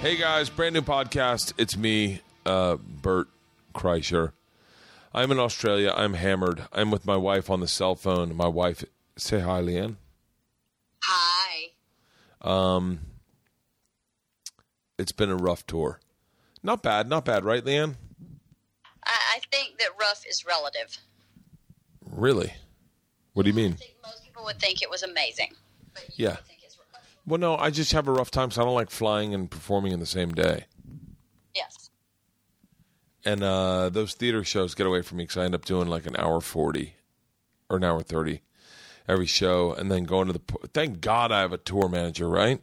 Hey guys, brand new podcast. It's me, uh, Bert Kreischer. I'm in Australia. I'm hammered. I'm with my wife on the cell phone. My wife, say hi, Leanne. Hi. Um, It's been a rough tour. Not bad, not bad, right, Leanne? I, I think that rough is relative. Really? What do you mean? I think most people would think it was amazing. Yeah. Well, no, I just have a rough time, so I don't like flying and performing in the same day. Yes. And uh, those theater shows get away from me because I end up doing like an hour 40 or an hour 30 every show and then going to the. Thank God I have a tour manager, right?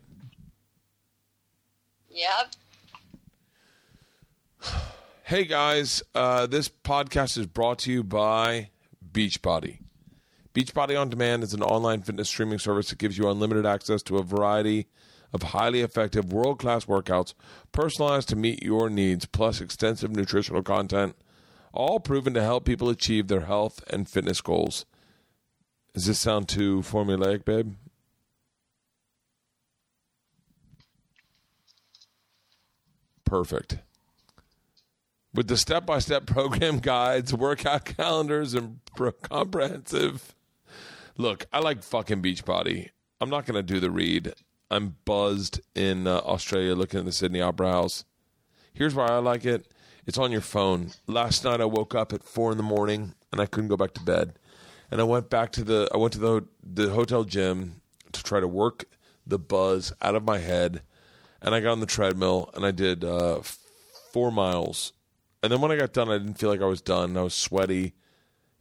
Yep. Hey guys, uh, this podcast is brought to you by Beachbody. Beachbody On Demand is an online fitness streaming service that gives you unlimited access to a variety of highly effective, world class workouts personalized to meet your needs, plus extensive nutritional content, all proven to help people achieve their health and fitness goals. Does this sound too formulaic, babe? Perfect. With the step by step program guides, workout calendars, and pro- comprehensive. Look, I like fucking Beachbody. I'm not going to do the read. I'm buzzed in uh, Australia looking at the Sydney Opera House. Here's why I like it it's on your phone. Last night I woke up at four in the morning and I couldn't go back to bed. And I went back to the I went to the the hotel gym to try to work the buzz out of my head. And I got on the treadmill and I did uh, four miles. And then when I got done, I didn't feel like I was done. I was sweaty,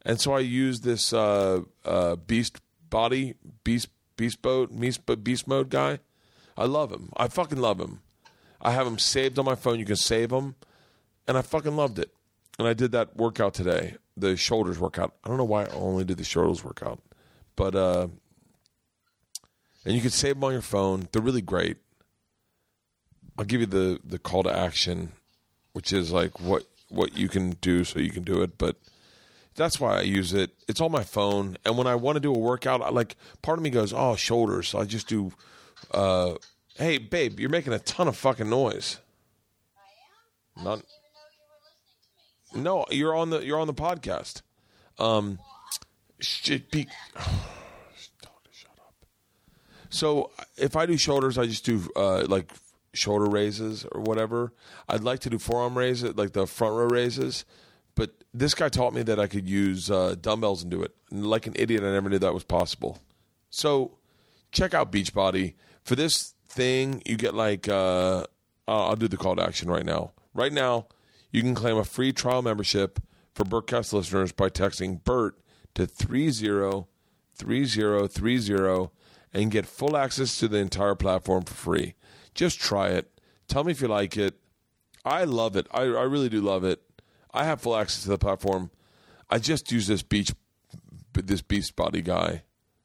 and so I used this uh, uh, beast body beast beast boat beast, beast mode guy. I love him. I fucking love him. I have him saved on my phone. You can save him, and I fucking loved it. And I did that workout today, the shoulders workout. I don't know why I only did the shoulders workout, but uh, and you can save them on your phone. They're really great. I'll give you the the call to action, which is like what what you can do so you can do it. But that's why I use it. It's on my phone, and when I want to do a workout, I like part of me goes, "Oh, shoulders." So I just do. Uh, hey, babe, you're making a ton of fucking noise. I am. Not, no, you're on the you're on the podcast. Um, shit, be. Shut up. So if I do shoulders, I just do uh, like shoulder raises or whatever. I'd like to do forearm raises, like the front row raises. But this guy taught me that I could use uh, dumbbells and do it. And like an idiot, I never knew that was possible. So check out Beachbody. For this thing, you get like, uh, I'll do the call to action right now. Right now, you can claim a free trial membership for Bertcast listeners by texting BERT to 303030 and get full access to the entire platform for free. Just try it. Tell me if you like it. I love it. I, I really do love it. I have full access to the platform. I just use this beach, this beast body guy.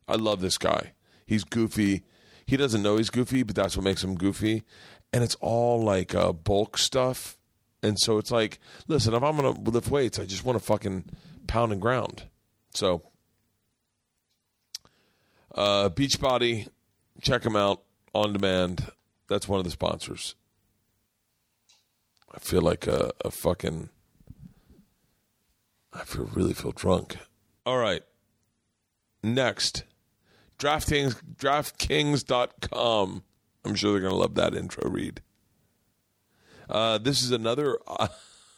I love this guy. He's goofy. He doesn't know he's goofy, but that's what makes him goofy. And it's all like uh, bulk stuff. And so it's like, listen, if I'm gonna lift weights, I just want to fucking pound and ground. So, uh, Beachbody, check them out on demand. That's one of the sponsors. I feel like a, a fucking. I feel really feel drunk. All right. Next, DraftKings, DraftKings.com. I'm sure they're going to love that intro read. Uh, this is another uh,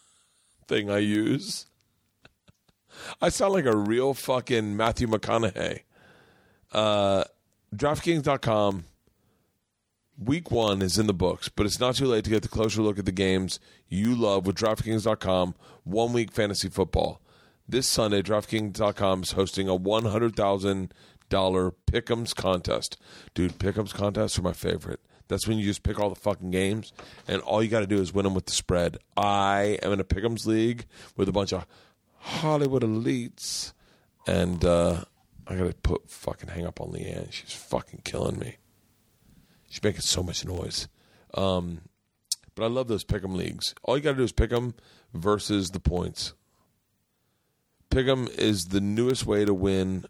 thing I use. I sound like a real fucking Matthew McConaughey. Uh, DraftKings.com. Week one is in the books, but it's not too late to get the closer look at the games you love with DraftKings.com one week fantasy football. This Sunday, DraftKings.com is hosting a $100,000 Pick'ems contest. Dude, Pick'ems contests are my favorite. That's when you just pick all the fucking games, and all you got to do is win them with the spread. I am in a Pick'ems league with a bunch of Hollywood elites, and uh, I got to put fucking hang up on Leanne. She's fucking killing me. She's making so much noise. Um, but I love those pick'em leagues. All you got to do is pick 'em versus the points. Pick'em is the newest way to win,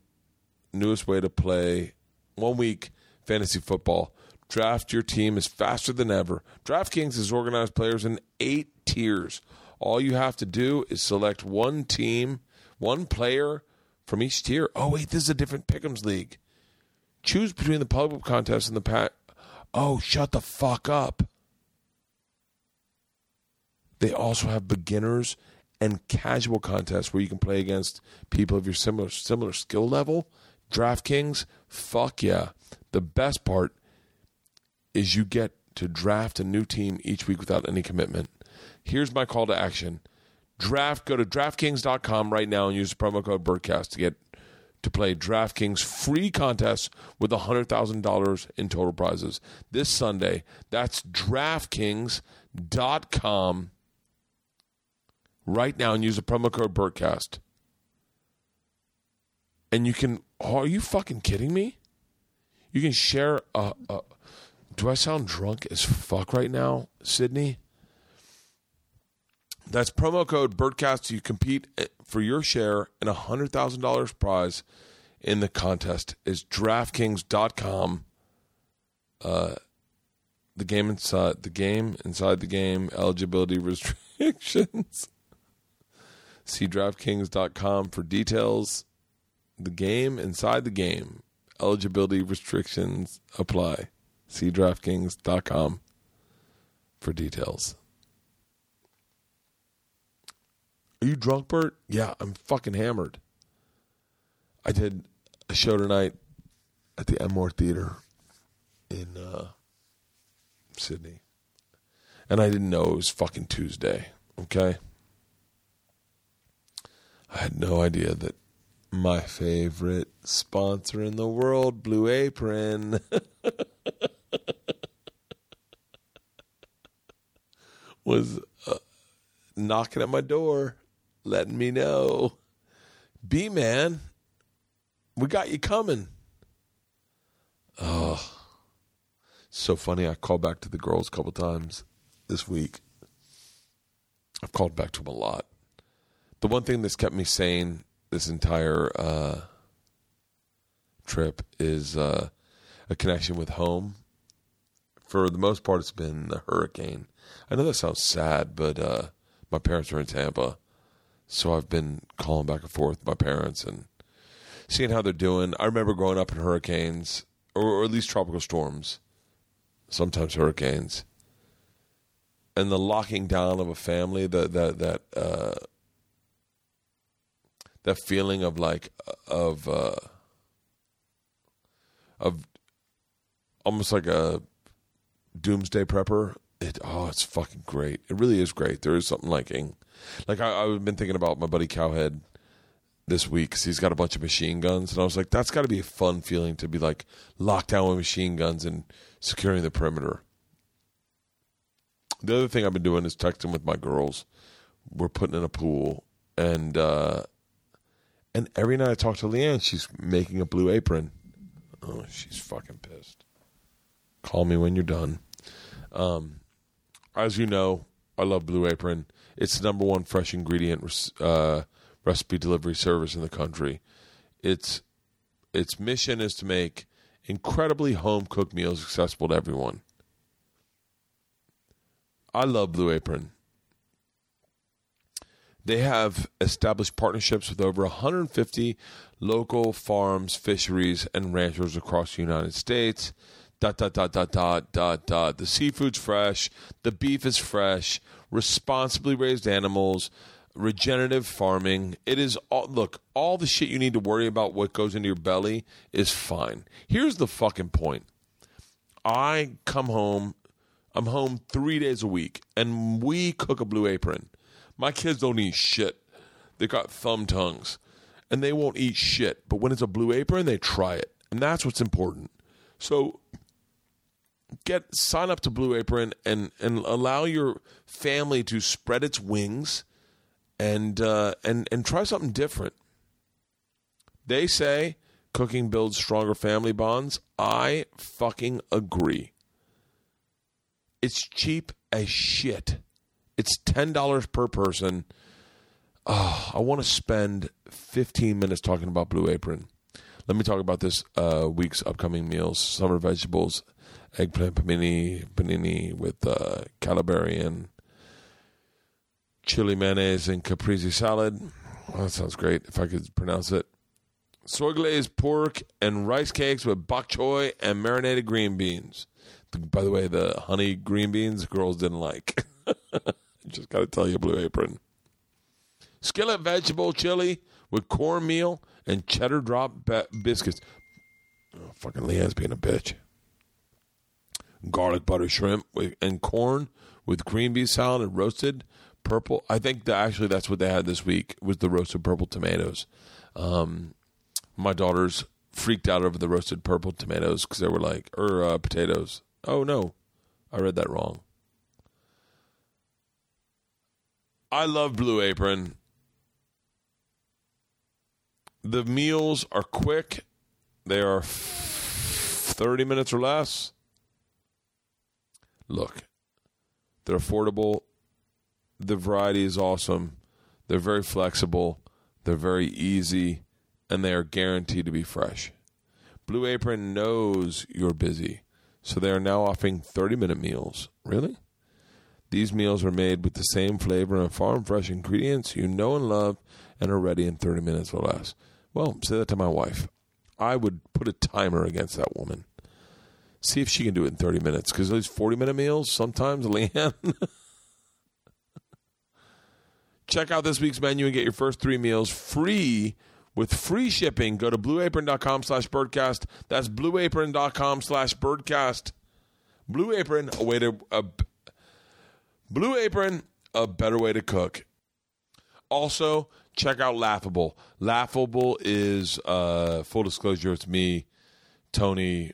newest way to play one week fantasy football. Draft your team is faster than ever. DraftKings has organized players in eight tiers. All you have to do is select one team, one player from each tier. Oh wait, this is a different Pick'em's league. Choose between the public contest and the. Oh, shut the fuck up. They also have beginners and casual contests where you can play against people of your similar similar skill level. DraftKings, fuck yeah. The best part is you get to draft a new team each week without any commitment. Here's my call to action. Draft go to draftkings.com right now and use the promo code Bertcast to get to play DraftKings free contest with $100,000 in total prizes this Sunday. That's draftkings.com right now and use the promo code Bertcast. And you can, are you fucking kidding me? You can share a, a do I sound drunk as fuck right now, Sydney? That's promo code Bertcast. You compete eh, for your share in a hundred thousand dollars prize in the contest. Is DraftKings.com. Uh, the game inside the game inside the game eligibility restrictions. See DraftKings.com for details. The game inside the game eligibility restrictions apply. See DraftKings.com for details. Are you drunk, Bert? Yeah, I'm fucking hammered. I did a show tonight at the Enmore Theater in uh, Sydney. And I didn't know it was fucking Tuesday, okay? I had no idea that my favorite sponsor in the world, Blue Apron, was uh, knocking at my door, letting me know, B man, we got you coming. Oh, so funny. I called back to the girls a couple times this week. I've called back to them a lot. The one thing that's kept me sane this entire uh, trip is uh, a connection with home. For the most part, it's been the hurricane. I know that sounds sad, but uh, my parents are in Tampa, so I've been calling back and forth with my parents and seeing how they're doing. I remember growing up in hurricanes, or, or at least tropical storms, sometimes hurricanes, and the locking down of a family. That that that uh, that feeling of like of uh, of almost like a doomsday prepper. It oh, it's fucking great. It really is great. There is something liking. Like I, I've been thinking about my buddy Cowhead this week because he's got a bunch of machine guns, and I was like, that's got to be a fun feeling to be like locked down with machine guns and securing the perimeter. The other thing I've been doing is texting with my girls. We're putting in a pool, and uh, and every night I talk to Leanne, she's making a blue apron. Oh, she's fucking pissed. Call me when you're done. Um, as you know, I love Blue Apron. It's the number one fresh ingredient uh, recipe delivery service in the country. Its its mission is to make incredibly home cooked meals accessible to everyone. I love Blue Apron. They have established partnerships with over 150 local farms, fisheries, and ranchers across the United States. Dot, dot, dot, dot, dot, dot, dot. The seafood's fresh. The beef is fresh. Responsibly raised animals. Regenerative farming. It is all, look, all the shit you need to worry about what goes into your belly is fine. Here's the fucking point. I come home, I'm home three days a week, and we cook a blue apron. My kids don't eat shit. They got thumb tongues and they won't eat shit. But when it's a blue apron, they try it. And that's what's important. So get sign up to Blue Apron and and allow your family to spread its wings and uh, and and try something different. They say cooking builds stronger family bonds. I fucking agree. It's cheap as shit. It's ten dollars per person. Oh, I want to spend 15 minutes talking about Blue Apron. Let me talk about this uh, week's upcoming meals: summer vegetables, eggplant panini, panini with uh, Calabrian and chili mayonnaise and caprese salad. Oh, that sounds great if I could pronounce it. Soy glazed pork and rice cakes with bok choy and marinated green beans. By the way, the honey green beans girls didn't like. Just got to tell you, Blue Apron. Skillet vegetable chili with cornmeal and cheddar drop biscuits. Oh, fucking Leanne's being a bitch. Garlic butter shrimp with, and corn with green bean salad and roasted purple. I think that actually that's what they had this week was the roasted purple tomatoes. Um, my daughters freaked out over the roasted purple tomatoes because they were like, or uh, potatoes. Oh no, I read that wrong. I love Blue Apron. The meals are quick. They are 30 minutes or less. Look, they're affordable. The variety is awesome. They're very flexible. They're very easy. And they are guaranteed to be fresh. Blue Apron knows you're busy. So they are now offering 30 minute meals. Really? These meals are made with the same flavor and farm fresh ingredients you know and love and are ready in 30 minutes or less. Well, say that to my wife. I would put a timer against that woman. See if she can do it in 30 minutes because those 40 minute meals, sometimes, Leanne. Check out this week's menu and get your first three meals free with free shipping. Go to blueapron.com slash bertcast. That's blueapron.com slash bertcast. Blue Apron, a way to. A, Blue Apron, a better way to cook. Also, check out Laughable. Laughable is uh, full disclosure. It's me, Tony,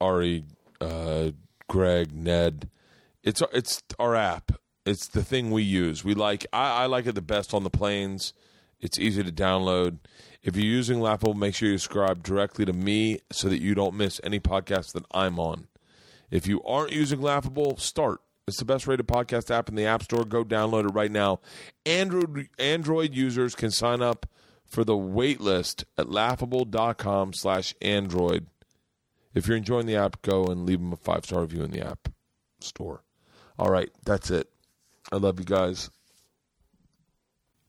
Ari, uh, Greg, Ned. It's it's our app. It's the thing we use. We like. I, I like it the best on the planes. It's easy to download. If you're using Laughable, make sure you subscribe directly to me so that you don't miss any podcast that I'm on. If you aren't using Laughable, start. It's the best rated podcast app in the App Store. Go download it right now. Android Android users can sign up for the wait list at laughable.com slash Android. If you're enjoying the app, go and leave them a five star review in the app store. All right, that's it. I love you guys.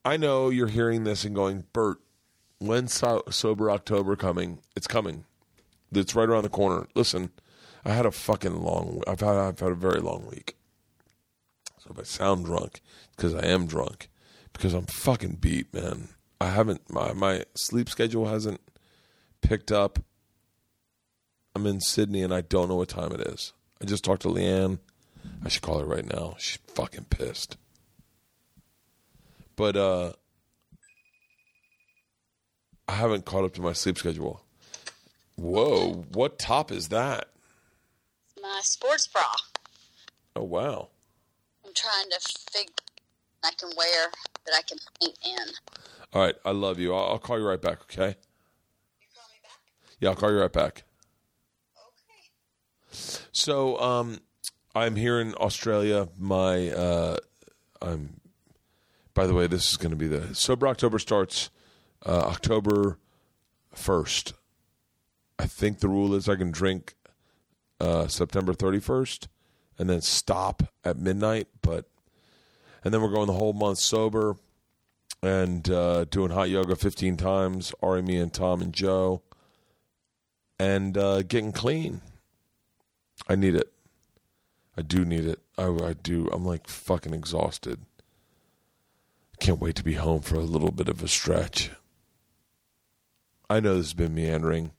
I know you're hearing this and going, Bert, when's so- Sober October coming? It's coming. It's right around the corner. Listen, I had a fucking long. I've had I've had a very long week. So if I sound drunk, because I am drunk, because I'm fucking beat, man. I haven't my my sleep schedule hasn't picked up. I'm in Sydney and I don't know what time it is. I just talked to Leanne. I should call her right now. She's fucking pissed. But uh I haven't caught up to my sleep schedule. Whoa, what top is that? My sports bra. Oh wow. I'm trying to figure I can wear that I can paint in. All right, I love you. I'll, I'll call you right back, okay? You call me back? Yeah, I'll call you right back. So, um, I'm here in Australia. My, uh, I'm. By the way, this is going to be the sober October starts uh, October first. I think the rule is I can drink uh, September 31st and then stop at midnight. But and then we're going the whole month sober and uh, doing hot yoga 15 times. Ari, me, and Tom and Joe, and uh, getting clean. I need it. I do need it. I, I do. I'm like fucking exhausted. Can't wait to be home for a little bit of a stretch. I know this has been meandering.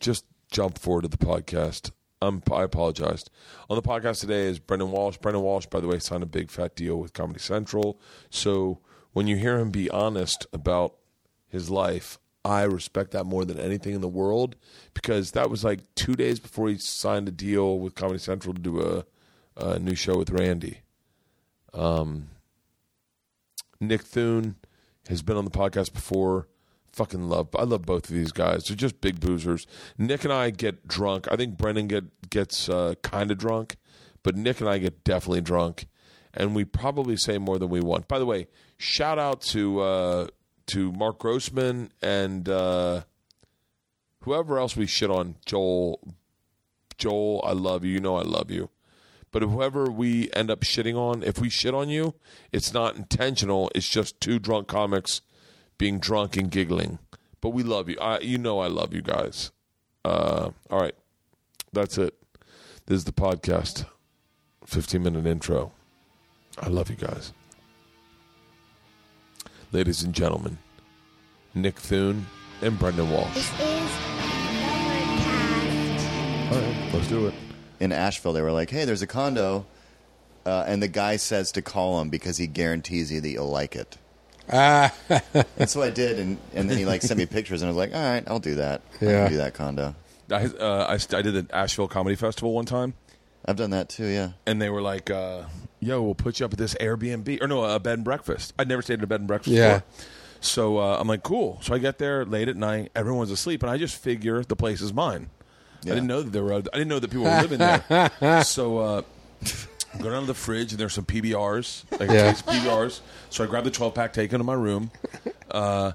Just jump forward to the podcast. Um, I apologized. On the podcast today is Brendan Walsh. Brendan Walsh, by the way, signed a big fat deal with Comedy Central. So when you hear him be honest about his life, I respect that more than anything in the world because that was like two days before he signed a deal with Comedy Central to do a, a new show with Randy. Um, Nick Thune has been on the podcast before. Fucking love. I love both of these guys. They're just big boozers. Nick and I get drunk. I think Brendan get gets uh, kind of drunk, but Nick and I get definitely drunk, and we probably say more than we want. By the way, shout out to uh, to Mark Grossman and uh, whoever else we shit on. Joel, Joel, I love you. You know I love you. But whoever we end up shitting on, if we shit on you, it's not intentional. It's just two drunk comics being drunk and giggling. But we love you. I, you know I love you guys. Uh, all right, that's it. This is the podcast. 15 minute intro. I love you guys. Ladies and gentlemen, Nick Thune and Brendan Walsh. This is Overcast. All right, let's do it. in Asheville, they were like, "Hey, there's a condo," uh, and the guy says to call him because he guarantees you that you'll like it. Ah, And so I did, and, and then he like sent me pictures, and I was like, "All right, I'll do that. I Yeah. do that condo. I, uh, I, I did the Asheville Comedy Festival one time, I've done that too. Yeah, and they were like, uh, "Yo, we'll put you up at this Airbnb or no, a bed and breakfast." I'd never stayed at a bed and breakfast Yeah. before, so uh, I'm like, "Cool." So I get there late at night, everyone's asleep, and I just figure the place is mine. I didn't know that there were. I didn't know that people were living there. so uh, I go down to the fridge, and there's some PBRs, like Yeah. case PBRs. So I grab the 12 pack, take them to my room, uh,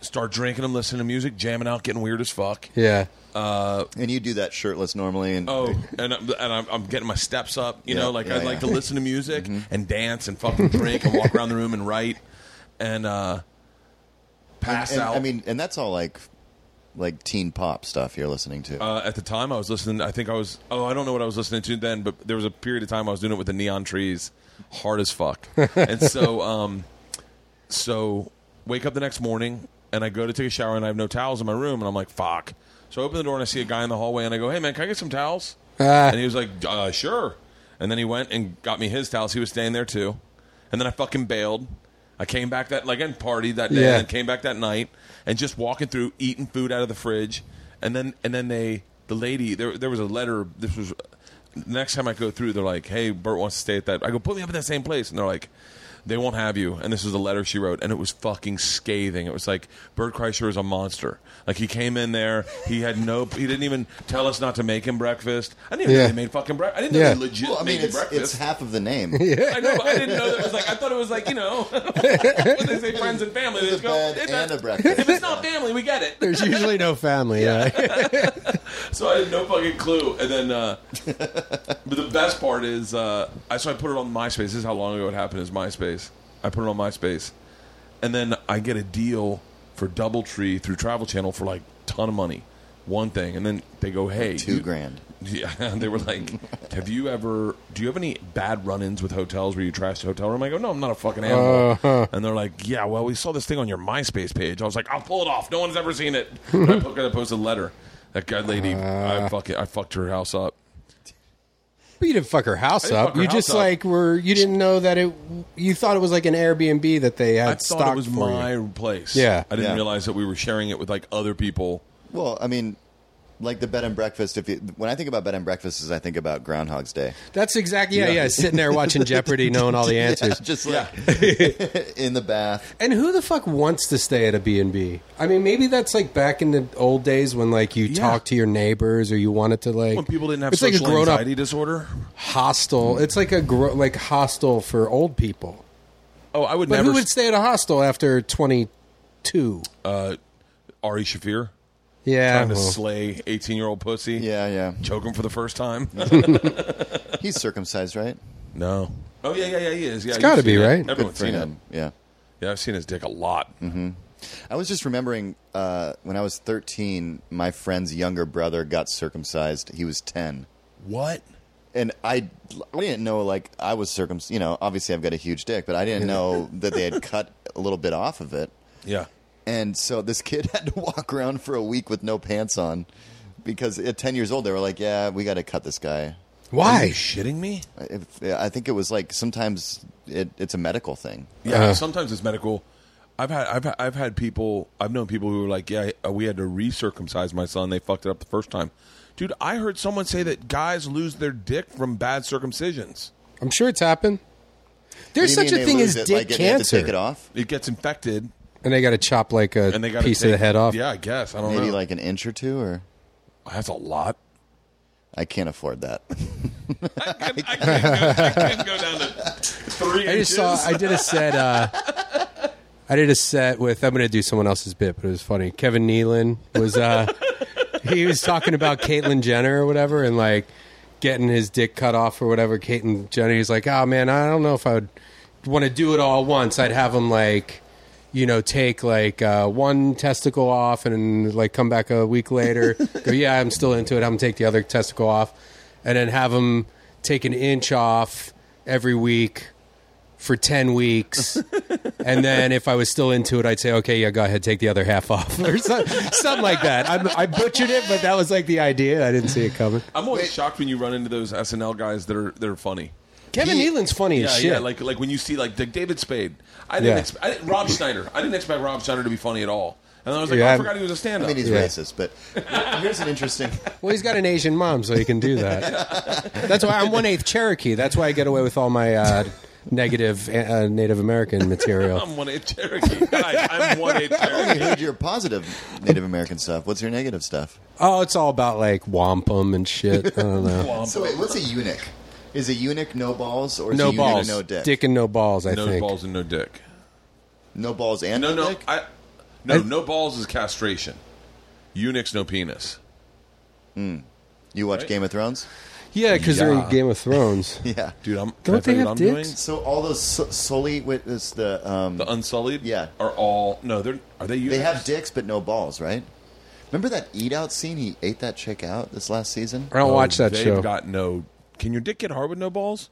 start drinking them, listening to music, jamming out, getting weird as fuck. yeah. And you do that shirtless normally, and Oh, and I'm, and I'm, I'm getting my steps up. You Yeah, know, like yeah, I like to listen to music and dance and fucking drink and walk around the room and write and uh, pass and, out. I mean, and that's all like like teen pop stuff you're listening to. uh, at the time I was listening. I think I was. Oh, I don't know what I was listening to then, but there was a period of time I was doing it with the neon trees, hard as fuck. and so, um, so wake up the next morning and I go to take a shower and I have no towels in my room and I'm like, fuck. So I open the door and I see a guy in the hallway and I go, hey man, can I get some towels? Ah. and he was like, uh, sure. And then he went and got me his towels. He was staying there too. And then I fucking bailed. I came back that like and partied that day Yeah. and came back that night and just walking through eating food out of the fridge and then and then they the lady there there was a letter this was next time I go through they're like hey Bert wants to stay at that I go put me up at that same place and they're like they won't have you and this is the letter she wrote and it was fucking scathing it was like Bert Kreischer is a monster like he came in there he had no he didn't even tell us not to make him breakfast I didn't even know Yeah. they made fucking breakfast I didn't know Yeah. they legit well, I mean, made it's, breakfast it's half of the name. I know, but I didn't know that it was like I thought it was like you know when they say friends and family, they It's just a go. bed "It's and not- a breakfast." If it's not family, we get it. There's usually no family. Yeah. So I had no fucking clue. And then, uh, but the best part is, uh, I so I put it on MySpace. This is how long ago it happened. Is MySpace? I put it on MySpace, and then I get a deal for DoubleTree through Travel Channel for like ton of money, one thing, and then they go, "Hey, Two you- grand. Yeah, they were like, "Have you ever? Do you have any bad run-ins with hotels where you trash the hotel room?" I go, "No, I'm not a fucking animal." Uh-huh. And they're like, "Yeah, well, we saw this thing on your MySpace page." I was like, "I'll pull it off. No one's ever seen it." I, put, I posted a letter. That guy lady, Uh. I fuck it, I fucked her house up. But you didn't fuck her house up. her you house just up. like were. You didn't know that it. You thought it was like an Airbnb that they had I thought stocked it was for my you. place. Yeah. I didn't Yeah. realize that we were sharing it with like other people. Well, I mean, like the bed and breakfast. If you, when I think about bed and breakfasts, I think about Groundhog's Day. That's exactly. Yeah, Yeah. yeah. Sitting there watching Jeopardy, knowing all the Yeah, answers. just like in the bath. And who the fuck wants to stay at a B&B? I mean, maybe that's like back in the old days when like you Yeah. talked to your neighbors or you wanted to like When people didn't have It's like a social grown-up anxiety disorder. hostel. It's like a gro- like hostel for old people. Oh, I would But never. who would stay at a hostel after 22? uh, Ari Shaffir Yeah. trying to well, slay eighteen-year-old pussy. Yeah, yeah. choke him for the first time. He's circumcised, right? no. Oh yeah, yeah, yeah. He is. Yeah, It's you've gotta be, it. right? Everyone's Good for seen it. him. Yeah. Yeah, I've seen his dick a lot. I was just remembering uh, when I was 13, my friend's younger brother got circumcised. He was 10. What? And I, I didn't know, like, I was circumcised. You know, obviously I've got a huge dick, but I didn't know that they had cut a little bit off of it. Yeah. And so this kid had to walk around for a week with no pants on because at 10 years old, they were like, yeah, we got to cut this guy. Are Why? you shitting me? If, I think it was like sometimes it, it's a medical thing. Yeah. Uh. sometimes it's medical. I've had I've I've had people I've known people who were like, yeah, uh, we had to recircumcise my son. They fucked it up the first time. Dude, I heard someone say that guys lose their dick from bad circumcisions. I'm sure it's happened. There's What do you such a thing as it? dick like, they have to cancer. take it off? It gets infected, And they got to chop like a and they got piece take, of the head off. Yeah, I guess I don't Maybe know. like an inch or two or. That's a lot. I can't afford that. I can't I couldn't go, I couldn't go down to three I inches. just saw. I did a set. Uh, I did a set with. I'm going to do someone else's bit, but it was funny. Kevin Nealon was. Uh, he was talking about Caitlyn Jenner or whatever, and like getting his dick cut off or whatever. Caitlyn Jenner. He's like, oh man, I don't know if I would want to do it all once. I'd have him like. You know, take like uh, one testicle off and like come back a week later. go, yeah, I'm still into it. I'm gonna take the other testicle off, and then have them take an inch off every week for 10 weeks and then if i was still into it i'd say okay yeah go ahead take the other half off or so, something like that I, I butchered it but that was like the idea i didn't see it coming I'm always shocked when you run into those SNL guys that are that are funny. Kevin He- nealon's funny Yeah, as shit yeah. Like like when you see like the David Spade. I didn't Yeah. expect I didn't, Rob Schneider. I didn't expect Rob Schneider to be funny at all. And then I was like, Yeah, oh, I forgot he was a stand-up. I mean, he's Yeah. racist, but here's an interesting. well he's got an asian mom so he can do that that's why i'm one-eighth cherokee that's why i get away with all my uh, negative uh, native american material I'm one eighth Cherokee. Guys, I'm one eighth I Cherokee. heard your positive Native American stuff. What's your negative stuff? oh it's all about like wampum and shit i don't know So wait, what's a eunuch? Is a eunuch no balls or is no a eunuch balls no dick? dick and no balls i think. No think balls and no dick. No balls and No, no, no, dick. I, no, I- no balls is castration. Eunuchs, no penis. you watch Right? Game of Thrones? yeah because they're in game of thrones Yeah. Dude, I'm. Don't they have what I'm doing? dicks? So all those so- solely witness the um, The Unsullied. Yeah. Are all no? They're are they? Eunuchs? they have dicks but no balls, right? Remember that eat out scene? He ate that chick out this last season. i don't Oh, watch that they've show got no. Can your dick get hard with no balls?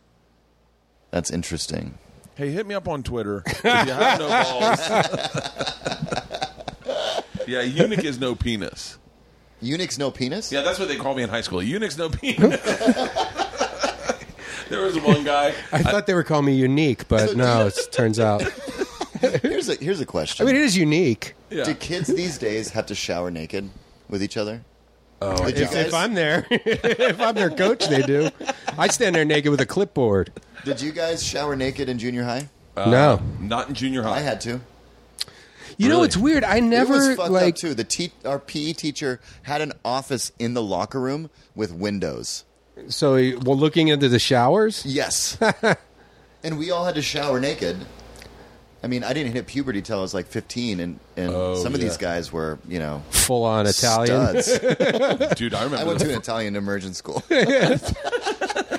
That's interesting. Hey, hit me up on Twitter if you have no balls. yeah, eunuch is no penis. Eunuchs no penis. Yeah, that's what they called me in high school. Eunuch's no penis. there was one guy. I thought they were calling me unique, but no, it turns out. Here's a here's a question. I mean, it is unique. Yeah. Do kids these days have to shower naked with each other? Oh, If, guys, if I'm there, if I'm their coach, they do. I stand there naked with a clipboard. did you guys shower naked in junior high? Uh, no, Not in junior high. I had to. you know Really? it's weird. I it was never fucked like. up too. The te- our PE teacher had an office in the locker room with windows. So, well, looking into the showers. Yes. and we all had to shower naked. I mean, I didn't hit puberty till I was like 15, and, and Oh, some of yeah. these guys were, you know, Full on Italian. studs. Dude, I remember. I went to an Italian immersion school.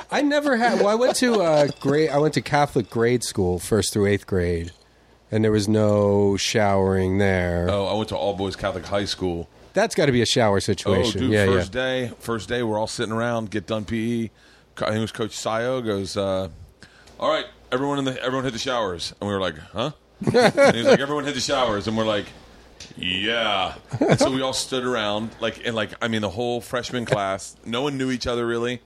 I never had. Well, I went to uh, grade. I went to Catholic grade school, first through eighth grade, and there was no showering there. oh, I went to all boys Catholic high school. That's got to be a shower Oh, situation. dude, yeah, yeah. first day, first day, we're all sitting around, get done PE. Co- I think it was Coach Sayo goes, uh, "All right, everyone in the everyone hit the showers," and we were like, "Huh?" and he was like, "Everyone hit the showers," and we're like, "Yeah." And so we all stood around, like, and like, I mean, the whole freshman class, no one knew each other really.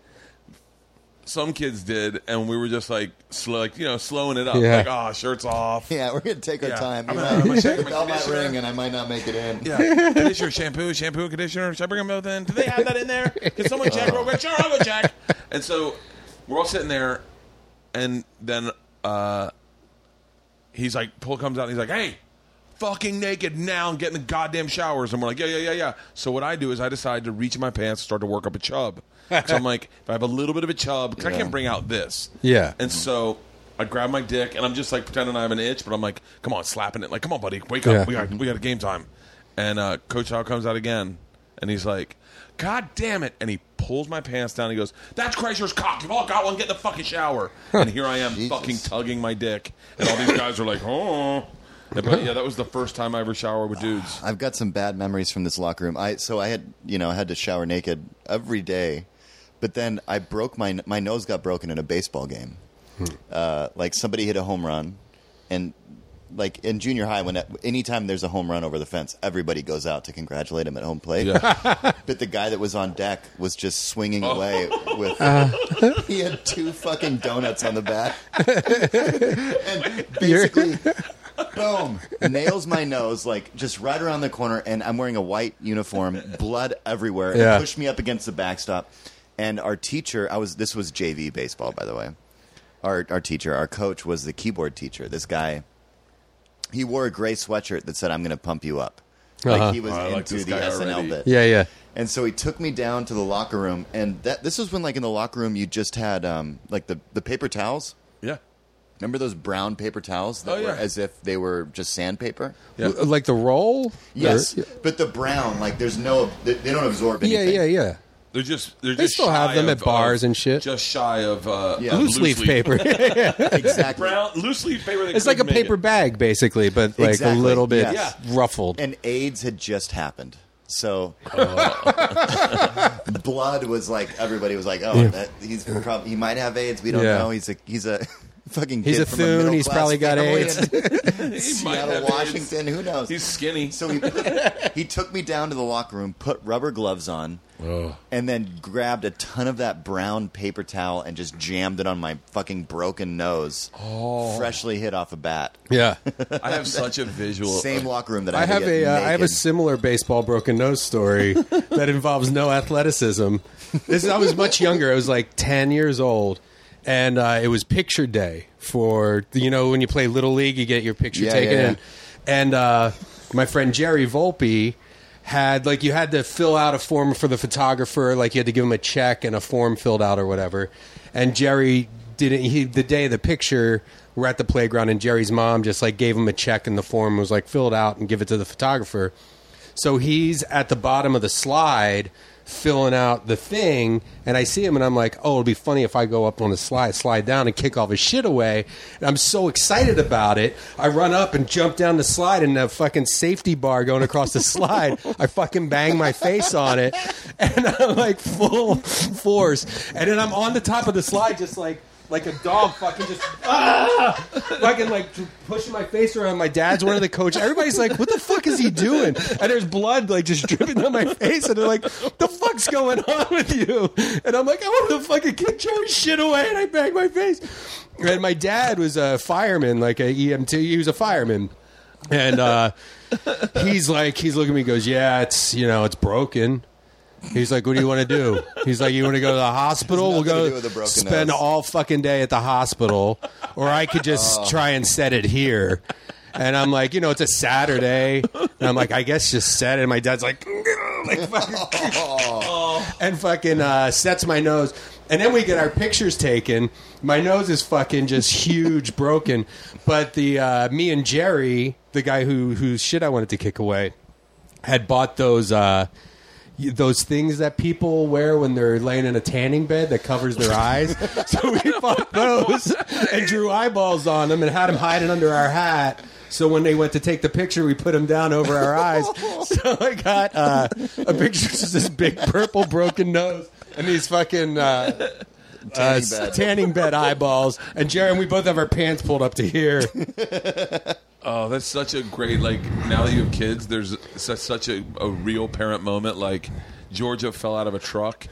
Some kids did, and we were just like, slow, like you know, slowing it up, Yeah. like, "Oh, shirts off." yeah, we're going to take our Yeah. time. I'm You gonna- know, I'm gonna shake the my bell might conditioner. ring, and I might not make it in. Yeah, conditioner, shampoo, shampoo, conditioner. Should I bring them both in? Do they have that in there? Can someone check real quick? Sure, I'll go check. And so we're all sitting there, and then uh, he's like, Pull comes out, and he's like, "Hey, fucking naked now and get in the goddamn showers." And we're like, "Yeah, yeah, yeah, yeah." So what I do is I decide to reach in my pants, and start to work up a chub. so I'm like, if I have a little bit of a chub, 'cause I can't bring out this. Yeah. And so. I grab my dick and I'm just like pretending I have an itch, but I'm like, "Come on, slapping it! Like, come on, buddy, wake up! Yeah. We got we got a game time." And uh, Coach Howe comes out again, and he's like, "God damn it!" And he pulls my pants down. He goes, "That's Kreischer's cock. You've all got one. Get in the fucking shower." and here I am, Jesus. fucking tugging my dick, and all these guys are like, "Oh." Yeah, But yeah, that was the first time I ever showered with dudes. I've got some bad memories from this locker room. I so I had you know I had to shower naked every day, but then I broke my my nose got broken in a baseball game. Uh, like somebody hit a home run, and like in junior high, when anytime there's a home run over the fence, everybody goes out to congratulate him at home plate. Yeah. But the guy that was on deck was just swinging Oh. away with. Uh. he had two fucking donuts on the bat, and basically, boom, nails my nose like just right around the corner, and I'm wearing a white uniform, blood everywhere, Yeah. and pushed me up against the backstop. And our teacher, I was this was JV baseball, by the way. Our our teacher, our coach, was the keyboard teacher. This guy, he wore a gray sweatshirt that said, "I'm going to pump you up." Uh-huh. Like he was Oh, I like into the guy SNL already. bit. Yeah, yeah. And so he took me down to the locker room, and that this was when, like, in the locker room, you just had um, like the the paper towels. Yeah. Remember those brown paper towels that Oh, were yeah. as if they were just sandpaper? Yeah. Like the roll? Yes, Or- but the brown, like, there's no, they, they don't absorb anything. yeah, yeah, yeah. They're just they're They just still have shy them of- at bars of- and shit. Just shy of uh, Yeah. of Loose leaf paper. exactly. Brown loose leaf paper. they it's like a couldn't make paper it. bag, basically, but like Exactly, a little bit yes. ruffled. And AIDS had just happened. So Oh. blood was like everybody was like, oh, that, he's prob- he might have AIDS. We don't Yeah. know. He's a he's a fucking He's kid a from thune, middle he's class probably got family AIDS. in He might Seattle, have AIDS. Washington. Who knows? He's skinny. so he he took me down to the locker room, put rubber gloves on, Oh. and then grabbed a ton of that brown paper towel and just jammed it on my fucking broken nose, Oh. freshly hit off a bat. yeah. I have such a visual. Same locker room that I, I had to have get a uh, I have a naked. similar baseball broken nose story that involves no athleticism. This I was much younger. I was like ten years old, and uh, it was picture day for you know when you play little league, you get your picture Yeah, taken. yeah, yeah. And, and uh, my friend Jerry Volpe had like you had to fill out a form for the photographer, like you had to give him a check and a form filled out or whatever. And Jerry didn't. He the day of the picture. We're at the playground, and Jerry's mom just like gave him a check and the form was like fill it out and give it to the photographer. So he's at the bottom of the slide filling out the thing, and I see him, and I'm like, oh, it'll be funny if I go up on the slide, slide down, and kick all his shit away. And I'm so excited about it. I run up and jump down the slide, and the fucking safety bar going across the slide, I fucking bang my face on it, and I'm like full force. And then I'm on the top of the slide, just like. Like a dog, fucking just ah, fucking like pushing my face around. My dad's one of the coaches. Everybody's like, "What the fuck is he doing?" And there's blood like just dripping down my face, and they're like, "The fuck's going on with you?" And I'm like, "I want to fucking kick Jerry's shit away," and I bang my face. And my dad was a fireman, like a EMT. He was a fireman, and uh, he's like, he's looking at me, goes, "Yeah, it's you know, it's broken." He's like, "What do you want to do?" He's like, "You want to go to the hospital? We'll go do with a broken spend nose." all fucking day at the hospital, or I could just try and set it here." And I'm like, you know, it's a Saturday, and I'm like, I guess just set it. And my dad's like, like fucking, and fucking uh, sets my nose. And then we get our pictures taken. My nose is fucking just huge, broken. But the uh, me and Jerry, the guy who whose shit I wanted to kick away, had bought those uh, those things that people wear when they're laying in a tanning bed that covers their eyes. so we bought those and drew eyeballs on them and had them hiding under our hat. So when they went to take the picture, we put them down over our eyes. So I got uh, a picture of this big purple broken nose and these fucking uh, Tanning uh, bed. tanning bed eyeballs. And Jerry and we both have our pants pulled up to here. Oh, that's such a great like. Now that you have kids, there's such such a, a real parent moment. Like Georgia fell out of a truck,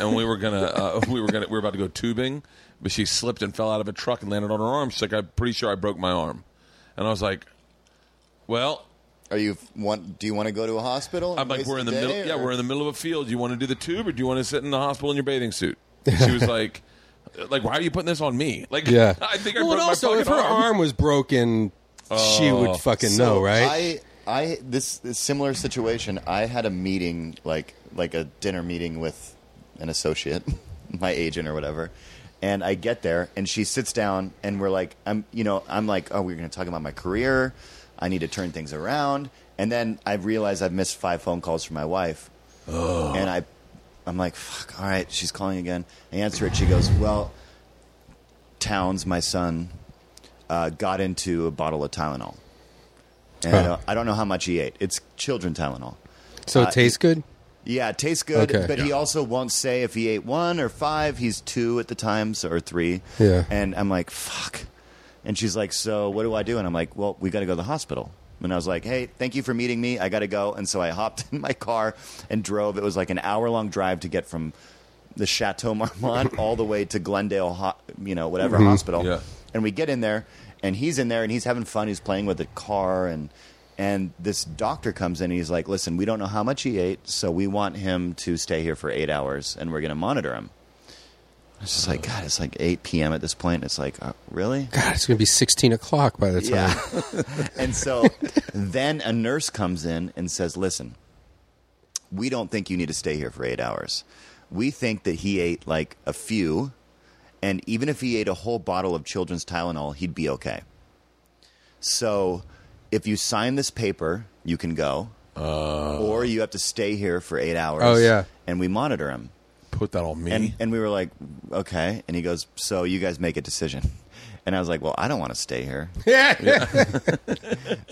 and we were gonna uh, we were gonna we were about to go tubing, but she slipped and fell out of a truck and landed on her arm. She's like, I'm pretty sure I broke my arm, and I was like, well. Are you want? Do you want to go to a hospital? I'm like, we're in a the day, middle. Yeah, we're in the middle of a field. Do you want to do the tube, or do you want to sit in the hospital in your bathing suit? She was like, like, why are you putting this on me? Like, Yeah. I think I well, broke and my also, fucking if her arm. arm was broken, she Oh. would fucking So know, right? I, I this, this similar situation. I had a meeting, like like a dinner meeting with an associate, my agent or whatever. And I get there, and she sits down, and we're like, I'm, you know, I'm like, oh, we're going to talk about my career. I need to turn things around. And then I realize I've missed five phone calls from my wife, oh. and I, I'm like, fuck. All right, she's calling again. I answer it. She goes, well, Towns, my son, uh, got into a bottle of Tylenol. And I, don't, I don't know how much he ate. It's children Tylenol. so uh, it tastes good. Yeah, it tastes good, Okay. but he also won't say if he ate one or five. He's two at the time, so, or three. Yeah. And I'm like, fuck. And she's like, so what do I do? And I'm like, well, we got to go to the hospital. And I was like, hey, thank you for meeting me. I got to go. And so I hopped in my car and drove. It was like an hour long drive to get from the Chateau Marmont all the way to Glendale, you know, whatever hospital. Yeah. And we get in there, and he's in there, and he's having fun. He's playing with the car, and and this doctor comes in, and he's like, "Listen, we don't know how much he ate, so we want him to stay here for eight hours, and we're going to monitor him." I was just like, God, it's like eight p.m. at this point. It's like, uh, really? God, it's gonna be sixteen o'clock by the time. Yeah. and so then a nurse comes in and says, "Listen, we don't think you need to stay here for eight hours. We think that he ate like a few, and even if he ate a whole bottle of children's Tylenol, he'd be okay. So, if you sign this paper, you can go, uh. or you have to stay here for eight hours. Oh, yeah. and we monitor him. Put that on me. And and we were like, okay. And he goes, so you guys make a decision. And I was like, well, I don't want to stay here. yeah.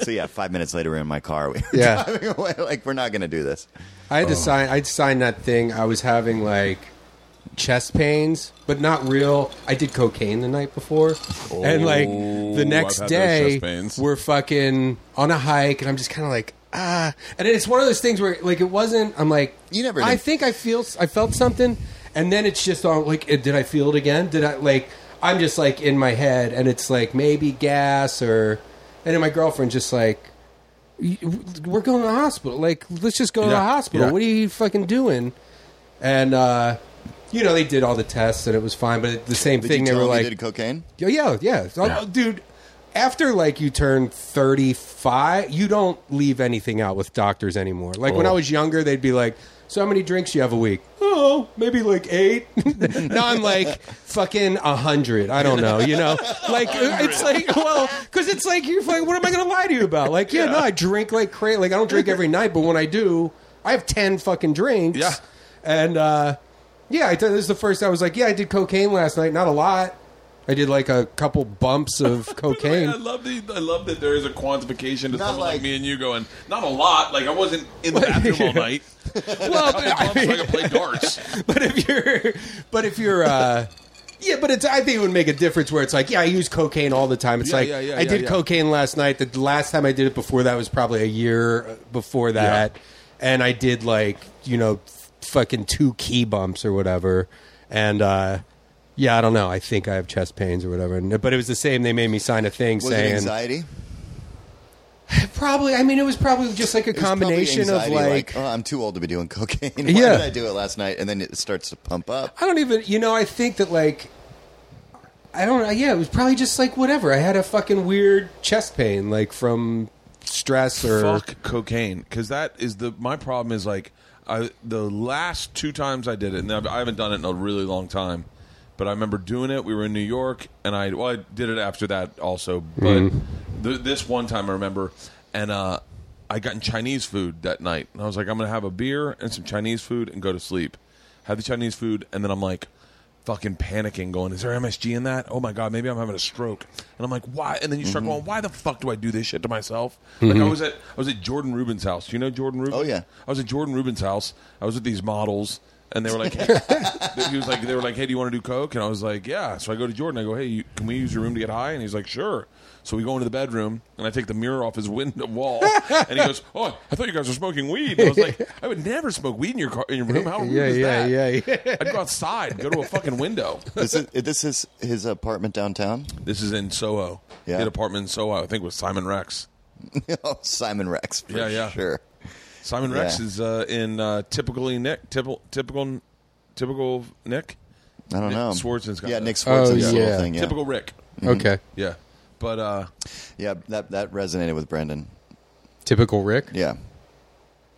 So yeah, five minutes later, we're in my car. We were Yeah. driving away. Like we're not going to do this. I had to oh. sign. I'd sign that thing. I was having like chest pains, but not real. I did cocaine the night before, and like the next day, we're fucking on a hike, and I'm just kind of like ah. And it's one of those things where like it wasn't. I'm like You never I think I feel. I felt something, and then it's just on like. Did I feel it again? Did I like? I'm just like in my head, and it's like maybe gas or. And then my girlfriend just like. We're going to the hospital. Like, let's just go to the hospital. yeah. What are you fucking doing? And uh, you know, they did all the tests and it was fine. But the same Did thing, you they tell were him like, did cocaine? yeah, yeah, yeah. So, dude. After like you turn thirty five, you don't leave anything out with doctors anymore. Like when I Oh. was younger, they'd be like, "So how many drinks do you have a week?" Oh, maybe like eight. now I'm like fucking a hundred. I don't know. You know, like it's like well, because it's like you're like, what am I going to lie to you about? Like, yeah, no, I drink like crazy. Like I don't drink every night, but when I do, I have ten fucking drinks. Yeah. and uh, yeah, I thought this is the first. I was like, yeah, I did cocaine last night. Not a lot. I did like a couple bumps of cocaine. I cocaine. love the I love that there is a quantification to Not someone like, like- me and you going not a lot. Like I wasn't in the bathroom all night. well, but, I Bumps so I mean, could play darts. but if you're, but if you're, uh, yeah, but it's. I think it would make a difference where it's like, yeah, I use cocaine all the time. It's Yeah, like yeah, yeah, I yeah, did yeah. cocaine last night. The last time I did it before that was probably a year before that, and I did like you know, fucking two key bumps or whatever, and. uh yeah, I don't know. I think I have chest pains or whatever. And- But it was the same. They made me sign a thing Was it saying anxiety? probably. I mean, it was probably just like a It was probably combination of anxiety, like, oh, I'm too old to be doing cocaine. Why Yeah. did I do it last night? And then it starts to pump up. I don't even, you know, I think that like, I don't know. Yeah, it was probably just like whatever. I had a fucking weird chest pain, like from stress or. Fuck cocaine because that is the my problem is like I the last two times I did it and I've, I haven't done it in a really long time, but I remember doing it. We were in New York and I well I did it after that also, but th- this one time I remember and uh, I got in Chinese food that night and I was like I'm gonna have a beer and some Chinese food and go to sleep. Had the Chinese food and then I'm like fucking panicking, going, "Is there MSG in that? Oh my god, maybe I'm having a stroke." And I'm like, "Why?" And then you start mm-hmm. going, "Why the fuck do I do this shit to myself?" Like mm-hmm. I was at I was at Jordan Rubin's house. Do you know Jordan Rubin? Oh, yeah. I was at Jordan Rubin's house. I was with these models, and they were like, hey. he was like, they were like, "Hey, do you want to do coke?" And I was like, "Yeah." So I go to Jordan. I go, "Hey, you, can we use your room to get high?" And he's like, "Sure." So we go into the bedroom, and I take the mirror off his window wall, and he goes, "Oh, I thought you guys were smoking weed." And I was like, "I would never smoke weed in your car, in your room. How rude yeah, is yeah, that?" yeah, yeah. I'd go outside, go to a fucking window. This is this is his apartment downtown. This is in Soho. Yeah. He had an apartment in Soho, I think with Simon Rex. oh, Simon Rex. For Yeah, yeah. Sure. Simon Rex Yeah. is uh, in uh, typically Nick, typical, typical, typical Nick, I don't Nick know. Swardson's got yeah, that. Nick Swardson's Oh, little yeah. thing. Yeah, typical Rick. Okay. Yeah, but uh, yeah. That that resonated with Brendan. Typical Rick. Yeah.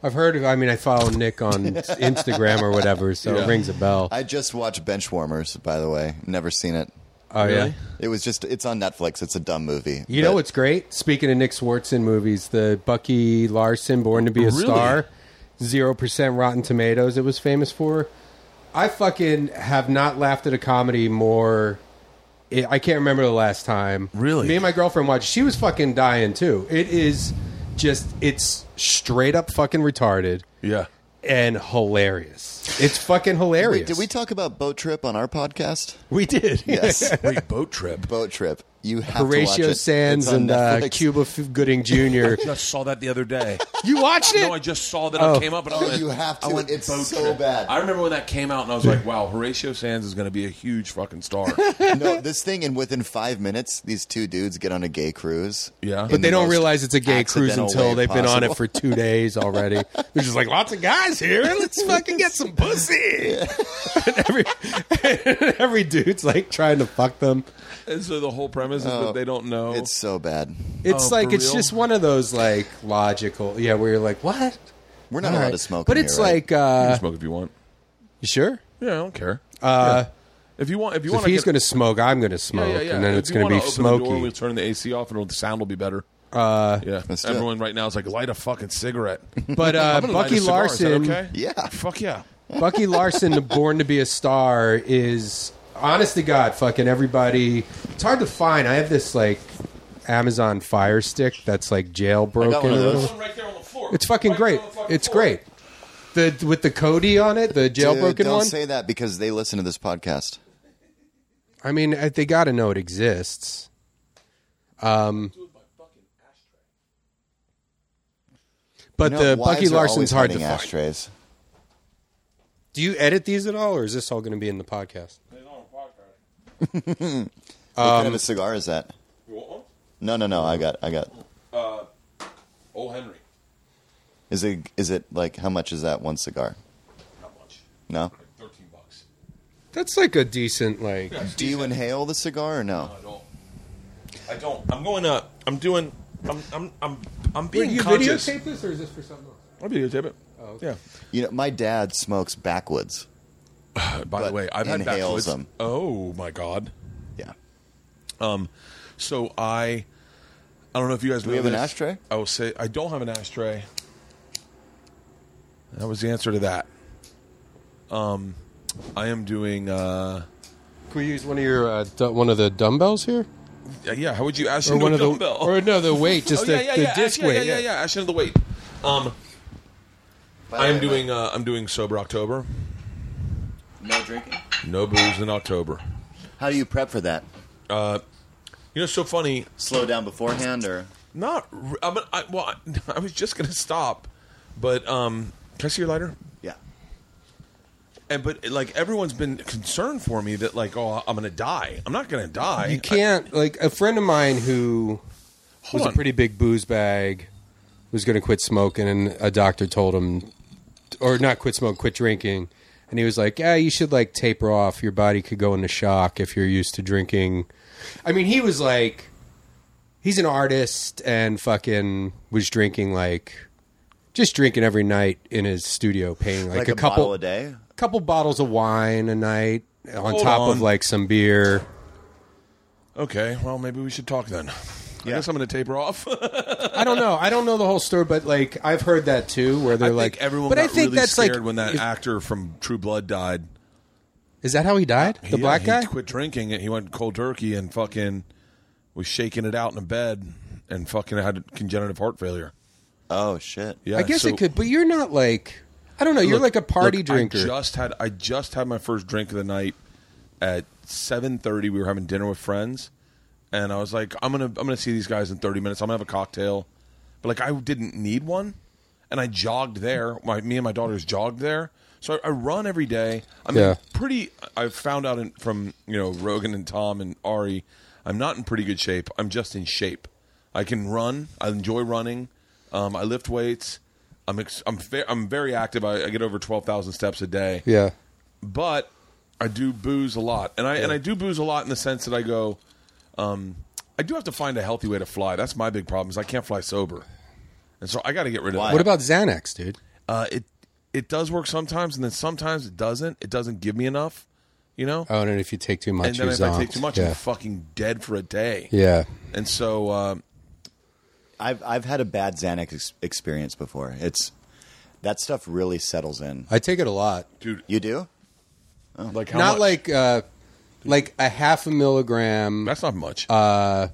I've heard. Of, I mean, I follow Nick on Instagram or whatever, so Yeah. it rings a bell. I just watched Benchwarmers. By the way, never seen it. oh yeah. Really? It was just it's on Netflix. It's a dumb movie. You know But- what's great? Speaking of Nick Swardson movies, the Bucky Larson Born to Be a Really? Star, zero percent Rotten Tomatoes. It was famous for. I fucking have not laughed at a comedy more. I I can't remember the last time. Really? me and my girlfriend watched. She was fucking dying too. It is just it's straight up fucking retarded yeah. and hilarious. It's fucking hilarious. Wait, did we talk about Boat Trip on our podcast? We did. Yes. Wait, boat trip. Boat Trip. You have to watch Horatio it. Sanz and uh, Cuba Gooding Jr. Just saw that the other day. you watched it? no, I just saw that Oh. it came up, and I went, you have I to. went, It's boat so trip. bad. I remember when that came out, and I was like, "Wow, Horatio Sanz is going to be a huge fucking star." no, this thing, and within five minutes, these two dudes get on a gay cruise. Yeah. But they the don't realize it's a gay cruise until they've been on it for two days already. They're just like, lots of guys here. Let's fucking get some pussy. and every, every dude's like trying to fuck them. And so the whole premise is Oh, that they don't know. It's so bad. It's Oh, like, for it's real? just one of those like logical, yeah, where you're like, what? We're not All allowed right. to smoke. but in it's here, right? like, You uh, can smoke if you want. you sure? Yeah, I don't care. Uh, If you want, if you so want, if he's going to smoke, I'm going to smoke, yeah, yeah, yeah. and then If it's going to be open the door, smoky. We'll turn the AC off, and the sound will be better. Uh, Yeah, Let's do it. everyone right now is like, light a fucking cigarette. but uh, I'm gonna light a Bucky cigar. Is that Larson, okay? Yeah. Fuck yeah. Bucky Larson, Born to Be a Star, is honest to God, fucking everybody. It's hard to find. I have this like Amazon Fire Stick that's like jailbroken. I got one of or those. whatever. right there on the floor. It's fucking great. It's great. The with the Kodi on it, the Dude, jailbroken don't one. say that because they listen to this podcast. I mean, uh, they got to know it exists. Um, but You know, the wives Bucky are Larson's always hard to hiding find. ashtrays. Do you edit these at all, or is this all going to be in the podcast? what kind Um, of a cigar is that? You want one? No, no, no. I got, I got. Old Henry. Is it, is it like how much is that one cigar? Not much. No. Like Thirteen bucks. That's like a decent like. Do you inhale the cigar or no? I don't. I don't. I'm going up. I'm doing. I'm. I'm. I'm. I'm being you conscious. videotape this, or is this for something else? I'll videotape it. Oh, Yeah. You know, my dad smokes backwoods. By the way, I've had inhales backwoods. them. Oh my god. Yeah. Um, so I, I don't know if you guys. Do we know have an ashtray? I will say I don't have an ashtray. That was the answer to that. Um, I am doing. Uh, Can we use one of your uh, du- one of the dumbbells here, yeah, yeah. How would you ask or into one a of the, dumbbell? or no, the weight, just oh the, yeah, yeah, the yeah. disc Ash, yeah, weight? yeah, yeah, yeah. Ash into the weight. Um, I am doing. Uh, I'm doing sober October. No drinking. No booze in October. How do you prep for that? Uh, you know, it's so funny. Slow down beforehand or? Not. r- I mean, I, well, I, I was just gonna stop, but um, can I see your lighter? Yeah. And but like everyone's been concerned for me that like oh I'm gonna die. I'm not gonna die. You can't like a friend of mine who Hold was on. a pretty big booze bag was going to quit smoking, and a doctor told him, or not quit smoking, quit drinking, and he was like, "Yeah, you should like taper off. Your body could go into shock if you're used to drinking." I mean, he was like, he's an artist and fucking was drinking like. Just drinking every night in his studio, paying like, Like, a, a, couple a day. couple bottles of wine a night on Hold top on. of like some beer. Okay, well maybe we should talk then. I Yeah. guess I'm gonna taper off. I don't know. I don't know the whole story, but like I've heard that too, where they're I like, think everyone But got I think really that's scared like, when that is, actor from True Blood died. is that how he died? The Yeah, uh, black he guy. quit drinking and he went cold turkey and fucking was shaking it out in a bed and fucking had congenital heart failure. Oh shit. Yeah, I guess so- it could, but you're not like I don't know. You're Look- like a party look, drinker. I just had I just had my first drink of the night at seven thirty. We were having dinner with friends, and I was like, I'm gonna I'm gonna see these guys in thirty minutes. I'm gonna have a cocktail, but like I didn't need one, and I jogged there. My me and my daughters jogged there. So I, I run every day. I'm Yeah. pretty. I've found out in, from you know Rogan and Tom and Ari. I'm not in pretty good shape. I'm just in shape. I can run. I enjoy running. Um, I lift weights. I'm ex- I'm fa- I'm very active. I, I get over twelve thousand steps a day. yeah, But I do booze a lot, and I and I do booze a lot in the sense that I go. Um, I do have to find a healthy way to fly. That's my big problem. Is I can't fly sober, and so I got to get rid of Why? that. what about Xanax, dude? Uh, it it does work sometimes, and then sometimes it doesn't. It doesn't give me enough, you know. Oh, and if you take too much, and then you're if I take too much, yeah. I'm fucking dead for a day. yeah. And so, um, I've I've had a bad Xanax ex- experience before. It's that stuff really settles in. I take it a lot. dude, You do? like how not much? like uh, like a half a milligram that's not much. uh,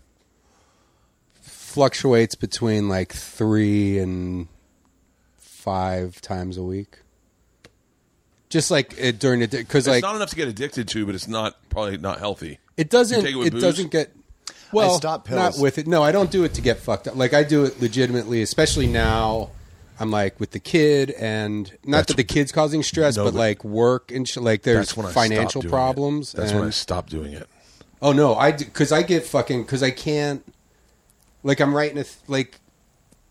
fluctuates between like three and five times a week. Just like it during the because it's like not enough to get addicted to, but it's not probably not healthy. It doesn't. You take it with It booze? doesn't get. Well, stopped not pills. with it. No, I don't do it to get fucked up. Like I do it legitimately, especially now. I'm like with the kid, and not That's- that the kid's causing stress, No, but, but- like work and sh- like there's That's when I financial doing problems. It. That's and, when I stopped doing it. Oh no, I because I get fucking because I can't. Like I'm writing a th- like,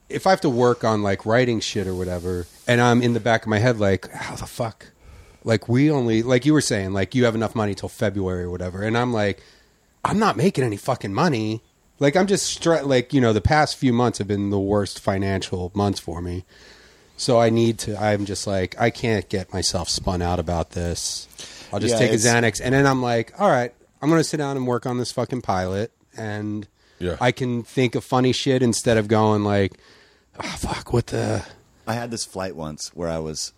if I have to work on like writing shit or whatever, and I'm in the back of my head like, how the fuck, like we only like you were saying like you have enough money till February or whatever, and I'm like, I'm not making any fucking money. Like I'm just stre- like you know the past few months have been the worst financial months for me, So I need to. I'm just like I can't get myself spun out about this. I'll just Yeah, take a it's- Xanax, and then I'm like, all right, I'm gonna sit down and work on this fucking pilot, and Yeah. I can think of funny shit instead of going like, oh, fuck, what the. I had this flight once where I was.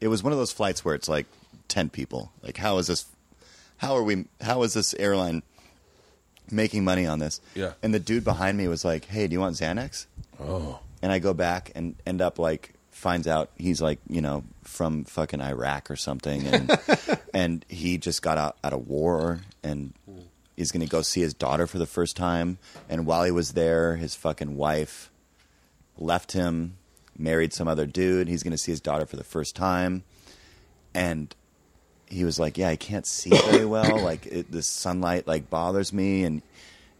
It was one of those flights where it's like ten people. Like, how is this? How are we? How is this airline making money on this? Yeah. And the dude behind me was like, "Hey, do you want Xanax?" Oh. And I go back and end up like finds out he's like you know from fucking Iraq or something, and and he just got out out of war and he's going to go see his daughter for the first time. And while he was there, his fucking wife left him, married some other dude. He's going to see his daughter for the first time, and he was like, "Yeah, I can't see very well. Like it, the sunlight like bothers me." And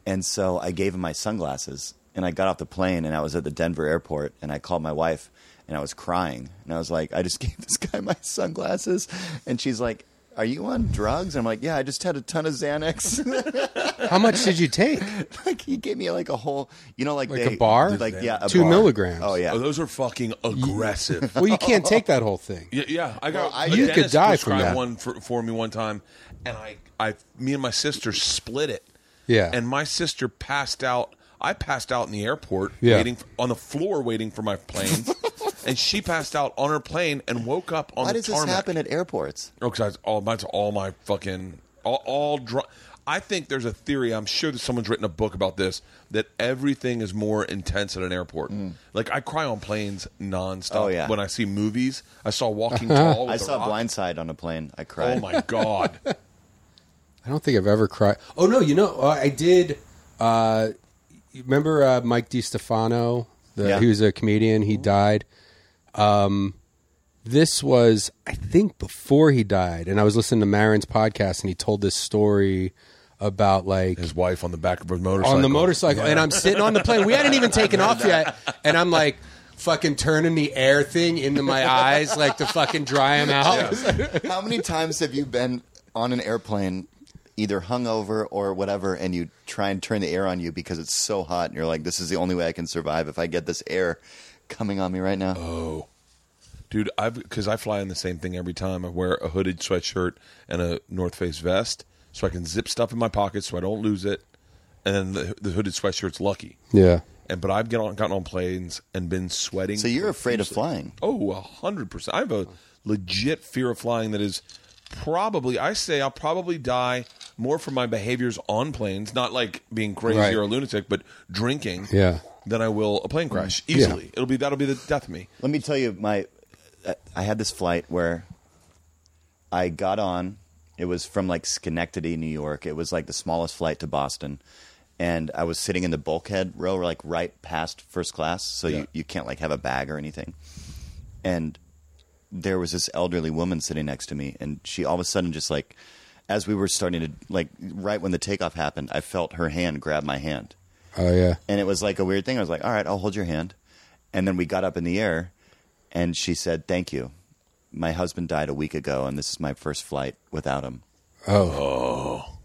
and so I gave him my sunglasses, and I got off the plane, and I was at the Denver airport, and I called my wife, and I was crying, and I was like, "I just gave this guy my sunglasses," and she's like. Are you on drugs? I'm like, yeah, I just had a ton of Xanax. How much did you take? like he gave me like a whole, you know, like Like they- a bar? like yeah, a Two bar. milligrams. Oh yeah, Oh, those are fucking aggressive. Well, you can't take that whole thing. Yeah, yeah. I got. Well, I- a You could die from prescribed that. one for, for me one time, and I, I, me and my sister split it. Yeah. And my sister passed out. I passed out in the airport, Yeah. waiting f on the floor, waiting for my plane, and she passed out on her plane and woke up on why the does this happen at airports? Oh, because all that's all my fucking all, all dr- I think there's a theory. I'm sure that someone's written a book about this. That everything is more intense at an airport. Like I cry on planes nonstop. Mm. Oh, yeah. When I see movies, I saw Walking Tall. With I The saw Rock. Blindside on a plane. I cried. Oh my god! I don't think I've ever cried. Oh no, you know uh, I did. Uh, you remember uh, Mike DeStefano? The, Yeah. He was a comedian. He died. Um, this was, I think, before he died, and I was listening to Maron's podcast, and he told this story about like His wife on the back of her motorcycle. on the motorcycle, and I'm sitting on the plane. We hadn't even taken off yet, and I'm like. Fucking turning the air thing into my eyes, like to fucking dry them out. How many times have you been on an airplane, either hungover or whatever, and you try and turn the air on you because it's so hot, and you're like, "This is the only way I can survive if I get this air coming on me right now." Oh, dude, I've because I fly in the same thing every time. I wear a hooded sweatshirt and a North Face vest, so I can zip stuff in my pockets so I don't lose it. And then the, the hooded sweatshirt's lucky. Yeah. And but I've get on, gotten on planes and been sweating. So you're afraid of flying. Oh, a hundred percent. I have a legit fear of flying that is probably. I say I'll probably die more from my behaviors on planes, not like being crazy Right. or a lunatic, but drinking. Yeah. Than I will a plane crash mm. easily. It'll be that'll be the death of me. Let me tell you, my I had this flight where I got on. It was from like Schenectady, New York. It was like the smallest flight to Boston, and I was sitting in the bulkhead row, like right past first class, so Yeah. you you can't like have a bag or anything. And there was this elderly woman sitting next to me, and she all of a sudden just like, as we were starting to like right when the takeoff happened, I felt her hand grab my hand Oh yeah. and it was like a weird thing. I was like, "All right, I'll hold your hand." And then we got up in the air, and she said, "Thank you. My husband died a week ago, and this is my first flight without him." Oh. oh.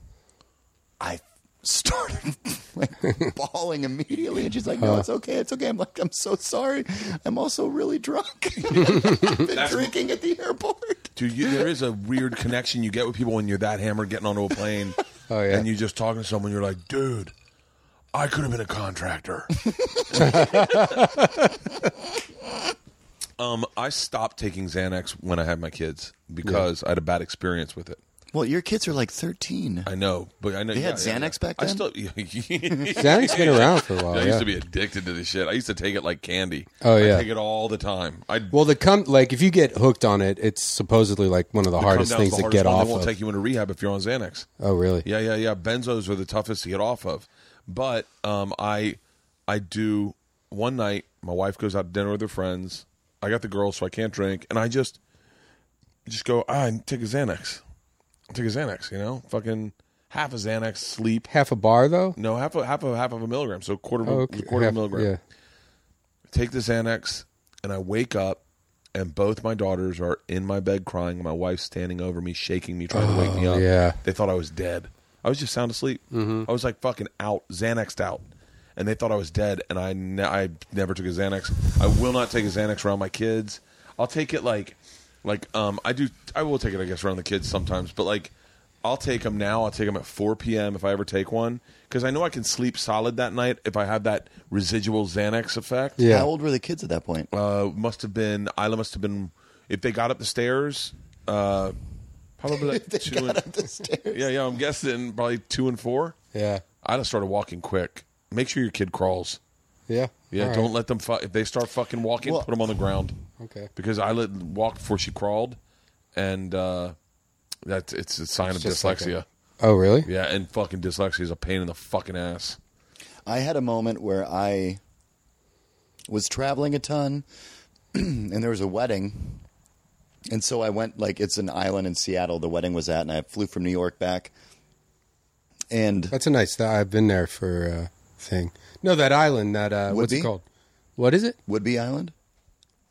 I started like bawling immediately, and she's like, "No, it's okay, it's okay." I'm like, "I'm so sorry. I'm also really drunk. I've been drinking at the airport." Dude, you, there is a weird connection you get with people when you're that hammered getting onto a plane. Oh, yeah. And you're just talking to someone, you're like, dude, I could have been a contractor. um, I stopped taking Xanax when I had my kids because I had a bad experience with it. Well, your kids are like 13. I know, but I know They had yeah, yeah, Xanax yeah. back I then? still Xanax been around for a while. I yeah. used to be addicted to this shit. I used to take it like candy. Oh, yeah. I take it all the time. I Well, the come like if you get hooked on it, it's supposedly like one of the, hardest things the to hardest get one. off They won't of. take you into rehab if you're on Xanax. oh, really? Yeah, yeah, yeah. Benzos are the toughest to get off of. But um, I, I do. One night, my wife goes out to dinner with her friends. I got the girls, so I can't drink, and I just, just go. Ah, I take a Xanax. I take a Xanax. You know, fucking half a Xanax, sleep. Half a bar though. No, half a half a half of a milligram. So quarter of a, Oh, okay. quarter Half- of a milligram. Yeah. Take the Xanax, and I wake up, and both my daughters are in my bed crying. My wife's standing over me, shaking me, trying to wake me Oh, up. yeah. They thought I was dead. I was just sound asleep. Mm-hmm. I was like fucking out, Xanaxed out. and they thought I was dead, and I ne- I never took a Xanax. I will not take a Xanax around my kids. I'll take it like like um I do. I will take it I guess around the kids sometimes, but like I'll take them now. I'll take them at 4 p.m. if I ever take one because I know I can sleep solid that night if I have that residual Xanax effect. Yeah. How old were the kids at that point? Uh, must have been Isla must have been if they got up the stairs. Uh, probably like They two got and, up the stairs. yeah, yeah. I'm guessing probably two and four. Yeah. I just started walking quick. Make sure your kid crawls. Yeah. Yeah, All right. don't let them. Fu- if they start fucking walking, Well- put them on the ground. Okay. Because I let walk before she crawled, and uh, that's it's a sign It's of just like dyslexia. a- Oh, really? yeah, and fucking dyslexia is a pain in the fucking ass. I had a moment where I was traveling a ton, and there was a wedding, and so I went like it's an island in Seattle. The wedding was at, and I flew from New York back, and That's a nice. I've been there for uh, thing. No, that island. That uh, what's Whidbey? it called? What is it? Whidbey Island,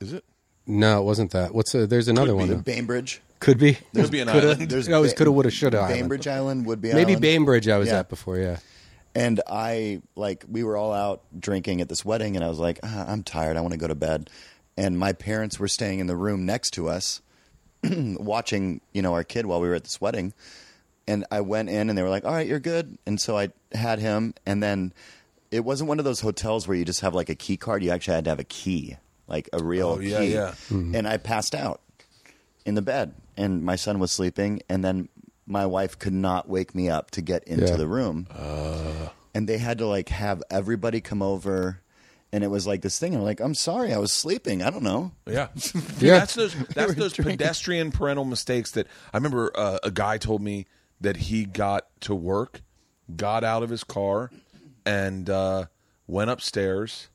Is it? No, it wasn't that. What's a, there's another Could be. one. Bainbridge. Could be. Could be an Coulda. island. There's it always Ba- coulda, woulda, shoulda. island. Bainbridge Island, Whidbey Maybe Island. Bainbridge. I was Yeah. at before. Yeah. And I like we were all out drinking at this wedding, and I was like, ah, I'm tired. I want to go to bed. And my parents were staying in the room next to us, watching you know our kid while we were at this wedding. And I went in, and they were like, "All right, you're good." And so I had him, and then it wasn't one of those hotels where you just have like a key card. You actually had to have a key, like a real Oh, yeah, key. yeah. And I passed out in the bed, and my son was sleeping, and then my wife could not wake me up to get into Yeah. the room and they had to like have everybody come over and it was like this thing and I'm like I'm sorry I was sleeping I don't know Yeah, Yeah. That's those. That's those pedestrian parental mistakes that I remember. Uh, a guy told me that he got to work, got out of his car, and uh, went upstairs,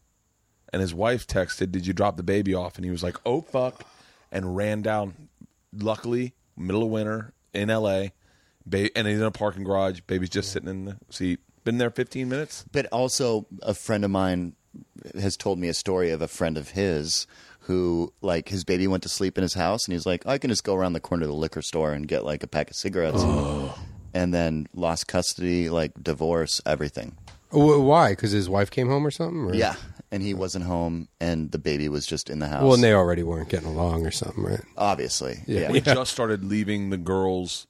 and his wife texted, "Did you drop the baby off?" And he was like, "Oh fuck," and ran down. Luckily, middle of winter in L.A. Ba- and he's in a parking garage. Baby's just sitting in the seat. Been there 15 minutes. but also a friend of mine has told me a story of a friend of his who like his baby went to sleep in his house and he's like I can just go around the corner to the liquor store and get like a pack of cigarettes and then lost custody like divorce everything Wh- Why? Because his wife came home or something? Or? yeah and he wasn't home and the baby was just in the house Well, and they already weren't getting along or something, right? obviously Yeah. yeah, We just started leaving the girls.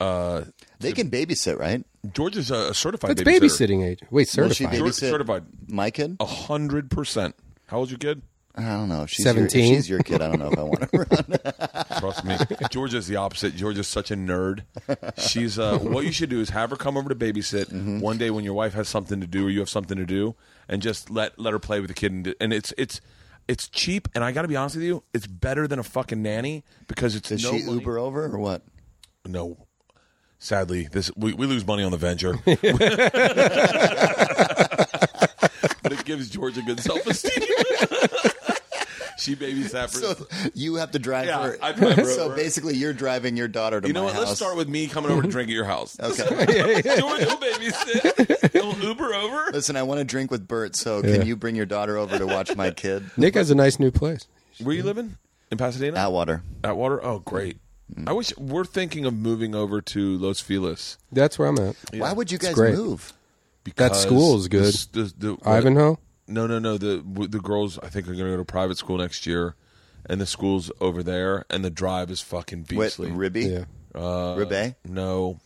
Uh, they can babysit right George is a, a certified That's babysitter. babysitting age. Wait, Will she certified. George certified. my kid A hundred percent. How old's your kid? I don't know. If she's 17? Your, if she's your kid. I don't know if I want to run. Trust me. Georgia's the opposite. Georgia's such a nerd. She's uh, what you should do is have her come over to babysit Mm-hmm. one day when your wife has something to do or you have something to do, and just let let her play with the kid. And, and it's it's it's cheap. And I got to be honest with you, it's better than a fucking nanny because it's Does no she money- Uber over or what? No. Sadly, this we, we lose money on the venture. but it gives Georgia a good self esteem. She babysat for So you have to drive Yeah, her. I drive her so over. basically, you're driving your daughter to You know my what? house. Let's start with me coming over to drink at your house. Okay. George will babysit. He'll Uber over. Listen, I want to drink with Bert. So can you bring your daughter over to watch my kid? Nick has a nice new place. Where you living? In Pasadena? Atwater. Atwater? Oh, great. Mm. I wish we're thinking of moving over to Los Feliz. That's where I'm at. Why would you guys great. move? Because school is good. The, the, the, Ivanhoe? No, no, no. The the girls I think are going to go to private school next year, and the school's over there, and the drive is fucking Wait, beastly. Ribby? Yeah. Uh, Ribbe? No,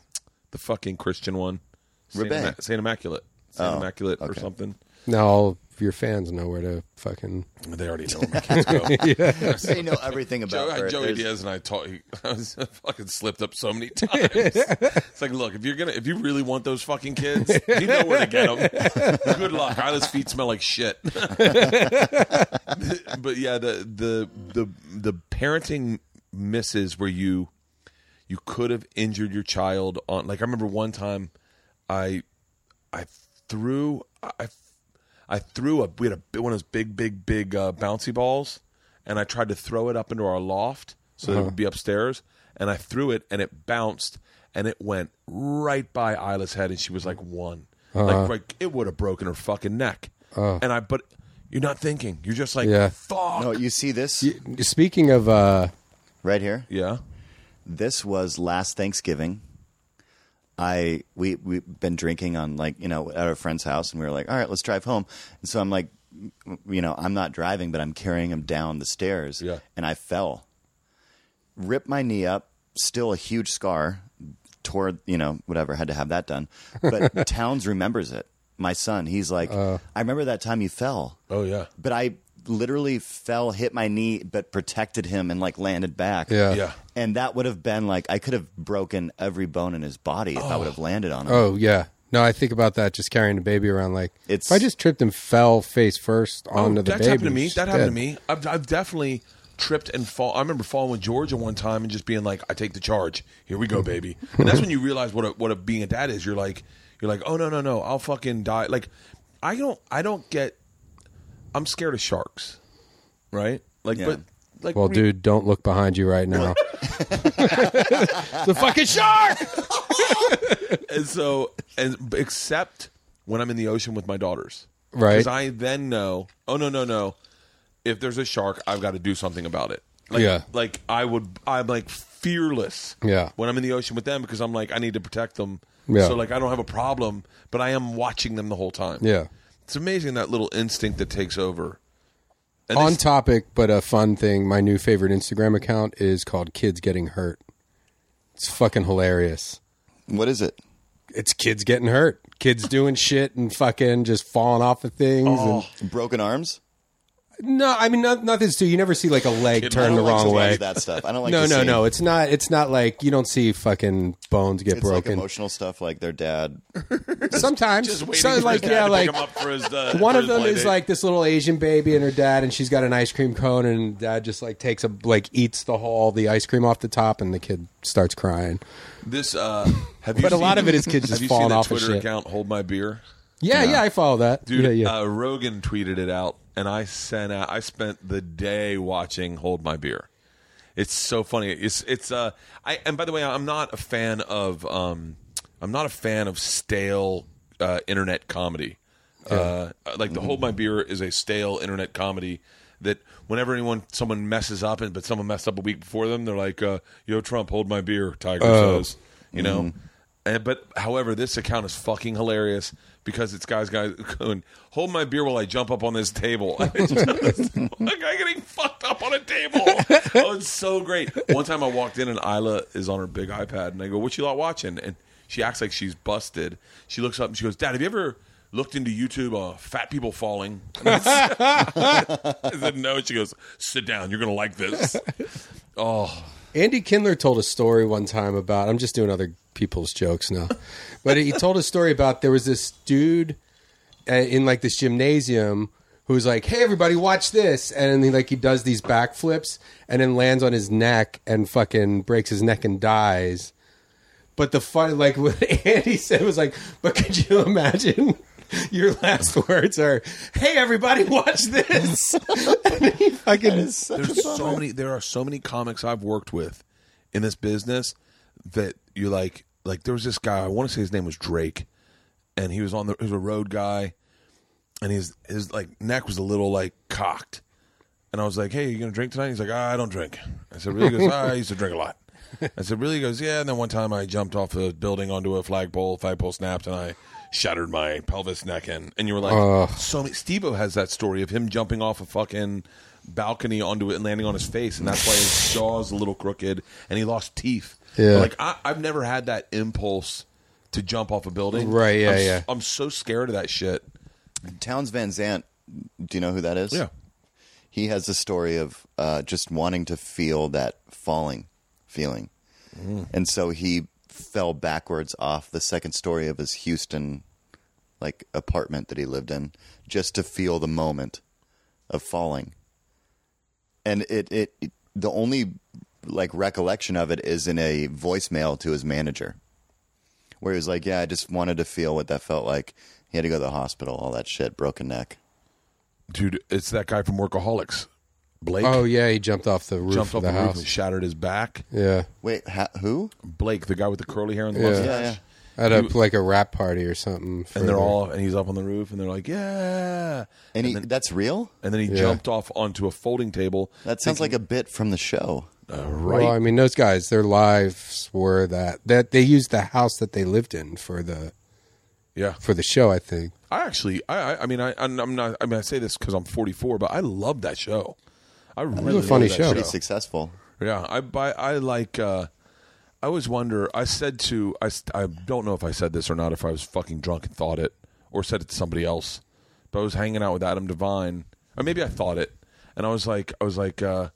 the fucking Christian one. Saint, Ribbe. Imma- Saint Immaculate. Saint Oh, Immaculate or okay. something. Now all of your fans know where to fucking. They already know where my kids go. They know everything about Joe, Bert. Joey There's- Diaz and I talk. I was fucking slipped up so many times. it's like, look, if you're gonna, if you really want those fucking kids, you know where to get them. Good luck. Isla's feet smell like shit. but yeah, the the the the parenting misses where you you could have injured your child on. Like I remember one time, I I threw I I threw a we had a one of those big big big uh, bouncy balls, and I tried to throw it up into our loft so that it would be upstairs, and I threw it and it bounced and it went right by Isla's head, and she was like one, like, like it would have broken her fucking neck, and I but. You're not thinking. You're just like, Yeah. fuck. No, you see this Speaking of, uh, right here? yeah. This was last Thanksgiving. I we we've been drinking on like you know at a friend's house, and we were like, all right, let's drive home. And so I'm like, you know, I'm not driving, but I'm carrying him down the stairs. Yeah. and I fell, ripped my knee up, still a huge scar, tore you know whatever, had to have that done. But Towns remembers it. My son, he's like, uh. I remember that time you fell Oh yeah. but I literally fell, hit my knee, but protected him and like landed back. Yeah. Yeah. And that would have been like I could have broken every bone in his body if I would have oh. landed on him. Oh yeah. No, I think about that just carrying the baby around. Like, It's- if I just tripped and fell face first Oh, onto the that's baby, happened to me. she's That happened to dead. me. I've, I've definitely tripped and fall. I remember falling with Georgia one time and just being like, "I take the charge. Here we go, mm-hmm. baby." And that's when you realize what a, what a, being a dad is. You're like, you're like, "Oh no, no, no! I'll fucking die." Like, I don't, I don't get. I'm scared of sharks, right? Like, Yeah. but like, Well, re- dude, don't look behind you right now. the fucking shark. and so and except when I'm in the ocean with my daughters, Right. Because I then know, oh no, no, no, if there's a shark, I've got to do something about it. Like, Yeah. like I would, I'm like fearless. Yeah. when I'm in the ocean with them because I'm like I need to protect them. Yeah. So like I don't have a problem, but I am watching them the whole time. Yeah. It's amazing that little instinct that takes over. And On this- topic, but a fun thing. My new favorite Instagram account is called Kids Getting Hurt. It's fucking hilarious. What is it? It's kids getting hurt. Kids doing shit and fucking just falling off of things. Oh. Broken arms? No, I mean not, nothing's too. You never see like a leg Kid- turn the like wrong way. that stuff. I don't like no, no, see no. It's not. It's not like you don't see fucking bones get It's like broken. emotional stuff like their dad. Sometimes, just waiting so, like yeah, like pick him up for his, uh, one of them is date. like this little Asian baby and her dad, and she's got an ice cream cone, and dad just like takes a like eats the whole the ice cream off the top, and the kid starts crying. this. Uh, have you? But a lot of it is kids just falling seen off of Twitter shit. account? Hold my beer. Yeah, yeah, I follow that. Dude, yeah, yeah. Uh, Rogan tweeted it out, and I sent out. I spent the day watching "Hold My Beer." It's so funny. It's it's. Uh, I and by the way, I'm not a fan of. Um, I'm not a fan of stale uh, internet comedy. Uh, like the "Hold My Beer" is a stale internet comedy that whenever anyone someone messes up, and but someone messed up a week before them, they're like, uh, "Yo, Trump, hold my beer." Tiger Oh. says, you know. And, but however, this account is fucking hilarious because it's guys guys going, hold my beer while I jump up on this table. A guy getting fucked up on a table. Oh, it's so great. One time I walked in and Isla is on her big iPad and I go, "What you lot watching?" And she acts like she's busted. She looks up and she goes, "Dad, have you ever?" Looked into YouTube, uh, fat people falling. I said- no. She goes, "Sit down. You're gonna like this." Oh, Andy Kindler told a story one time about. I'm just doing other people's jokes now, but he told a story about there was this dude uh, in like this gymnasium who's like, "Hey, everybody, watch this!" And he like he does these backflips and then lands on his neck and fucking breaks his neck and dies. But the fun, like what Andy said, was like, "But could you imagine?" Your last words are, "Hey, everybody, watch this!" he fucking there's so many there are so many comics I've worked with in this business that you like like there was this guy I want to say his name was Drake and he was on the he was a road guy and his his like neck was a little like cocked. And I was like hey you gonna drink tonight? He's like ah, I don't drink. I said really? He goes ah, I used to drink a lot. I said really? He goes yeah. And then one time I jumped off a building onto a flagpole flagpole snapped and I shattered my pelvis neck and and you were like so many Steve-O has that story of him jumping off a fucking balcony onto it and landing on his face and that's why his jaw's a little crooked and he lost teeth Yeah. But, like I, I've never had that impulse to jump off a building Right, yeah, I'm, yeah. I'm so scared of that shit Townes Van Zandt, do you know who that is? Yeah. He has a story of uh, just wanting to feel that falling feeling. And so he fell backwards off the second story of his Houston like apartment that he lived in just to feel the moment of falling. And it, it, it the only like recollection of it is in a voicemail to his manager where he was like, "Yeah, I just wanted to feel what that felt like." He had to go to the hospital, all that shit, broken neck. dude it's that guy from workaholics blake Oh yeah, he jumped off the roof jumped of off the, the, roof house. and shattered his back yeah, Wait, ha- who? blake the guy with the curly hair and the Yeah. mustache Yeah, yeah. at a like a rap party or something. and they're further. all and he's up on the roof and they're like yeah And, he, then- that's real. and then he Yeah. jumped off onto a folding table That sounds like a bit from the show. uh, right. Well, I mean, those guys, their lives were that that they used the house that they lived in for the yeah. for the show. I think. I actually, I, I, I mean, I, I'm I'm not. I mean, I say this because I'm 44, but I love that show. I really a funny love that show. Pretty successful. Yeah, I buy. I like. uh I always wonder. I said to. I, I don't know if I said this or not. If I was fucking drunk and thought it, or said it to somebody else. But I was hanging out with Adam Devine, or maybe I thought it, and I was like, I was like, uh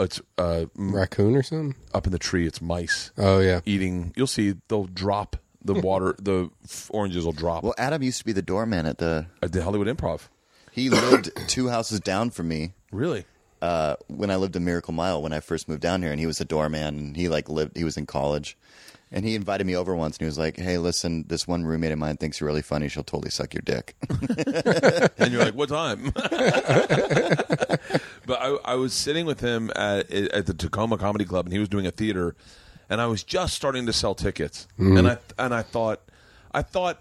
it's uh Raccoon or something. up in the tree. It's mice Oh yeah. eating. You'll see. They'll drop the water. the oranges will drop Well, Adam used to be the doorman at the. at the Hollywood Improv. He lived two houses down from me Really? Uh, when I lived in Miracle Mile when I first moved down here, and he was a doorman. And he like lived. He was in college, and he invited me over once, and he was like, "Hey, listen, this one roommate of mine thinks you're really funny. She'll totally suck your dick." and you're like, "What time?" but I, I was sitting with him at, at the Tacoma Comedy Club, and he was doing a theater, and I was just starting to sell tickets, and I and I thought, I thought,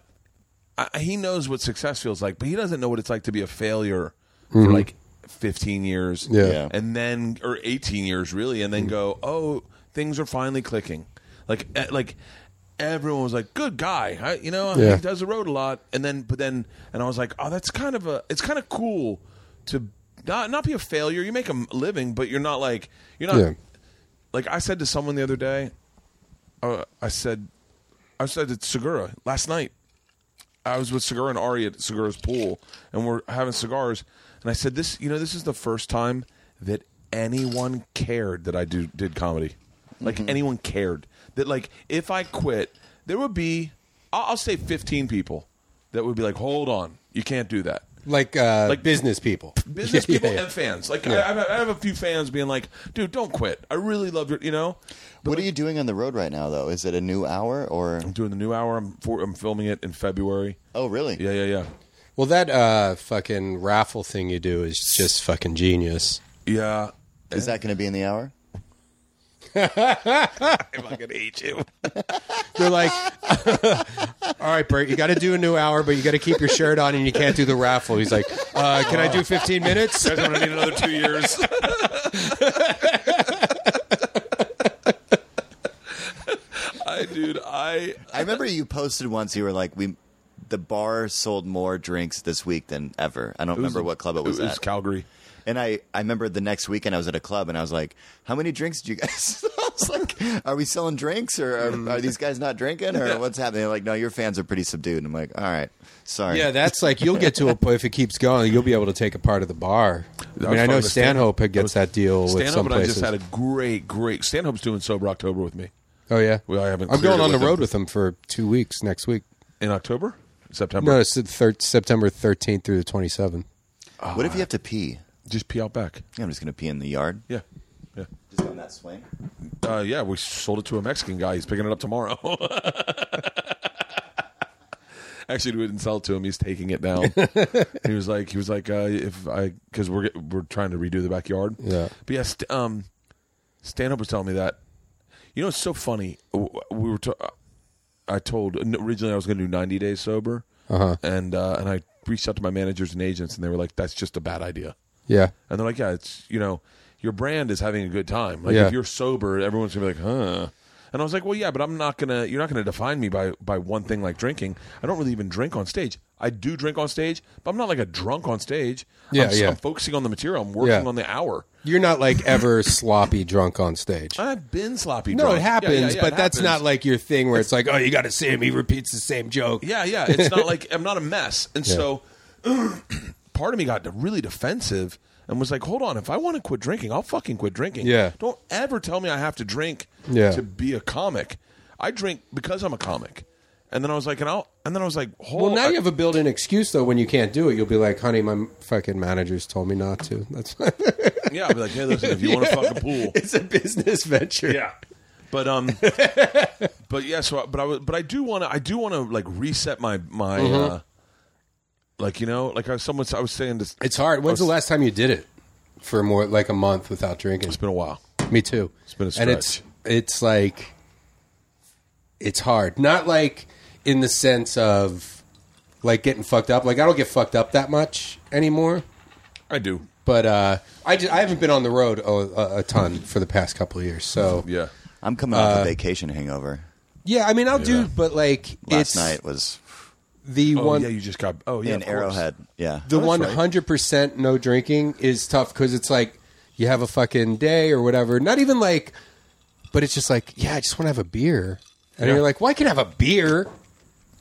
I, he knows what success feels like, but he doesn't know what it's like to be a failure for like 15 years, Yeah. Yeah. and then or 18 years really, and then go, oh, things are finally clicking, like like. Everyone was like, "Good guy," I, you know. Yeah. He does the road a lot, and then, but then, and I was like, "Oh, that's kind of a. It's kind of cool to not not be a failure. You make a living, but you're not like you're not Yeah. like I said to someone the other day. Uh, I said, I said to Segura last night. I was with Segura and Ari at Segura's pool, and we're having cigars. And I said, "This, you know, this is the first time that anyone cared that I do did comedy. Like anyone cared that, like, if I quit, there would be, I'll, I'll say, fifteen people that would be like, "Hold on, you can't do that." Like uh, Like- business people. business Yeah, people yeah, yeah. and fans. Like I, I have- I have a few fans being like, "Dude, don't quit. I really love your." You know, what are you doing on the road right now, though? Is it a new hour or? I'm doing the new hour. I'm for, I'm filming it in February. Oh, really? Yeah, yeah, yeah, Well, that uh, fucking raffle thing you do is just fucking genius. yeah. Is that going to be in the hour? I'm not gonna hate you. They're like, all right, Bert, you got to do a new hour, but you got to keep your shirt on and you can't do the raffle. He's like, uh, can I do 15 minutes? I'm gonna need another two years. I, dude, I I remember you posted once. You were like, "We, the bar sold more drinks this week than ever." I don't remember what club it was, It was at. Calgary. and I, I remember the next weekend I was at a club and I was like, "How many drinks did you guys?" I was like, "Are we selling drinks or are, are these guys not drinking or what's happening?" They're like, "No, your fans are pretty subdued." And I'm like, "All right, sorry." Yeah, that's like you'll get to a point if it keeps going, you'll be able to take a part of the bar. I mean, I know talking Stan- Stanhope gets was- that deal with Stanhope some and I places. just had a great, great. Stanhope's doing sober October with me oh yeah, Well, I haven't I'm cleared going it on the with him. road with him for two weeks next week. in October, September. No, it's the thir- September 13th through the 27th. What if you have to pee? Just pee out back. I'm just going to pee in the yard. Yeah, yeah. Just on that swing. Uh, yeah, we sold it to a Mexican guy. He's picking it up tomorrow. Actually, we didn't sell it to him. He's taking it down. he was like, he was like, uh, if I, because we're get- we're trying to redo the backyard. Yeah. But yeah, st- um, Stanhope was telling me that. You know, it's so funny. W- We were. To- I told originally I was going to do 90 days sober, Uh-huh. and uh, and I reached out to my managers and agents, and they were like, "That's just a bad idea." Yeah. And they're like, yeah, it's you know, your brand is having a good time. Like Yeah. if you're sober, everyone's gonna be like, huh. And I was like, well, yeah, but I'm not gonna. You're not gonna define me by by one thing like drinking. I don't really even drink on stage. I do drink on stage, but I'm not like a drunk on stage. Yeah, I'm, yeah. I'm focusing on the material. I'm working Yeah. on the hour. You're not like ever sloppy drunk on stage. I've been sloppy. No, drunk. it happens, Yeah, yeah, yeah, but it that's happens. not like your thing where it's like, oh, you got to see him. He repeats the same joke. Yeah, yeah. It's not like I'm not a mess. And so part of me got really defensive and was like, hold on, if I want to quit drinking, I'll fucking quit drinking. Yeah. Don't ever tell me I have to drink Yeah. to be a comic. I drink because I'm a comic. And then I was like, and I'll, and then I was like, hold Well, now I- you have a built-in excuse though. When you can't do it, you'll be like, "Honey, my fucking managers told me not to." That's yeah, I'll be like, hey, listen, if you want to fucking pool, it's a business venture. yeah. But um, but yeah. So, but I was, but I do want to, I do want to like reset my my, Mm-hmm. uh, like you know, like I was someone I was saying this. It's hard. When's the last time you did it for more like a month without drinking? It's been a while. Me too. It's been a and it's it's like it's hard. Not like in the sense of like getting fucked up. Like I don't get fucked up that much anymore. I do. But uh, I, ju- I haven't been on the road a, a, a ton for the past couple of years. So Yeah. I'm coming off Uh, a vacation hangover. yeah, I mean I'll Yeah. do, but like Last it's night was the Oh one yeah, you just got. Oh yeah, in. Arrowhead. Yeah. the Oh, that's one right. hundred percent no drinking is tough because it's like you have a fucking day or whatever. Not even like, but it's just like yeah, I just want to have a beer, and Yeah. you're like, well, I can have a beer,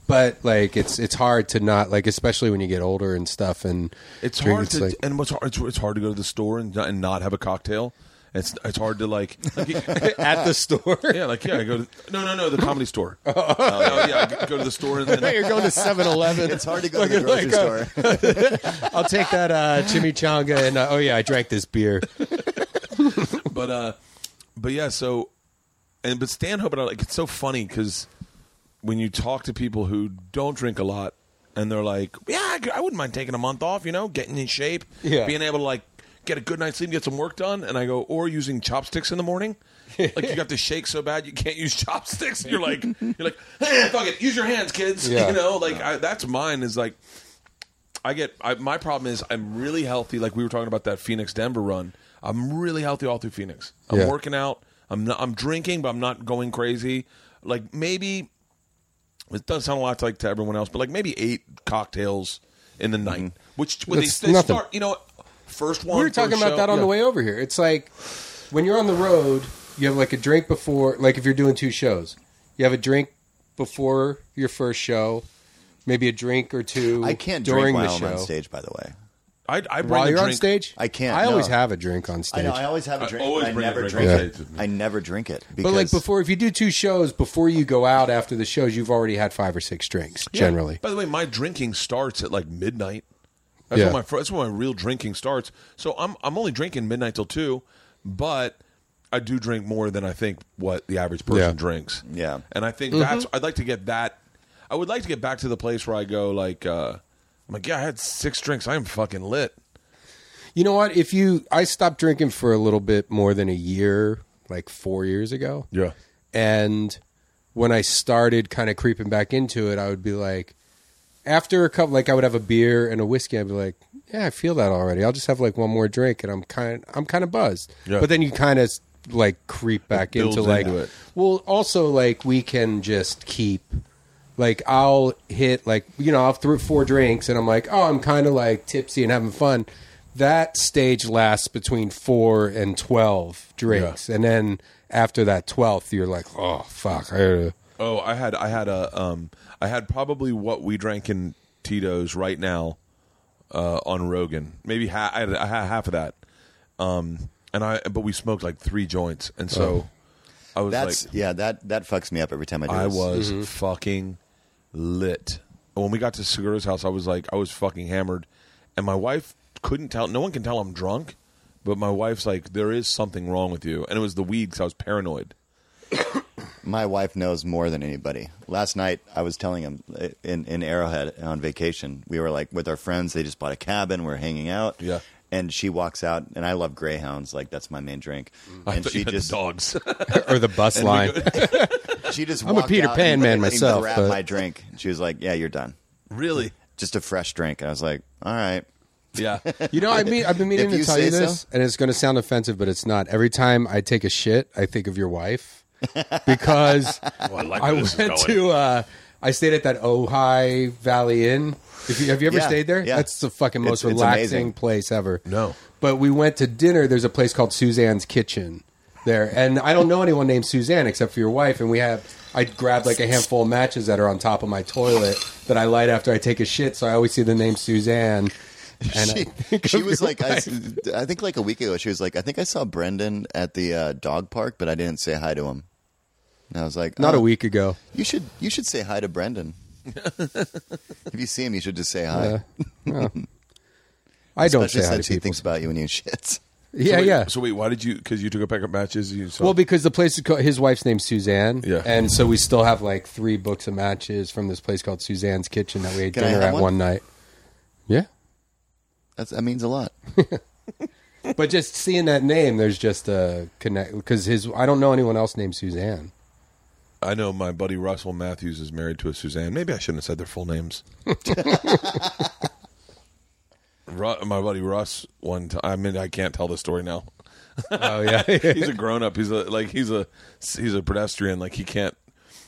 but like it's it's hard to not like, especially when you get older and stuff. And It's drink, hard to, like- and what's hard, it's, it's hard to go to the store and not, and not have a cocktail. It's it's hard to like, like at the store. yeah, like yeah, I go to no no no the comedy store. Oh, yeah, I go to the store and then You're going to 7-Eleven. It's hard to go to the grocery like, uh, store. I'll take that uh, chimichanga and uh, oh yeah, I drank this beer. but uh, but yeah, so and but Stanhope and I like it's so funny because when you talk to people who don't drink a lot and they're like, yeah, I, I wouldn't mind taking a month off, you know, getting in shape, Yeah. being able to like get a good night's sleep, get some work done, and I go, or using chopsticks in the morning. like you got to shake so bad you can't use chopsticks. You're like, you're like, hey, fuck it, use your hands, kids. Yeah. You know, like I, that's mine. Is like, I get I, my problem is I'm really healthy. Like we were talking about that Phoenix Denver run. I'm really healthy all through Phoenix. I'm Yeah. working out. I'm not, I'm drinking, but I'm not going crazy. Like maybe it does sound a lot like to everyone else, but like maybe eight cocktails in the night, mm-hmm. which when they, they start, you know, first one. we were talking about show, that on yeah. the way over here. It's like when you're on the road, you have like a drink before, like if you're doing two shows, you have a drink before your first show, maybe a drink or two. I can't during drink while the I'm on stage. By the way, I, I bring While you're on stage, I can't, I always have a drink on stage. I know I always have a I drink. always I bring a never drink drink it. I never drink it because but like before, if you do two shows before you go out after the shows, you've already had five or six drinks Yeah. generally. By the way, my drinking starts at like midnight. That's Yeah. when my that's when my real drinking starts. So I'm I'm only drinking midnight till two, but I do drink more than I think what the average person Yeah. drinks. Yeah. and I think Mm-hmm. that's I'd like to get that. I would like to get back to the place where I go like uh, I'm like yeah I had six drinks I am fucking lit. You know what? If you, I stopped drinking for a little bit more than a year, like four years ago. Yeah. And when I started kind of creeping back into it, I would be like, after a couple, like I would have a beer and a whiskey. I'd be like, yeah, I feel that already. I'll just have like one more drink, and I'm kind, I'm kind of buzzed. Yeah. But then you kind of like creep back into like, into it. well, also like we can just keep. Like I'll hit like you know I'll through four drinks and I'm like oh I'm kind of like tipsy and having fun. That stage lasts between four and twelve drinks, and then after that twelfth, you're like oh fuck. I gotta, Oh, I had I had a um I had probably what we drank in Tito's right now uh, on Rogan. Maybe ha- I, had, I had half of that. Um and I but we smoked like three joints and so I was that's like yeah that that fucks me up every time I do. I this. was Mm-hmm. fucking lit. When we got to Segura's house, I was like I was fucking hammered and my wife couldn't tell no one can tell I'm drunk, but my wife's like there is something wrong with you and it was the weed cuz I was paranoid. My wife knows more than anybody. Last night, I was telling him in, in Arrowhead on vacation, we were like with our friends. They just bought a cabin. We're hanging out. Yeah. And she walks out, and I love greyhounds. Like that's my main drink. I And she you had the just dogs. or the bus line. she just I'm a Peter out Pan and- man and myself, Grabbed but- my drink. She was like, "Yeah, you're done. really? Just a fresh drink." And I was like, "All right." Yeah. You know, I mean, I've been meaning to tell you this, so. and it's going to sound offensive, but it's not. Every time I take a shit, I think of your wife because Well, I like I went this is going. to. Uh, I stayed at that Ojai Valley Inn. If you, have you ever Yeah, stayed there? yeah. That's the fucking most It's- it's relaxing amazing. place ever. No. but we went to dinner. There's a place called Suzanne's Kitchen there, and I don't know anyone named Suzanne except for your wife. And we have. I grabbed like a handful of matches that are on top of my toilet that I light after I take a shit. So I always see the name Suzanne. And she, she was like, I. I think like a week ago, she was like, I think I saw Brendan at the uh, dog park, but I didn't say hi to him. And I was like, not oh, a week ago. You should you should say hi to Brendan. if you see him, you should just say hi. Uh, I don't Especially say hi to he people. thinks about you when you shits. yeah, so wait, yeah. So wait, why did you? Because you took a pack of matches. You saw, Well, because the place is called, his wife's name's Suzanne, Yeah. and so we still have like three books of matches from this place called Suzanne's Kitchen that we ate Can I dinner have at one? one night. Yeah, That's, that means a lot. but just seeing that name, there's just a connect because his. I don't know anyone else named Suzanne. I know my buddy Russell Matthews is married to a Suzanne. Maybe I shouldn't have said their full names. Ru- my buddy Russ one time. I mean, I can't tell the story now. Oh yeah. he's a grown up. He's a like he's a he's a pedestrian. Like he can't.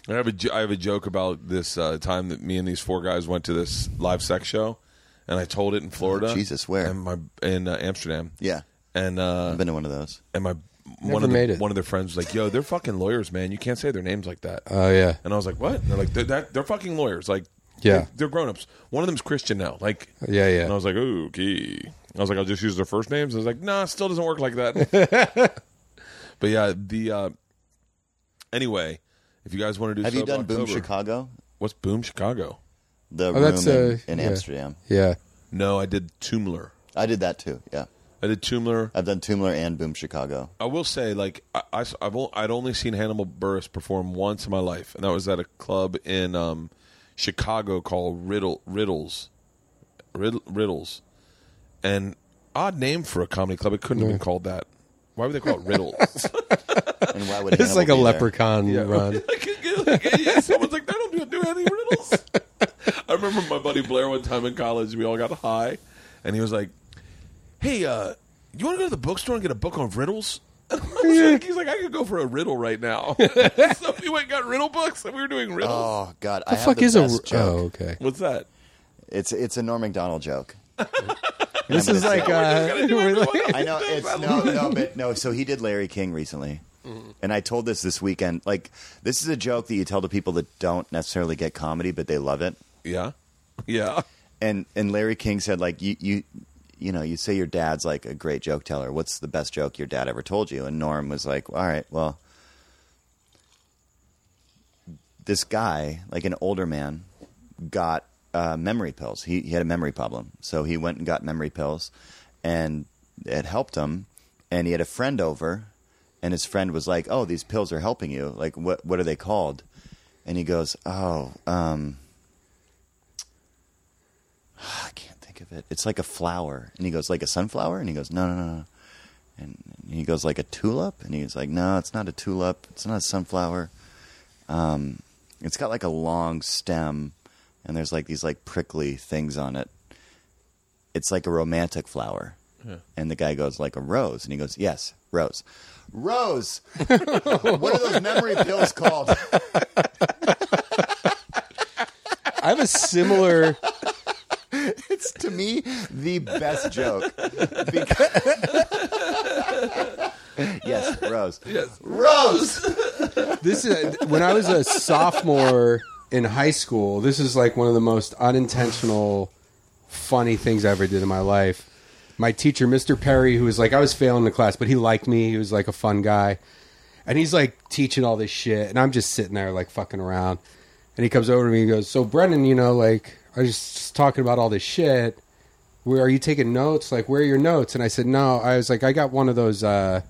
I have a I have a joke about this uh, time that me and these four guys went to this live sex show, and I told it in Florida. Oh, Jesus, where? And my in uh, Amsterdam. Yeah, And uh, I've been to one of those. and my Never one of the, made it. one of their friends was like, "Yo, they're fucking lawyers, man. You can't say their names like that." oh yeah. And I was like, "What?" And they're like, "They're, that, they're fucking lawyers. Like, Yeah. they're, they're grown ups. One of them's Christian now. Like, Yeah, yeah. And I was like, "Okay." I was like, "I'll just use their first names." I was like, "Nah, still doesn't work like that." but yeah, the uh, anyway, if you guys want to do, Have you Sober done Boom October- Chicago? What's Boom Chicago? The Oh, room that's, in, uh, in yeah. Amsterdam. Yeah. No, I did Toomler. I did that too. Yeah, I did Toomler. I've done Toomler and Boom Chicago. I will say, like, I, I, have I'd only seen Hannibal Buress perform once in my life, and that was at a club in um, Chicago called Riddle Riddles, Riddle, Riddles, and odd name for a comedy club. It couldn't have been called that. Why would they call it Riddles? And why would It's Hannibal like a be there? leprechaun run. like, like, yeah, someone's like, they don't do, do any riddles. I remember my buddy Blair one time in college. We all got high, and he was like, "Hey, uh, you want to go to the bookstore and get a book on riddles?" And I was like, he's like, "I could go for a riddle right now." so we went and got riddle books, and we were doing riddles. Oh God, I The have fuck the is a? best joke. Oh, okay. What's that? It's it's a Norm Macdonald joke. This is like uh, we're like- I know it's no no but no. So he did Larry King recently, Mm-hmm. and I told this this weekend. Like this is a joke that you tell to people that don't necessarily get comedy, but they love it. Yeah, yeah. And and Larry King said like you you you know you say your dad's like a great joke teller. What's the best joke your dad ever told you? And Norm was like, all right, well. This guy, like an older man, got uh, memory pills. He, he had a memory problem, so he went and got memory pills, and it helped him. And he had a friend over, and his friend was like, "Oh, these pills are helping you. Like, what what are they called?" And he goes, "Oh, um, I can't think of it. It's like a flower." And he goes, "Like a sunflower?" And he goes, "No, no, no." no. And he goes, "Like a tulip?" And he's like, "No, it's not a tulip. It's not a sunflower. Um, it's got like a long stem." and there's like these like prickly things on it. It's like a romantic flower. And the guy goes like a rose, and he goes, "Yes, rose, rose. what are those memory pills called?" I have a similar. It's to me the best joke. Because- yes, rose. Yes. Rose. This is when I was a sophomore in high school. This is like one of the most unintentional, funny things I ever did in my life. My teacher, Mr. Perry, who was like I was failing the class, but he liked me. He was like a fun guy, and he's like teaching all this shit, and I'm just sitting there like fucking around. And he comes over to me and goes, "So Brendan, you know, like I was just talking about all this shit. Where are you taking notes? Like, where are your notes?" And I said, "No." I was like, "I got one of those." uh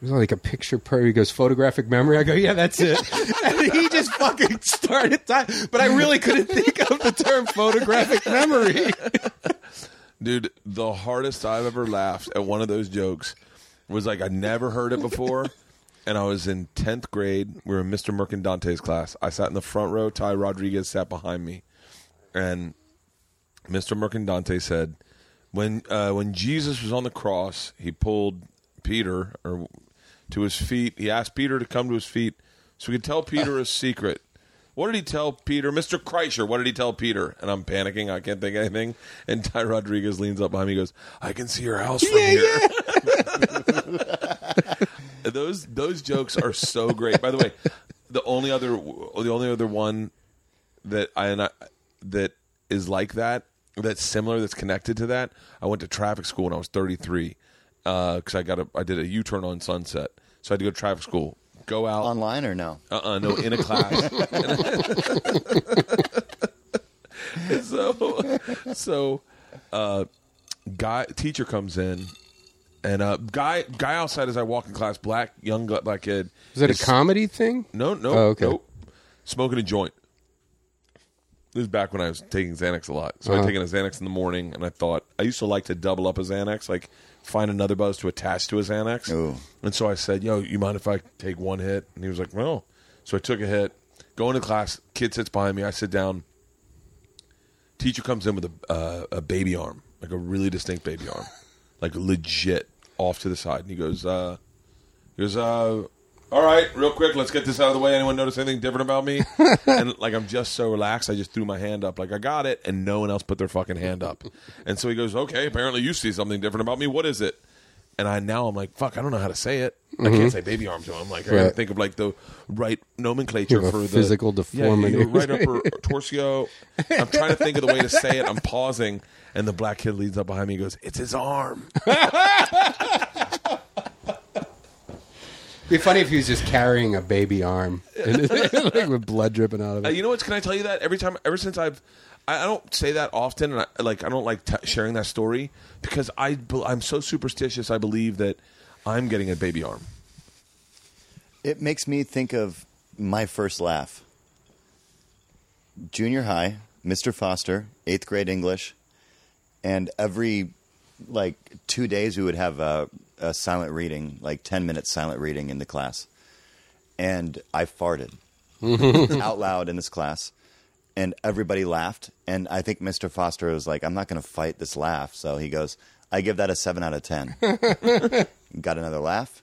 it was like a picture per he goes photographic memory. I go, yeah, that's it. and he just fucking started. But I really couldn't think of the term photographic memory. Dude, the hardest I've ever laughed at one of those jokes was like I never heard it before. And I was in 10th grade. We were in Mr. Mercandante's class. I sat in the front row. Ty Rodriguez sat behind me. And Mr. Mercandante said, when, uh, when Jesus was on the cross, he pulled Peter or to his feet. He asked Peter to come to his feet so he could tell Peter a secret. What did he tell Peter? Mr. Kreischer, what did he tell Peter? And I'm panicking. I can't think of anything. And Ty Rodriguez leans up behind me and goes, I can see your house from here. those those jokes are so great. By the way, the only other the only other one that I, and I that is like that that's similar that's connected to that. I went to traffic school when I was 33 because I got a I did a U turn on Sunset, so I had to go to traffic school. Go out Online or no? uh uh no, in a class. so, so, uh, guy teacher comes in, and uh, guy guy outside as I walk in class, black young black kid. Is it a comedy thing? No, no, Oh, okay. nope. Smoking a joint. This is back when I was taking Xanax a lot. So Uh-huh. I'd taken a Xanax in the morning, and I thought I used to like to double up a Xanax, like find another buzz to attach to a Xanax. Ooh. And so I said, "Yo, you mind if I take one hit?" And he was like, "Well." So I took a hit. Go into class. Kid sits behind me. I sit down. Teacher comes in with a uh, a baby arm, like a really distinct baby arm, like legit off to the side. And he goes, uh, he goes, uh, all right, real quick, let's get this out of the way. Anyone notice anything different about me? and like I'm just so relaxed, I just threw my hand up, like I got it, and no one else put their fucking hand up. And so he goes, okay, apparently you see something different about me. What is it? And I now I'm like, fuck, I don't know how to say it. I can't mm-hmm. say baby arm to him. Like I gotta Right. think of like the right nomenclature You have a for the physical deformity. Yeah, right upper torso. I'm trying to think of the way to say it. I'm pausing, and the black kid leads up behind me. and goes, "It's his arm." It'd be funny if he was just carrying a baby arm and, like, with blood dripping out of Uh, it. you know what? Can I tell you that every time, ever since I've, I, I don't say that often, and I, like I don't like t- sharing that story because I I'm so superstitious. I believe that I'm getting a baby arm. It makes me think of my first laugh. Junior high, Mr. Foster, eighth grade English, and every like two days we would have a, a silent reading, like ten minutes silent reading in the class, and I farted out loud in this class, and everybody laughed, and I think Mr. Foster was like, "I'm not going to fight this laugh," so he goes, "I give that a seven out of 10. Got another laugh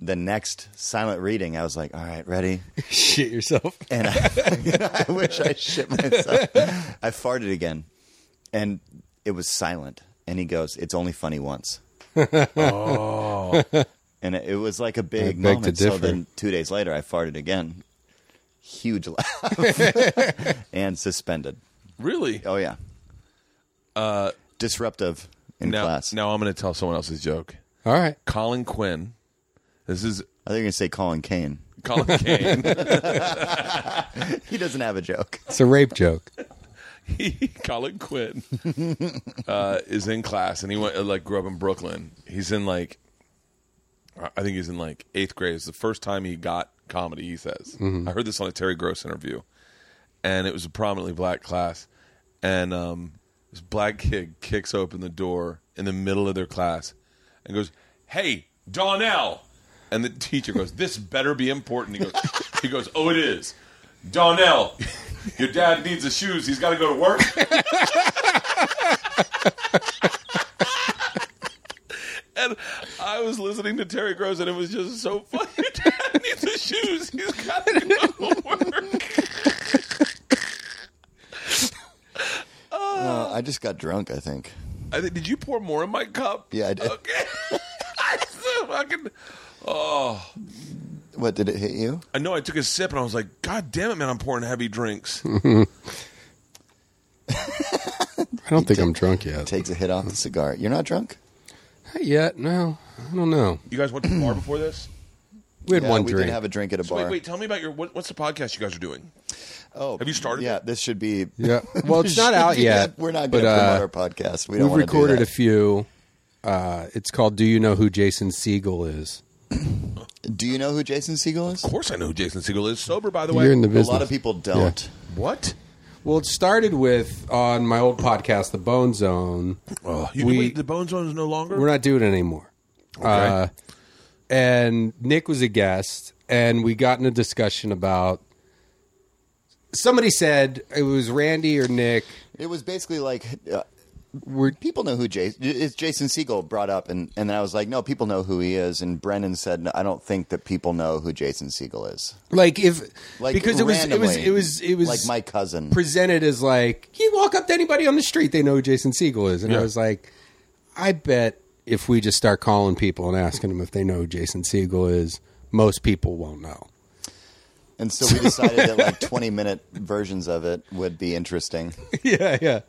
the next silent reading, I was like, all right, ready? Shit yourself. And I, I wish I shit myself. I farted again. And it was silent. And he goes, it's only funny once. Oh. And it, it was like a big I moment. So then two days later, I farted again. Huge laugh. and suspended. Really? Oh, yeah. Uh, Disruptive in now, class. now I'm going to tell someone else's joke. All right. Colin Quinn. This is I think you're going to say Colin Kane. Colin Kane. He doesn't have a joke. It's a rape joke. Colin Quinn uh, is in class, and he went like grew up in Brooklyn. He's in like, I think he's in like eighth grade. It's the first time he got comedy. He says, I heard this on a Terry Gross interview, and it was a prominently black class, and um, this black kid kicks open the door in the middle of their class, and goes, "Hey, Donnell," and the teacher goes, "This better be important." He goes, "He goes, oh, it is." Donnell, your dad needs the shoes. He's got to go to work. and I was listening to Terry Gross, and it was just so funny. Your dad needs the shoes. He's got to go to work. Uh, I just got drunk, I think. I think, did you pour more in my cup? Yeah, I did. Okay. I so fucking. Oh, What, did it hit you? I know. I took a sip, and I was like, "God damn it, man! I'm pouring heavy drinks." I don't think I'm drunk yet. Takes a hit off the cigar. You're not drunk? Not yet. No. I don't know. You guys went to the bar before this? We had Yeah, one we drink. did have a drink at a So bar. wait, wait. Tell me about your what, what's the podcast you guys are doing? Oh, Have you started Yeah, it? this should be. yeah. Well, it's not out yet. We're not but, going to uh, promote our podcast. We don't We've want to do recorded that. a few. Uh, it's called "Do You Know Who Jason Segel Is?" Do you know who Jason Segel is? Of course, I know who Jason Segel is. Sober, by the way. You're in the A lot of people don't. what? Well, it started with on my old podcast, The Bone Zone. Oh, you We- wait, the Bone Zone is no longer. We're not doing it anymore. Uh, and Nick was a guest, and we got in a discussion about. Somebody said it was Randy or Nick. It was basically like uh, We're people know who Jason. It's Jason Segel brought up, and and then I was like, no, people know who he is. And Brennan said, no, I don't think that people know who Jason Segel is. like if Like because it was it was it was it was like my cousin. presented as like you walk up to anybody on the street, they know who Jason Segel is, and I was like, I bet if we just start calling people and asking them if they know who Jason Segel is, most people won't know. And so we decided that like 20 minute versions of it would be interesting. yeah, yeah.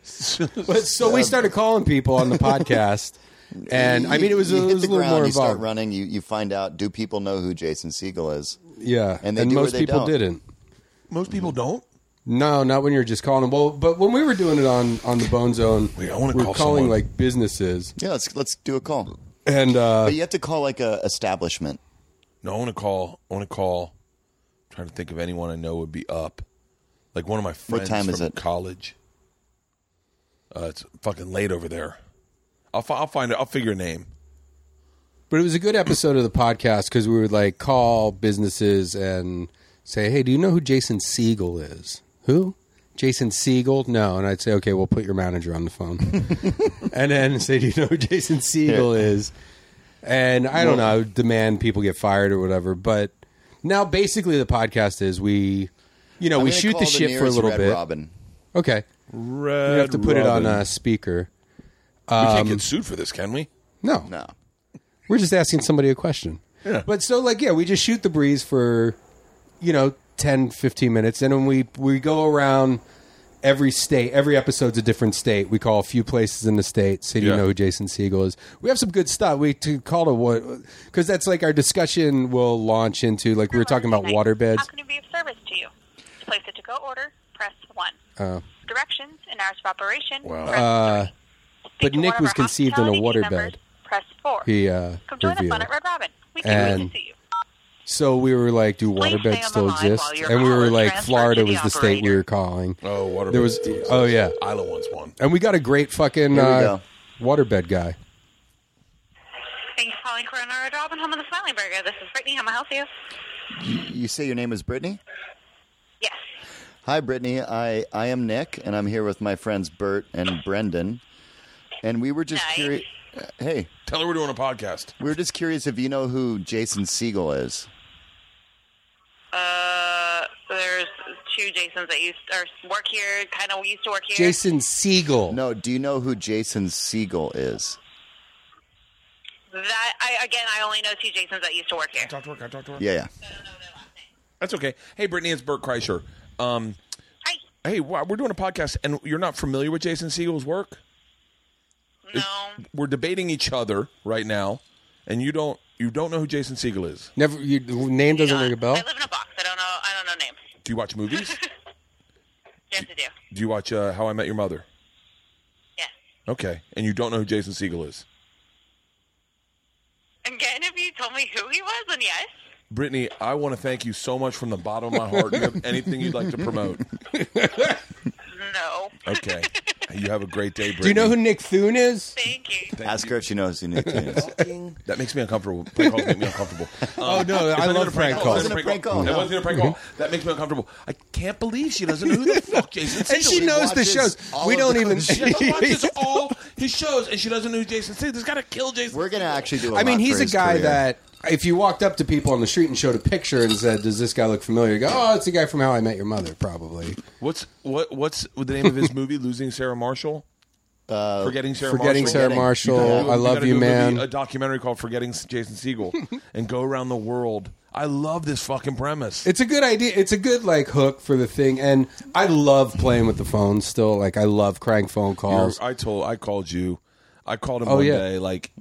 But so we started calling people on the podcast, and I mean it was, you it was the a little ground, more you start running, you, you find out do people know who Jason Segel is? Yeah, And they do or most they people don't. didn't. Most people don't. No, not when you're just calling them. Well, but when we were doing it on on the Bone Zone, Wait, I wanna we were call calling someone. like businesses, Yeah, let's let's do a call. and uh, But you have to call like a establishment. No, I want to call. I want to call. Trying to think of anyone I know would be up. Like one of my friends time from is it? college. Uh, it's fucking late over there. I'll fi- I'll find it. I'll figure a name. But it was a good episode of the podcast because we would like call businesses and say, "Hey, do you know who Jason Segel is? Who? Jason Segel? No. And I'd say, okay, we'll put your manager on the phone. and then say, do you know who Jason Segel is? And I don't know, demand people get fired or whatever. But now basically the podcast is we, you know, I'm we shoot call the shit for a little Red bit. Robin. Okay. Red We have to put it on a speaker. we can't um, get sued for this, can we? No. No. We're just asking somebody a question. Yeah. But so like yeah, we just shoot the breeze for you know 10 15 minutes and then we we go around every state. Every episode's a different state. We call a few places in the state. So you Yeah. know who Jason Segel is. We have some good stuff. We to call it what cuz that's like our discussion will launch into like we were talking about Tonight. waterbeds. How can we be of service to you? To place a to-go order, press 1. Uh, Directions and hours of operation, Wow. press Uh, 3. Speak but to Nick one of was our conceived in a hospitality team waterbed. members, Press 4. he uh Come join the revealed. fun at Red Robin. We can't wait And- to see you. So we were like, do waterbeds still exist? And we were like, Florida was the state we were calling. Oh, water. There was- oh, yeah. Isla wants one. And we got a great fucking Here we uh, go. waterbed guy. Thank you for calling Corona Red Robin, home of the Smiling Burger. This is Brittany. How may I help you? You say your name is Brittany? Yes. Hi, Brittany. I, I am Nick, and I'm here with my friends Bert and Brendan. And we were just Nice. curious. Hey, Tell her we're doing a podcast. we were just curious if you know who Jason Segel is. Uh, there's two Jasons that used or work here, kind of used to work here. Jason Segel. No, do you know who Jason Segel is? That I again, I only know two Jasons that used to work here. Talk to her. I talk to her? Yeah, yeah. I don't know their last name. That's okay. Hey, Brittany, it's Bert Kreischer. Um, Hi. hey, wow, we're doing a podcast, and you're not familiar with Jason Segel's work. No. We're debating each other right now, and you don't you don't know who Jason Segel is. Never. Your name doesn't ring a bell. I live in a box. I don't know. I don't know names. Do you watch movies? Yes, I do. do you watch uh, How I Met Your Mother? Yes. Okay, and you don't know who Jason Segel is. Again, if you told me who he was, then yes. Brittany, I want to thank you so much from the bottom of my heart. Do you have anything you'd like to promote? No. Okay. You have a great day, Brittany. Do you know who Nick Thune is? Thank you. Thank Ask you. her if she knows who Nick Thune is. That makes me uncomfortable. Prank calls make me uncomfortable. Oh no, I love even a prank call. calls. It's not Wasn't a prank call, That wasn't a prank call. That makes me uncomfortable. I can't believe she doesn't know who the fuck Jason Segel And she knows the shows. all We don't those even. She watches all his shows, and she doesn't know who Jason Segel. There's got to kill Jason. We're gonna actually do. I I mean, he's a guy that if you walked up to people on the street and showed a picture and said, "Does this guy look familiar?" You go, "Oh, it's the guy from How I Met Your Mother." Probably. What's what? What's the name of his movie? Losing Sarah Marshall. Uh, Forgetting Sarah Forgetting Marshall. Sarah Marshall. You gotta I love gotta you, do a movie- man. A documentary called "Forgetting Jason Segel" and go around the world. I love this fucking premise. It's a good idea. It's a good like hook for the thing, and I love playing with the phone. Still, like I love crank phone You're- calls. I told I called you. I called him Oh, one yeah. day, like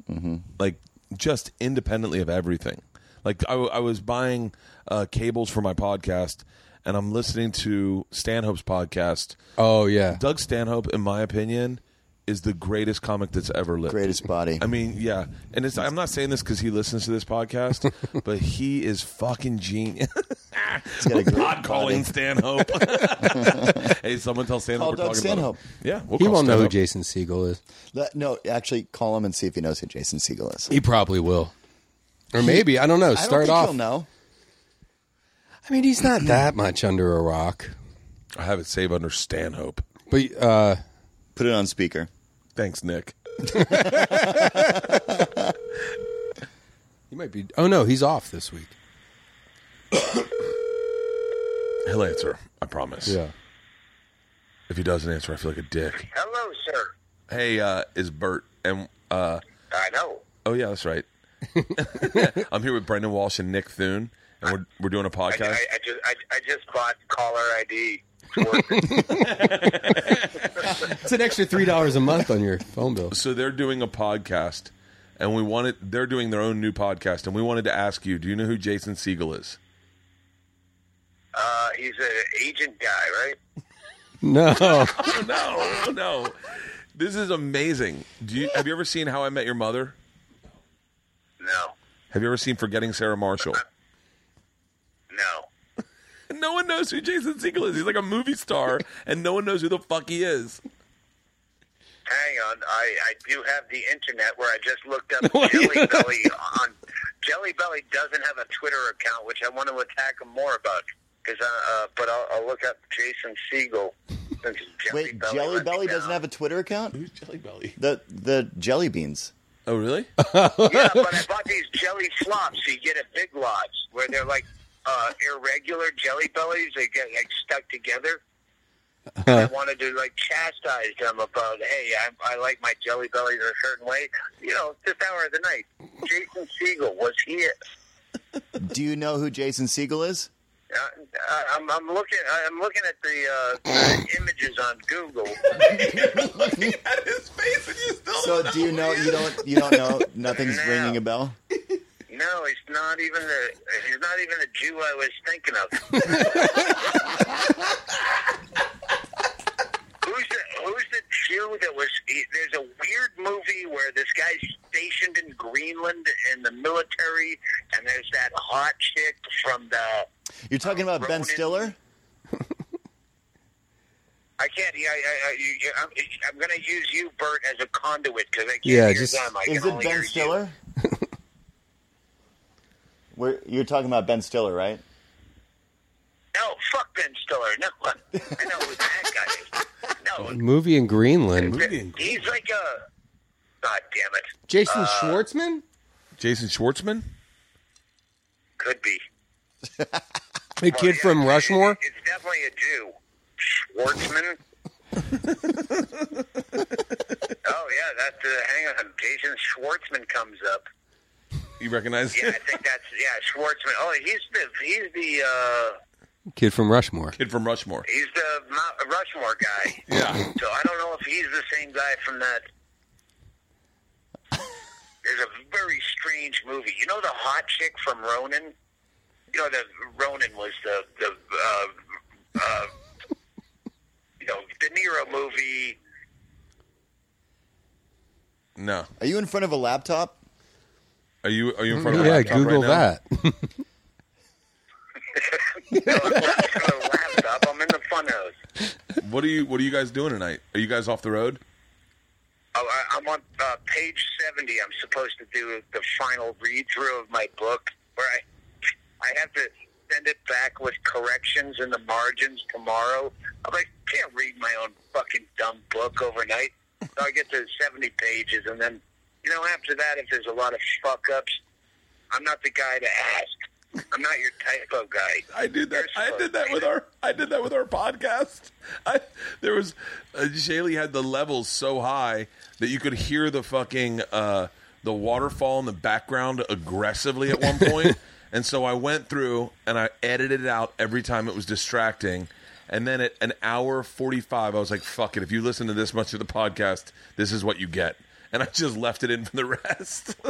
like just independently of everything. Like I, I was buying uh, cables for my podcast, and I'm listening to Stanhope's podcast. Oh yeah, Doug Stanhope, in my opinion, is the greatest comic that's ever lived. greatest body. I mean, yeah, and it's, I'm not saying this because he listens to this podcast, but he is fucking genius. got a great Pod calling. Stanhope. hey, someone tell Stanhope Call we're Doug talking Stanhope. about him. Yeah, we'll he won't know who Jason Segel is. Let- no, actually, call him and see if he knows who Jason Segel is. He probably will, or maybe I don't know. I don't Start think off. he'll know. I mean, he's not that much under a rock, I have it saved under Stanhope. but uh, Put it on speaker. Thanks, Nick. he might be. Oh no, he's off this week. He'll answer. I promise. Yeah. If he doesn't answer, I feel like a dick. Hello, sir. Hey, uh, is Bert and uh, I know. oh yeah, that's right. I'm here with Brendan Walsh and Nick Thune, and we're we're doing a podcast. I, I just I, I just bought caller ID. For- It's an extra three dollars a month on your phone bill. so they're doing a podcast, and we wanted they're doing their own new podcast, and we wanted to ask you, do you know who Jason Segel is? uh, he's an agent guy, right? No, Oh, no, no, this is amazing. Do you have you ever seen How I Met Your Mother? No, Have you ever seen Forgetting Sarah Marshall? no. No one knows who Jason Segel is. He's like a movie star, and no one knows who the fuck he is. Hang on, I, I do have the internet where I just looked up Jelly Belly on Jelly Belly doesn't have a Twitter account, which I want to attack him more about. Because, uh, uh, but I'll, I'll look up Jason Segel. Since Wait, Belly Jelly Belly doesn't have a Twitter account? Who's Jelly Belly? The the jelly beans. Oh, really? yeah, but I bought these jelly flops. So you get a big lots where they're like uh, irregular jelly bellies. They get like stuck together. And I wanted to like chastise them about, hey, I, I like my jelly bellies a certain way. You know, this hour of the night. Jason Segel was here. Do you know who Jason Segel is? Uh, I'm, I'm looking. I'm looking at the, uh, the images on Google. Looking at his face, and you still So don't do you know you don't you don't know nothing's No. ringing a bell? No, he's not even the. He's not even the Jew I was thinking of. who's the Who's the Jew that was? He, there's a weird movie where this guy's stationed in Greenland in the military, and there's that hot chick from the. You're talking about Ben Stiller? I can't. Yeah, I, I, you, you, I'm, I'm going to use you, Bert, as a conduit because I can't Yeah, hear just- them. I Is it only hear Ben you. Stiller? We're, you're talking about Ben Stiller, right? No, fuck Ben Stiller. No, I know who that guy is. No, Movie in Greenland. Movie in he's like a. God damn it! Jason Schwartzman? Jason Schwartzman? Could be. The kid yeah, from it- Rushmore? It's definitely a Jew. Schwartzman. oh yeah, that's. Uh, hang on, Jason Schwartzman comes up. You recognize Yeah, I think that's yeah Schwartzman. Oh, he's the he's the uh, Kid from Rushmore. Kid from Rushmore. he's the Mount Rushmore guy. Yeah. So I don't know if he's the same guy from that. There's a very strange movie. You know the hot chick from Ronin. You know the Ronin was the the uh, uh, you know De Niro movie. No. Are you in front of a laptop? Are you Are you in front of a Yeah, laptop Google right now? that. No, it's not a laptop. I'm in the funhouse. What are you What are you guys doing tonight? Are you guys off the road? Oh, I, I'm on uh, page 70. I'm supposed to do the final read through of my book where I I have to send it back with corrections in the margins tomorrow. I'm like, can't read my own fucking dumb book overnight. So I get to 70 pages, and then, you know, after that, if there's a lot of fuck ups, I'm not the guy to ask. I'm not your typo guy. I did that. You're I did that with our. I did that with our podcast. I there was uh, Shaylee had the levels so high that you could hear the fucking uh, the waterfall in the background aggressively at one point. and so I went through and I edited it out every time it was distracting. And then at an hour forty five, I was like, "Fuck it! If you listen to this much of the podcast, this is what you get." And I just left it in for the rest.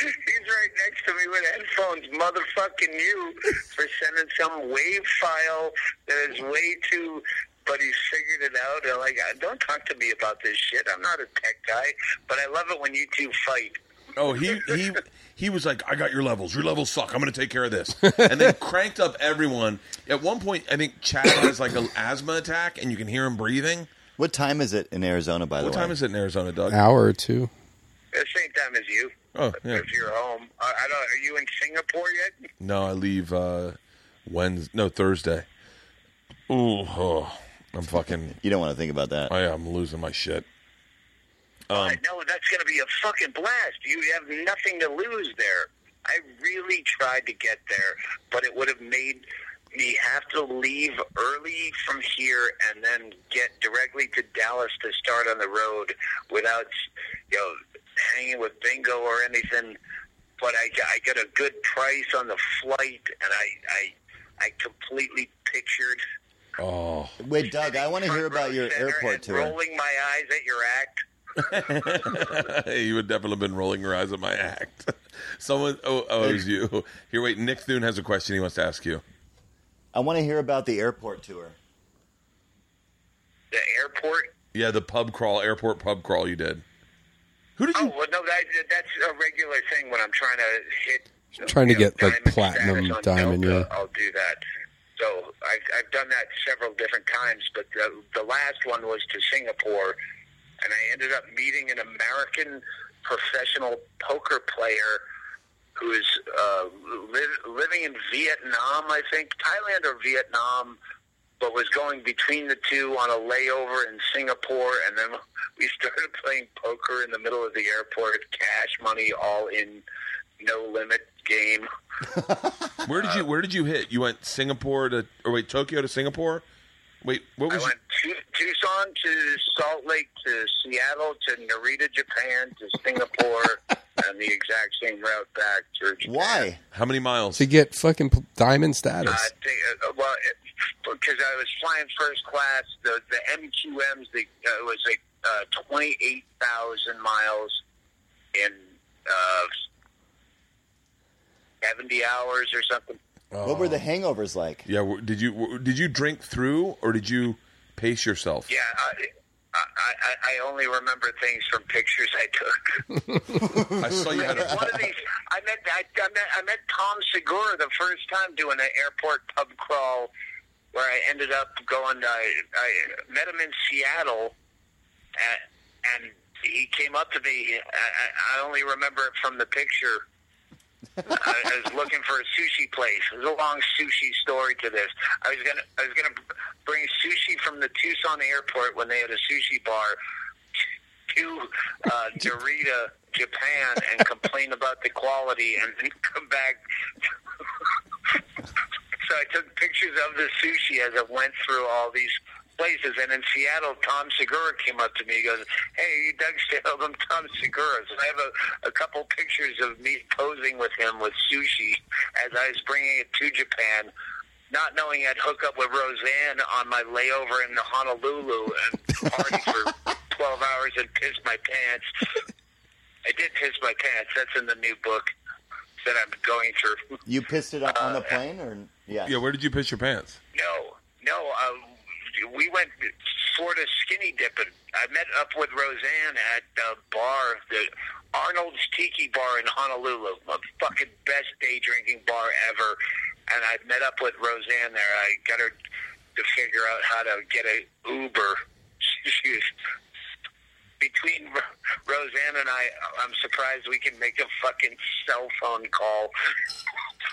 He's right next to me with headphones, motherfucking you for sending some wave file that is way too. But he's figured it out. And like, uh, don't talk to me about this shit. I'm not a tech guy, but I love it when you two fight. Oh, he he he was like, "I got your levels. Your levels suck. I'm going to take care of this." And then cranked up everyone. At one point, I think Chad has like an asthma attack, and you can hear him breathing. What time is it in Arizona, by What the way? What time is it in Arizona, Doug? Hour or two. The same time as you. Oh, yeah. If you're home, uh, I don't. Are you in Singapore yet? No, I leave uh Wednesday. No, Thursday. Ooh, oh, I'm fucking. You don't want to think about that. I am losing my shit. Um, I know that's going to be a fucking blast. You have nothing to lose there. I really tried to get there, but it would have made me have to leave early from here and then get directly to Dallas to start on the road without, you know, hanging with bingo or anything. But I, got- I got a good price on the flight, and I, I, I completely pictured. oh, Wait, Doug, I want to hear about your airport and tour. Rolling my eyes at your act. you would definitely have been rolling your eyes at my act. Someone, oh, oh, it was you. Here, wait. Nick Thune has a question he wants to ask you. I want to hear about the airport tour. The airport. Yeah, the pub crawl, airport pub crawl you did. Who did Oh you? well, no, that, that's a regular thing when I'm trying to hit. Trying to know, get, like, platinum diamond, Delta, yeah. I'll do that. So I've, I've done that several different times, but the, the last one was to Singapore, and I ended up meeting an American professional poker player who is uh, li- living in Vietnam, I think, Thailand or Vietnam, but was going between the two on a layover in Singapore, and then we started playing poker in the middle of the airport, cash money, all in no limit game. Where did you Where did you hit? You went Singapore to or wait Tokyo to Singapore. Wait, what I was? went tu- Tucson to Salt Lake to Seattle to Narita, Japan to Singapore, and the exact same route back to Japan. Why? how many miles? to get fucking p- diamond I status. think, uh, well, it, because I was flying first class, the the MQMs, the uh, it was like uh, twenty eight thousand miles in uh, seventy hours or something. What were the oh. hangovers like? yeah, w- did you w- did you drink through or did you pace yourself? Yeah, I, I, I, I only remember things from pictures I took. I saw you had a. One of these, I met, I, I met, I met Tom Segura the first time doing an airport pub crawl, where I ended up going. I, I met him in Seattle, and, and he came up to me. I, I I only remember it from the picture. I, I was looking for a sushi place. There's a long sushi story to this. I was gonna, I was gonna bring sushi from the Tucson airport when they had a sushi bar to uh, Narita, Japan, and complain about the quality, and then come back. so I took pictures of the sushi as I went through all these places. And in Seattle, Tom Segura came up to me. He goes, "Hey, you Doug Stale, I'm Tom Segura." So I have a, a couple pictures of me posing with him with sushi as I was bringing it to Japan. Not knowing I'd hook up with Roseanne on my layover in Honolulu and party for 12 hours and piss my pants. I did piss my pants. That's in the new book that I'm going through. You pissed it up on the plane, or yeah? Yeah, where did you piss your pants? No, no. Um, we went of skinny dipping. I met up with Roseanne at the bar, the Arnold's Tiki Bar in Honolulu, the fucking best day drinking bar ever. And I met up with Roseanne there. I got her to figure out how to get a Uber. She was between Roseanne and I, I'm surprised we can make a fucking cell phone call.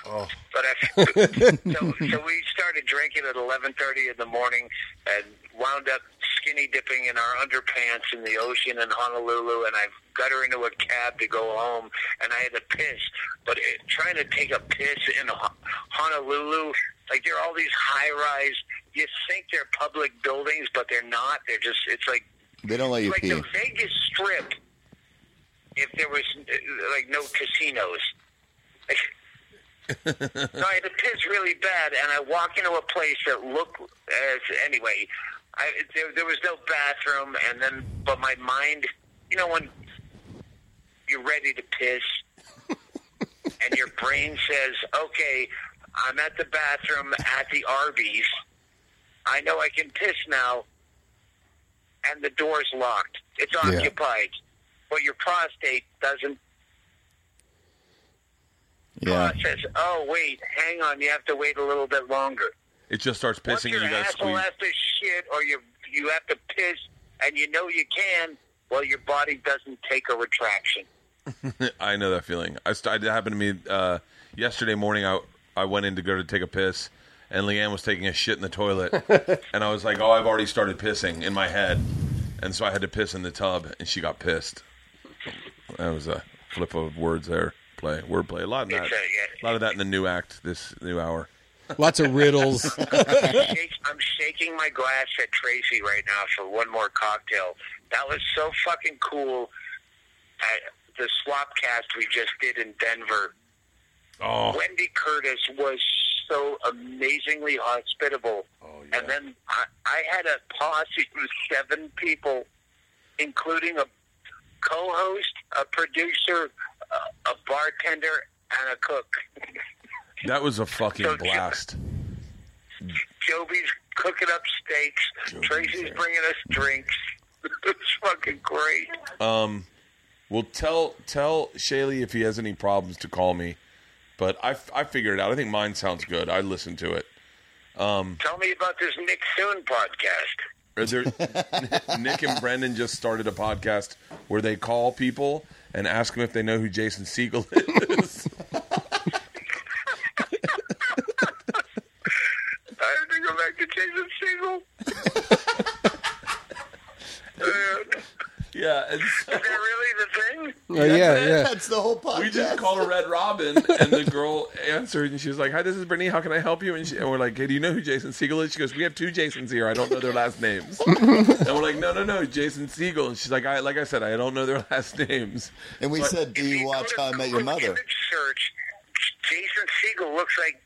Oh. But I, so, so we started drinking at 11:30 in the morning and wound up skinny dipping in our underpants in the ocean in Honolulu. And I got her into a cab to go home, and I had to piss. But it, trying to take a piss in Honolulu, like there are all these high-rise. You think they're public buildings, but they're not. They're just. It's like They don't let you like pee. the Vegas Strip. If there was like no casinos. so I had to piss really bad, and I walk into a place that looked as anyway. I, there, there was no bathroom, and then but my mind, you know, when you're ready to piss, and your brain says, "Okay, I'm at the bathroom at the Arby's. I know I can piss now." And the door's locked. It's Yeah. occupied. But your prostate doesn't Yeah. process. Oh, wait, hang on. You have to wait a little bit longer. It just starts Once pissing your and you got to asshole squeeze. has to shit or you you have to piss and you know you can, well, your body doesn't take a retraction. I know that feeling. I st- it happened to me uh, yesterday morning. I I went in to go to take a piss, and Leanne was taking a shit in the toilet, and I was like, "Oh, I've already started pissing in my head," and so I had to piss in the tub, and she got pissed. That was a flip of words there. Play wordplay. A lot of that. A- lot of that in the new act this new hour. Lots of riddles. Shake, I'm shaking my glass at Tracy right now for one more cocktail. That was so fucking cool. At the Swapcast we just did in Denver. Oh, Wendy Curtis was so amazingly hospitable. And then I, I had a posse of seven people, including a co-host, a producer, a, a bartender, and a cook. that was a fucking So- blast. Joby's cooking up steaks. Tracy's bringing us drinks. it's fucking great. Um, well, tell tell Shaylee if he has any problems to call me. But I, I figured it out. I think mine sounds good. I listened to it. Um, Tell me about this Nick Thune podcast. There, Nick and Brendan just started a podcast where they call people and ask them if they know who Jason Segel is. I have to go back to Jason Segel. Uh, yeah, And so, Is that really the thing? Uh, yeah. Yeah, yeah. That's the whole podcast. We just called a Red Robin, and the girl answered, and she was like, "Hi, this is Brittany. How can I help you?" And, she, and we're like, "Hey, do you know who Jason Segel is?" She goes, "We have two Jasons here. I don't know their last names." and we're like, "No, no, no, Jason Segel." And she's like, "I like I said, I don't know their last names." And we But- said, "Do If you watch How I Met Your Mother?" Search. Jason Segel looks like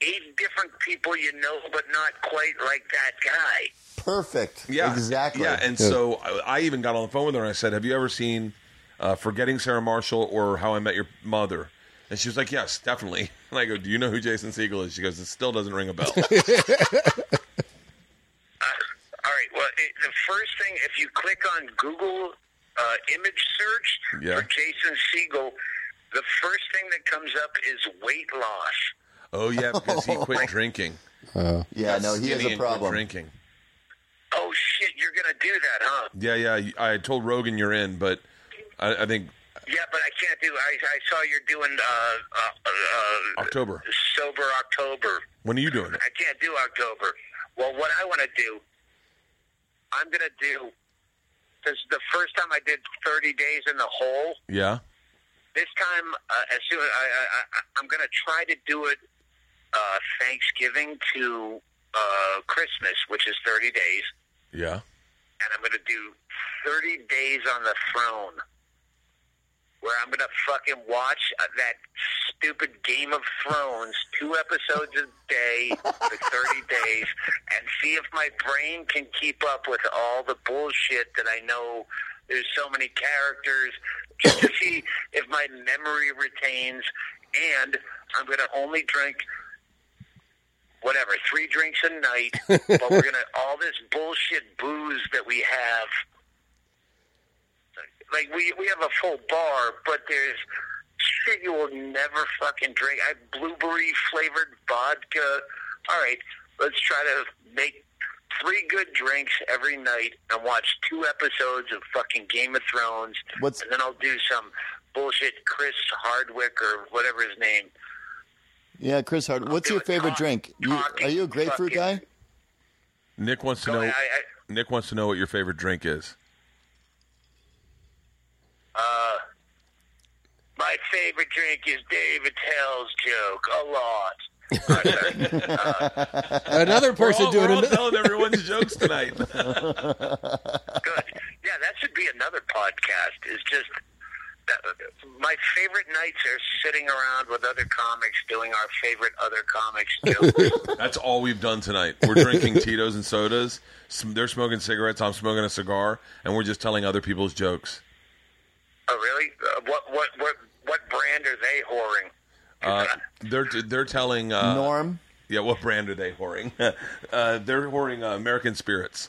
eight different people you know, but not quite like that guy. Perfect. Yeah, Exactly. Yeah, and so I, I even got on the phone with her and I said, "Have you ever seen uh, Forgetting Sarah Marshall or How I Met Your Mother?" And she was like, "Yes, definitely." And I go, "Do you know who Jason Segel is?" She goes, "It still doesn't ring a bell." All right. Well, it, the first thing, if you click on Google uh, image search Yeah. for Jason Segel, the first thing that comes up is weight loss. oh yeah, because he quit drinking. Oh. yeah, no, he has a problem. Drinking. Oh shit! You're gonna do that, huh? Yeah, yeah. I told Rogan you're in, but I, I think Yeah, but I can't do. I, I saw you're doing uh, uh, uh, October. sober October. When are you doing it? I can't do October. Well, what I want to do, I'm going to do. This is the first time I did 30 days in the hole. Yeah. This time, uh, as soon I, I, I, I'm going to try to do it uh, Thanksgiving to uh, Christmas, which is 30 days, Yeah. and I'm going to do 30 days on the throne. Where I'm gonna fucking watch that stupid Game of Thrones, two episodes a day for 30 days, and see if my brain can keep up with all the bullshit that I know. There's so many characters, just to see if my memory retains. And I'm gonna only drink whatever three drinks a night, but we're gonna all this bullshit booze that we have like we we have a full bar, but there's shit you will never fucking drink. I have blueberry flavored vodka. All right, let's try to make three good drinks every night and watch two episodes of fucking Game of Thrones. What's- and then I'll do some bullshit Chris Hardwick or whatever his name. Yeah, Chris Hart. What's your favorite drink? You, are you a grapefruit guy? Nick wants to know. ahead, I, I, Nick wants to know what your favorite drink is. Uh, my favorite drink is Dave Attell's joke a lot. Uh. Another person we're all, doing we're all telling everyone's jokes tonight. Good. Yeah, that should be another podcast. Is just that, my favorite nights are sitting around with other comics doing our favorite other comics jokes. That's all we've done tonight. We're drinking Tito's and sodas. They're smoking cigarettes. I'm smoking a cigar, and we're just telling other people's jokes. oh, really? Uh, what what what what brand are they whoring? Uh, they're they're telling uh, Norm. Yeah, what brand are they whoring? uh, they're whoring uh, American Spirits.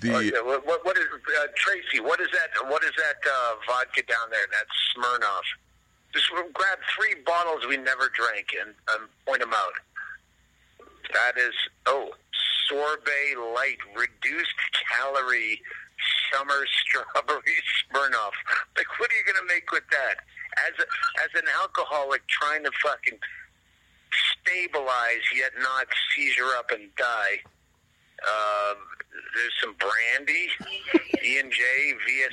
The Oh, yeah, what, what, is uh, Tracy? What is that? What is that uh, vodka down there? That Smirnoff. Just grab three bottles we never drank and um, point them out. That is oh sorbet light, reduced calorie, summer strawberry Smirnoff. Like, what are you gonna make with that? As a, as an alcoholic trying to fucking stabilize yet not seizure up and die. Um, there's some brandy, E and J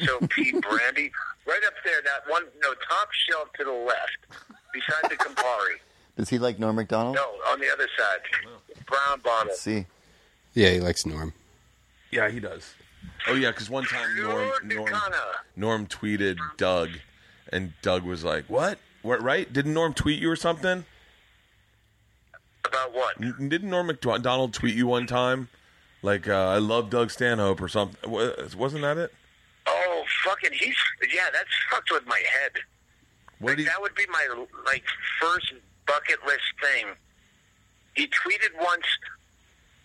VSOP brandy, right up there. That one, no, top shelf to the left, beside the Campari. Does he like Norm Macdonald? No, on the other side, brown bottle. Let's see. Yeah, he likes Norm. yeah, he does. Oh yeah, because one time Norm Pure Norm, Nicana. Norm tweeted Doug, and Doug was like, "What? What? Right? Didn't Norm tweet you or something? About what? N- Didn't Norm Macdonald tweet you one time? Like, uh, I love Doug Stanhope or something? Wasn't that it? Oh, fucking, he's yeah. That's fucked with my head. What Like, he? that would be my like first bucket list thing. He tweeted once.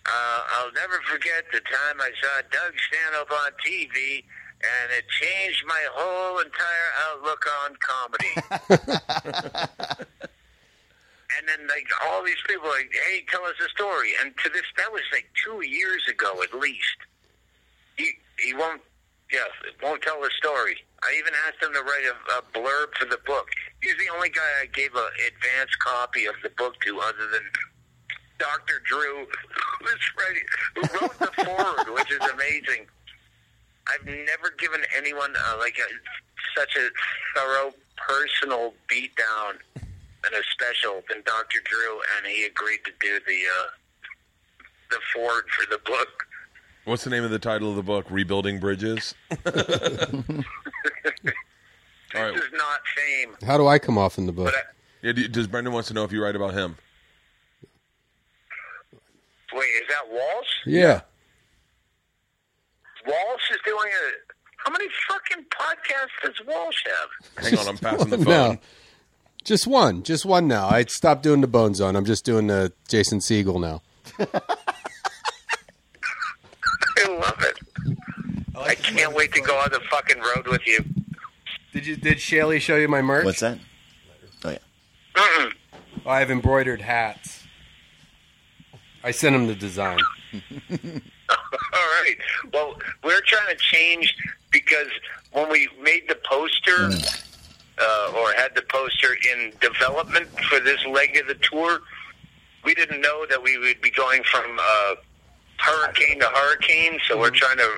Uh, I'll never forget the time I saw Doug stand up on TV, and it changed my whole entire outlook on comedy. and then like all these people, like, hey, tell us a story. And to this, that was like two years ago at least. He he won't. Yeah, won't tell a story. I even asked him to write a, a blurb for the book. He's the only guy I gave an advance copy of the book to, other than Dr. Drew, who was writing, who wrote the forward, which is amazing. I've never given anyone uh, like a, such a thorough personal beatdown in a special than Dr. Drew, and he agreed to do the uh, the forward for the book. What's the name of the title of the book? Rebuilding Bridges. All right. This is not fame, How do I come off in the book? but I, Yeah, do- does Brendan wants to know if you write about him? wait, is that Walsh? Yeah. Walsh is doing a. How many fucking podcasts does Walsh have? Hang on, I'm passing the phone. No. Just one. Just one now. I stopped doing the Bone Zone. I'm just doing the Jason Segel now. I love it. I can't wait to go on the fucking road with you. Did you did Shaley show you my merch? What's that? Oh yeah. Mm-mm. Oh, I have embroidered hats. I sent him the design. All right. Well, we're trying to change because when we made the poster mm. Uh, or had the poster in development for this leg of the tour, we didn't know that we would be going from uh, hurricane to hurricane. So we're trying to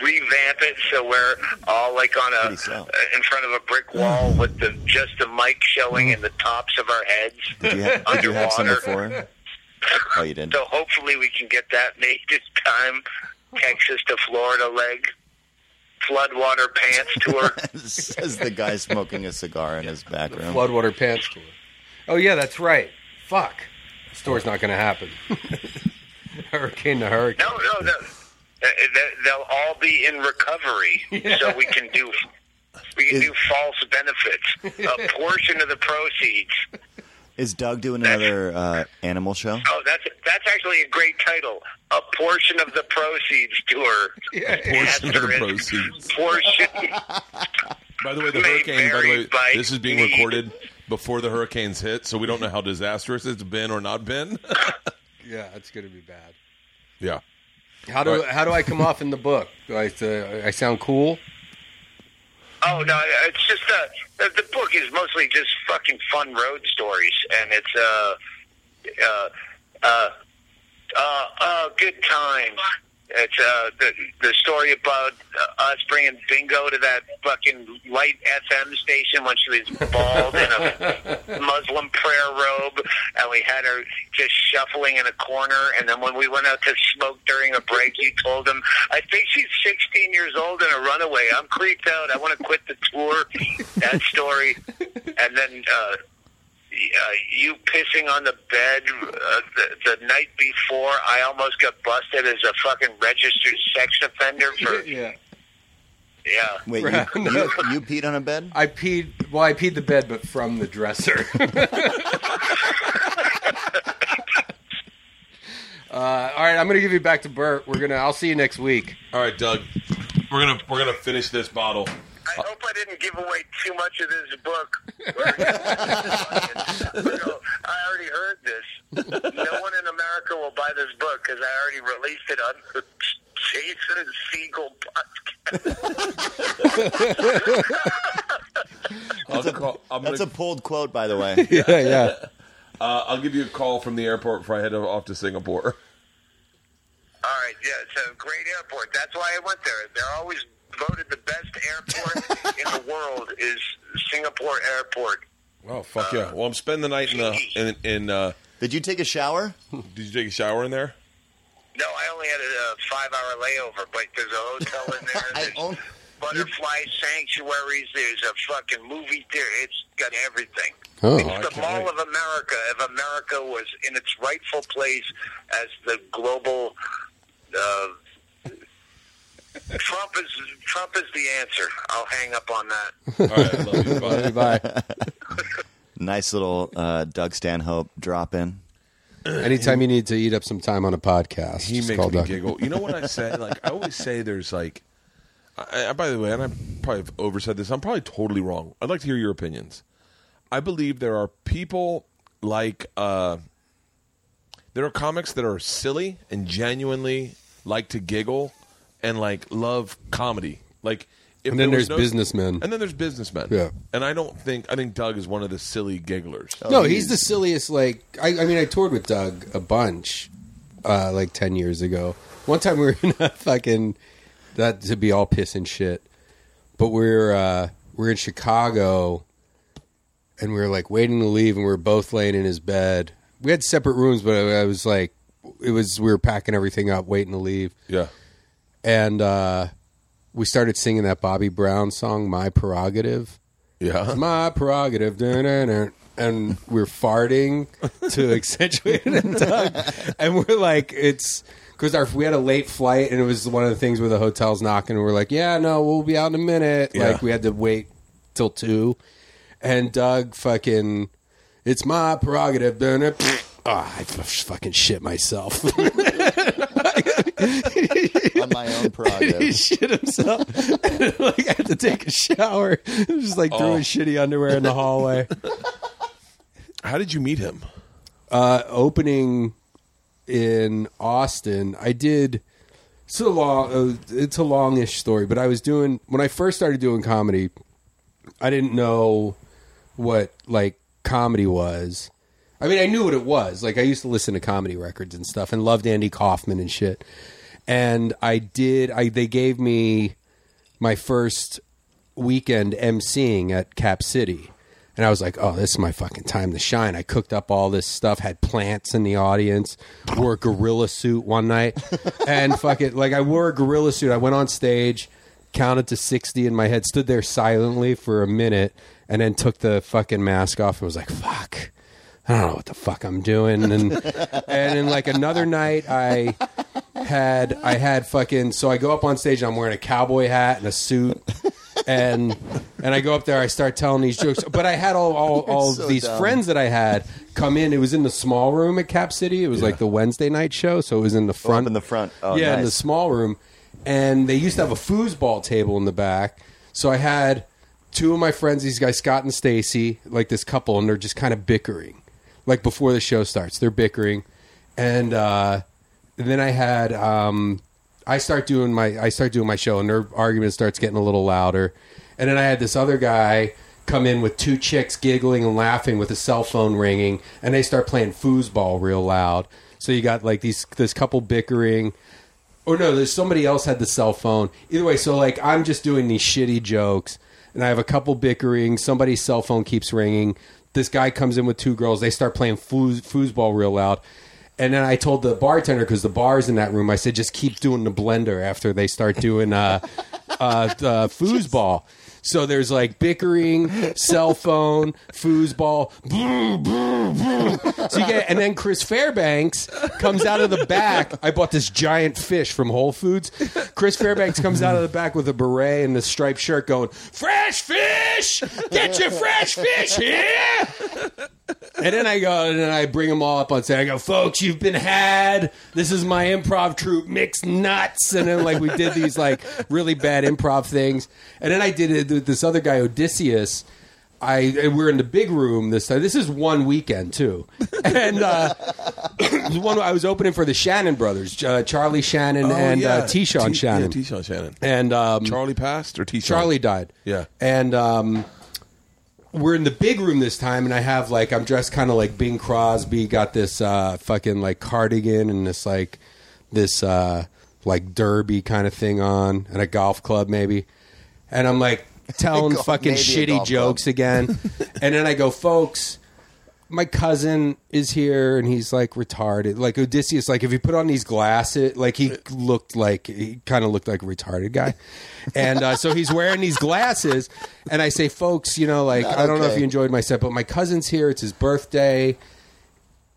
revamp it so we're all like on a uh, in front of a brick wall with the just the mic showing and the tops of our heads. Did you, ha- did you have Underwater. before? Oh, you didn't. So hopefully we can get that made this time. Texas to Florida leg. Floodwater pants tour. Says the guy smoking a cigar in his back room. Floodwater pants tour. Oh yeah, that's right. Fuck. The store's not going to happen. hurricane to hurricane. No, no, no. Uh, they- They'll all be in recovery, so we can do we can Is- do false benefits. A portion of the proceeds. Is Doug doing another uh, animal show? Oh, that's that's actually a great title. A portion of the proceeds tour. Portion of the Asterisk. proceeds. Portion. By the way, the May hurricane. By the way, by this is being need. recorded before the hurricanes hit, so we don't know how disastrous it's been or not been. Yeah, it's going to be bad. yeah. How do Right. how do I come off in the book? Do I uh, I sound cool? Oh no, it's just uh, the, the book is mostly just fucking fun road stories, and it's uh, uh, uh, uh, uh good times. It's uh, the the story about uh, us bringing Bingo to that fucking light FM station when she was bald in a Muslim prayer robe, and we had her just shuffling in a corner. And then when we went out to smoke during a break, you told him, "I think she's 16 years old and a runaway. I'm creeped out. I want to quit the tour." That story, and then. uh uh, you pissing on the bed uh, the, the night before I almost got busted as a fucking registered sex offender for yeah. yeah. Wait, you, Right. you, you peed on a bed? I peed. Well, I peed the bed, but from the dresser. uh, all right, I'm going to give you back to Bert. We're gonna. I'll see you next week. All right, Doug. We're gonna we're gonna finish this bottle. I hope I didn't give away too much of this book. No, I already heard this. No one in America will buy this book because I already released it on the Jason Segel podcast. I'll call, That's gonna, a pulled quote, by the way. Yeah, yeah. uh, I'll give you a call from the airport before I head off to Singapore. All right, yeah, it's a great airport. That's why I went there. They're always voted the best airport in the world is Singapore Airport. Oh fuck yeah! Well, I'm spending the night in the in in. Uh, Did you take a shower? did you take a shower in there? No, I only had a, uh five-hour layover, but there's a hotel in there. I own. butterfly sanctuaries. There's a fucking movie theater. It's got everything. Oh, It's I the can't Mall wait. of America. If America was in its rightful place as the global. Uh, Trump is Trump is the answer. I'll hang up on that. All right, love you. Bye. bye. Nice little uh, Doug Stanhope drop in. Anytime you need to eat up some time on a podcast, He just makes call me Doug. giggle. You know what I say? Like I always say, there's like. I, I, by the way, and I probably have oversaid this. I'm probably totally wrong. I'd like to hear your opinions. I believe there are people like uh, there are comics that are silly and genuinely like to giggle and like love comedy. Like, if And then there was there's no- businessmen. and then there's businessmen. Yeah. and I don't think I think Doug is one of the silly gigglers. no, he's the silliest. Like, I, I mean, I toured with Doug a bunch, uh, like ten years ago. One time we were in a fucking that to be all piss and shit. But we're uh, we're in Chicago, and we were like waiting to leave, and we were both laying in his bed. We had separate rooms, but I was like, it was we were packing everything up, waiting to leave, Yeah. And uh, we started singing that Bobby Brown song, "My Prerogative." Yeah. my prerogative. And we're farting to accentuate it. And, Doug. and we're like, it's because our we had a late flight, and it was one of the things where the hotel's knocking, and we're like, yeah, no, we'll be out in a minute. Yeah. Like we had to wait till two, and Doug fucking, it's my prerogative. dun-dun. Ah, I f- fucking shit myself. on my own he prerogative. shit himself. like I had to take a shower. Just like threw Oh. his shitty underwear in the hallway. How did you meet him? uh, opening in Austin, I did. It's a long, uh, it's a longish story, but I was doing when I first started doing comedy. I didn't know what like comedy was. I mean, I knew what it was. Like I used to listen to comedy records and stuff, and loved Andy Kaufman and shit. And I did. I they gave me my first weekend emceeing at Cap City. And I was like, oh, this is my fucking time to shine. I cooked up all this stuff, had plants in the audience, wore a gorilla suit one night. and fuck it, like I wore a gorilla suit. I went on stage, counted to 60 in my head, stood there silently for a minute, and then took the fucking mask off and was like, fuck. I don't know what the fuck I'm doing. And and then like another night I had I had fucking so I go up on stage and I'm wearing a cowboy hat and a suit. And and I go up there I start telling these jokes. But I had all all, all so these dumb. friends that I had come in. It was in the small room at Cap City. It was like the Wednesday night show so it was in the Oh, front. up in the front. Oh, yeah in the small room. And they used to have a foosball table in the back. So I had two of my friends these guys Scott and Stacy like this couple and they're just kind of bickering. Like before the show starts they're bickering. And uh and then I had um I start doing my I start doing my show and their argument starts getting a little louder. And then I had this other guy come in with two chicks giggling and laughing with a cell phone ringing and they start playing foosball real loud. So you got like these this couple bickering or no, there's somebody else had the cell phone. Either way, so like I'm just doing these shitty jokes and I have a couple bickering, somebody's cell phone keeps ringing. This guy comes in with two girls, they start playing foos, foosball real loud. And then I told the bartender because the bar's in that room. I said, just keep doing the blender after they start doing uh, uh, foosball. So there's like bickering, cell phone, foosball, boom, boom, boom. So you get, and then Chris Fairbanks comes out of the back. I bought this giant fish from Whole Foods. Chris Fairbanks comes out of the back with a beret and the striped shirt, going, "Fresh fish, get your fresh fish here." And then I go and then I bring them all up on stage. I go, folks, you've been had. This is my improv troupe, Mixed Nuts. And then like we did these like really bad improv things. And then I did it with this other guy, Odysseus. I and we're in the big room this time. This is one weekend too, and uh, it was one I was opening for the Shannon brothers, uh, Charlie Shannon and uh, T. Sean T- Shannon, Yeah, T. Sean Shannon. and um, Charlie passed or T. Sean? Charlie died. Yeah. And um, we're in the big room this time, and I have like I'm dressed kind of like Bing Crosby, got this uh, fucking like cardigan and this like this uh, like derby kind of thing on, and a golf club maybe, and I'm like telling Golf- fucking shitty golf club. jokes again, and then I go, folks. My cousin is here and he's like retarded. Like Odysseus, like if you put on these glasses, like he looked like he kind of looked like a retarded guy, and uh, so he's wearing these glasses. And I say, folks, you know, like Not I don't know if you enjoyed my set, but my cousin's here. It's his birthday.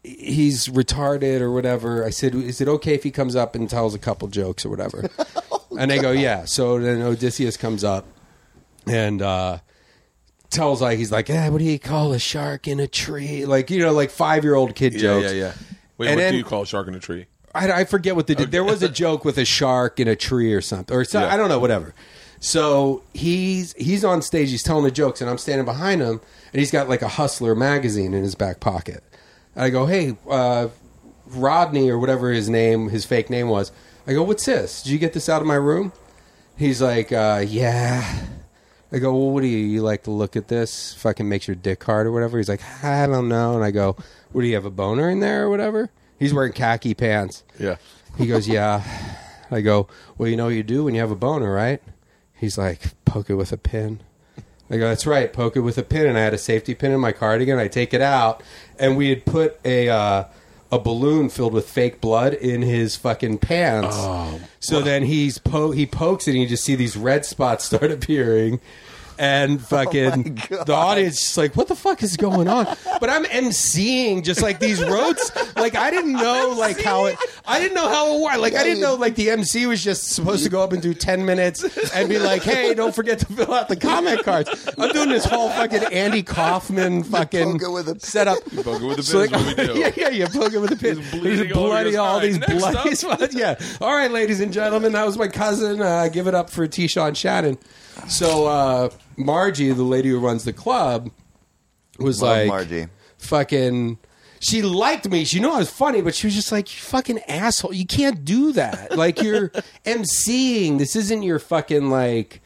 He's retarded or whatever. I said, is it okay if he comes up and tells a couple jokes or whatever? and they go, yeah. So then Odysseus comes up and uh, tells like he's like, eh, what do you call a shark in a tree? Like you know, like five year old kid Yeah, jokes. yeah, yeah. Wait, And what then- do you call a shark in a tree? I, I forget what they did. There was a joke with a shark in a tree or something, or so, Yeah. I don't know, whatever. So he's he's on stage, he's telling the jokes, and I'm standing behind him, and he's got like a Hustler magazine in his back pocket. And I go, hey, uh, Rodney or whatever his name, his fake name was. I go, what's this? Did you get this out of my room? He's like, uh, yeah. I go, well, what do you, you like to look at this? Fucking makes your dick hard or whatever. He's like, I don't know. And I go, what do you have a boner in there or whatever? He's wearing khaki pants. Yeah. He goes, yeah. I go, well, you know what you do when you have a boner, right? He's like, poke it with a pin. I go, that's right, poke it with a pin. And I had a safety pin in my cardigan. I take it out, and we had put a uh, a balloon filled with fake blood in his fucking pants. Oh, so then he's po- he pokes it, and you just see these red spots start appearing. And fucking the audience is just like, what the fuck is going on? But I'm emceeing just like these roads. Like I didn't know like how it. I didn't know how it worked. Like I didn't know like the MC was just supposed to go up and do ten minutes and be like, hey, don't forget to fill out the comment cards. I'm doing this whole fucking Andy Kaufman fucking poke it with a- setup. poke it with a pin is what we do. yeah, yeah, you poke it with a pin. He's bleeding There's all bloody his all these Next bloody spots. Yeah. All right, ladies and gentlemen, that was my cousin. Uh, give it up for T. Sean Shannon. So uh, Margie, the lady who runs the club, was Love like Margie. fucking. She liked me. She knew I was funny, but she was just like, "You fucking asshole! You can't do that. Like you're emceeing. This isn't your fucking like."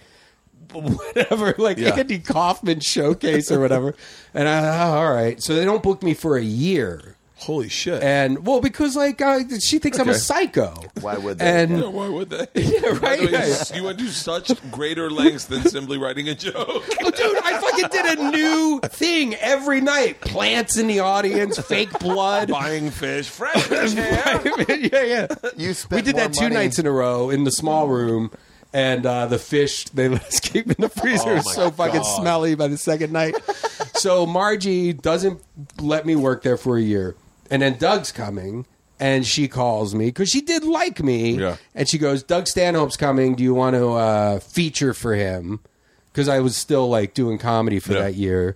Whatever, like Yeah. Andy Kaufman showcase or whatever, and I, oh, all right. So they don't book me for a year. Holy shit. And well, because like uh, she thinks I'm a Okay. psycho. Why would they? And Yeah, why would they? Yeah, By right. the way, Yeah. You went to such greater lengths than simply writing a joke. Oh, dude, I fucking did a new thing every night. Plants in the audience, fake blood. Buying fish, fresh fish hair. yeah, yeah. You spent We did more that two money- nights in a row in the small room. And uh, the fish they let us keep in the freezer. Oh was so fucking God. smelly by the second night. so Margie doesn't let me work there for a year, and then Doug's coming, and she calls me because she did like me, Yeah. and she goes, "Doug Stanhope's coming. Do you want to uh, feature for him?" Because I was still like doing comedy for Yeah. that year,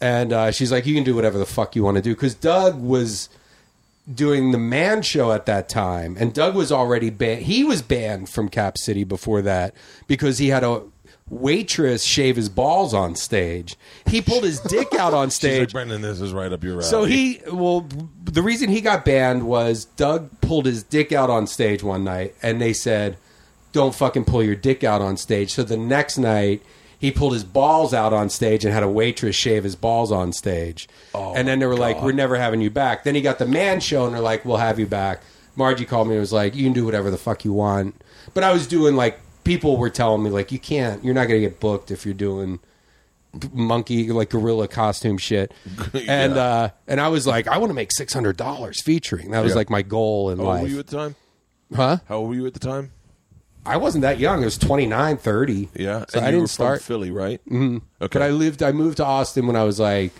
and uh, she's like, "You can do whatever the fuck you want to do." Because Doug was doing the man show at that time and Doug was already banned he was banned from Cap City before that because he had a waitress shave his balls on stage. He pulled his dick out on She's like, stage. Brendan, this is right up your alley. so he well the reason he got banned was Doug pulled his dick out on stage one night and they said don't fucking pull your dick out on stage. So the next night he pulled his balls out on stage and had a waitress shave his balls on stage. Oh, and then they were like we're never having you back. Then he got the man show and they're like we'll have you back. Margie called me and was like you can do whatever the fuck you want. But i was doing like people were telling me like you can't you're not going to get booked if you're doing monkey like gorilla costume shit and Yeah. uh and i was like i want to make $600 featuring that was Yeah. like my goal in How old were you at the time? huh How old were you at the time? i wasn't that young it was 29 30 Yeah. so and i didn't start Philly, right? Mm-hmm. Okay. but i lived i moved to austin when i was like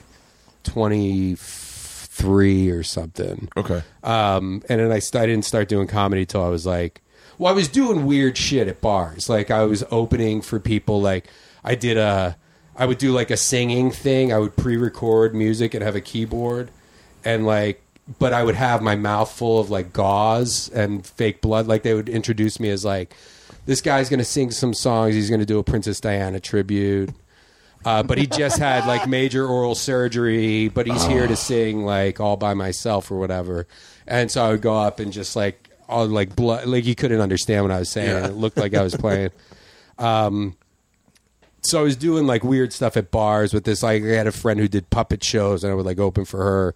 23 or something okay. um, and then I, st- I didn't start doing comedy till I was like, well, I was doing weird shit at bars. Like I was opening for people. Like I did a, I would do like a singing thing. I would pre-record music and have a keyboard, and like, but I would have my mouth full of like gauze and fake blood. Like they would introduce me as like, this guy's gonna sing some songs. He's gonna do a Princess Diana tribute. Uh, but he just had like major oral surgery, but he's here to sing like all by myself or whatever. And so I would go up and just like all like blood, like you couldn't understand what I was saying. Yeah. It looked like I was playing. Um, so I was doing like weird stuff at bars with this. Like I had a friend who did puppet shows, and I would like open for her.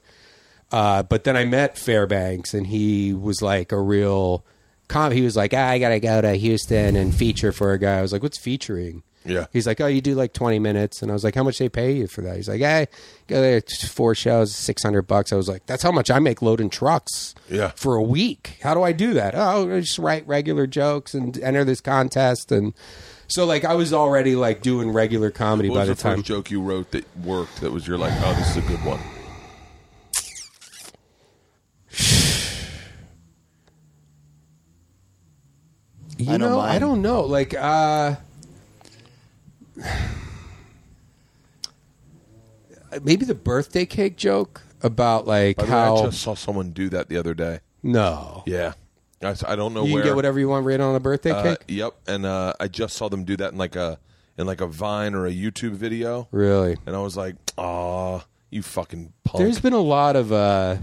Uh, but then I met Fairbanks, and he was like a real. Com- he was like, ah, I gotta go to Houston and feature for a guy. I was like, what's featuring? Yeah. He's like, oh, you do like twenty minutes, and I was like, how much they pay you for that? He's like, hey, go there, four shows, six hundred bucks. I was like, that's how much I make loading trucks. Yeah. For a week. How do I do that? Oh, I just write regular jokes and enter this contest, and so like I was already like doing regular comedy What by was the the time. first joke you wrote that worked? That was you're like, oh, this is a good one. You I know know, I don't know. Like, uh, maybe the birthday cake joke about like By the way, how I just saw someone do that the other day. no, Yeah. I, s- I don't know you where. can get whatever you want written on a birthday Uh, cake. yep, and uh, I just saw them do that in like a in like a Vine or a YouTube video, Really, and I was like, "Ah, you fucking punk!" there's been a lot of. uh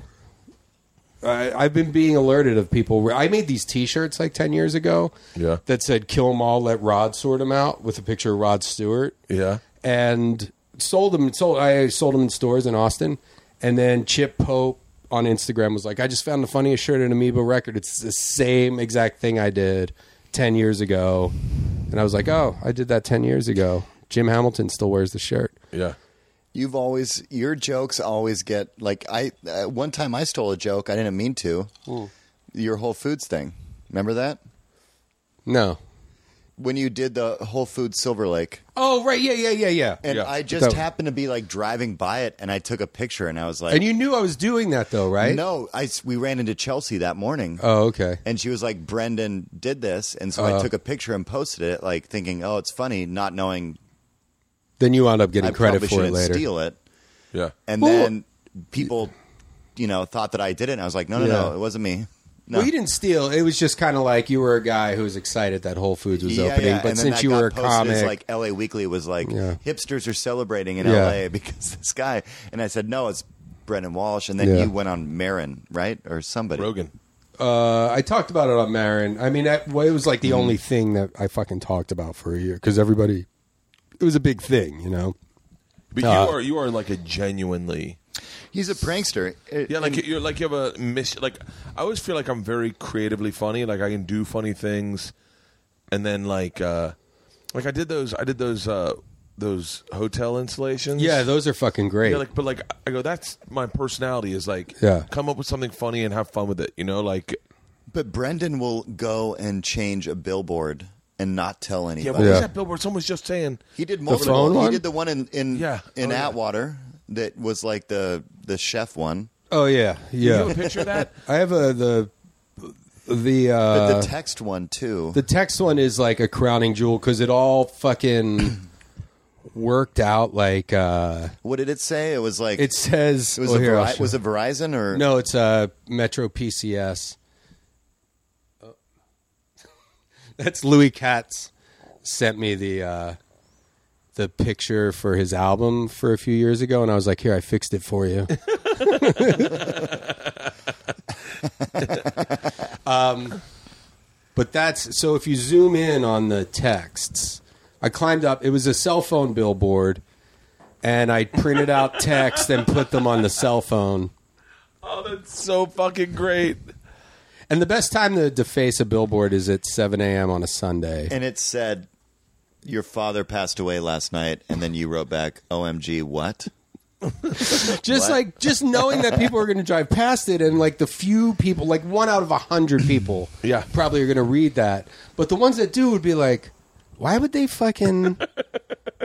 I, I've been being alerted of people. I made these T-shirts like ten years ago. Yeah. that said "Kill 'em all, let Rod sort them out" with a picture of Rod Stewart. yeah, and sold them. Sold I sold them in stores in Austin, and then Chip Pope on Instagram was like, I just found the funniest shirt at Amoeba Record. It's the same exact thing I did ten years ago, and I was like, oh, I did that ten years ago. Jim Hamilton still wears the shirt. Yeah. You've always your jokes always get like I uh, one time I stole a joke I didn't mean to. Your Whole Foods thing. Remember that? No. When you did the Whole Foods Silver Lake. Oh right, yeah, yeah, yeah, yeah. And Yeah. I just That- happened to be like driving by it and I took a picture and I was like And you knew I was doing that though, right? No, I s- we ran into Chelsea that morning. Oh, okay. and she was like, Brendan did this. And so I Uh. took a picture and posted it, like thinking, oh, it's funny, not knowing Then you wound up getting I credit probably for it shouldn't later. steal it. Yeah. And Well- then people, you know, thought that I did it. And I was like, no, no, no, Yeah. it wasn't me. No. Well, you didn't steal. It was just kind of like you were a guy who was excited that Whole Foods was yeah, opening. yeah. But and then since that you got were a posted as, comic, like LA Weekly was like, Yeah. hipsters are celebrating in Yeah. LA because this guy. And I said, no, it's Brendan Walsh. And then Yeah. you went on Maron, right? Or somebody. Rogan. uh, I talked about it on Maron. I mean, that, well, it was like the Mm-hmm. only thing that I fucking talked about for a year because everybody. It was a big thing, you know. But Uh, you are you are like a genuinely He's a prankster. yeah like And- you're like you have a miss like I always feel like I'm very creatively funny like I can do funny things and then like uh like I did those I did those uh those hotel installations Yeah, those are fucking great. yeah like but like I go that's my personality is like Yeah. come up with something funny and have fun with it you know like But Brendan will go and change a billboard and not tell yeah anybody. what was Yeah. that billboard someone was just saying He did multiple. phone he one? did the one in in Yeah. in Oh, yeah. Atwater that was like the the chef one. oh yeah, you have a yeah. picture of that I have a the the But uh, the text one too. the text one is like a crowning jewel because it all fucking worked out. Like uh, what did it say? It was like it says. it was well, a here, I'll Veri- show- was it Verizon or No, it's uh, Metro PCS. Oh. That's Louis Katz sent me the uh, the picture for his album for a few years ago, and I was like, "Here, I fixed it for you." um, but that's so. If you zoom in on the texts, I climbed up. It was a cell phone billboard, and I printed out text and put them on the cell phone. oh that's so fucking great And the best time to deface a billboard is at 7 a.m. on a Sunday. and it said your father passed away last night and then you wrote back OMG what? Just What? like just knowing that people are going to drive past it, and like the few people, like one out of a hundred people, Yeah. probably are going to read that. But the ones that do would be like, why would they fucking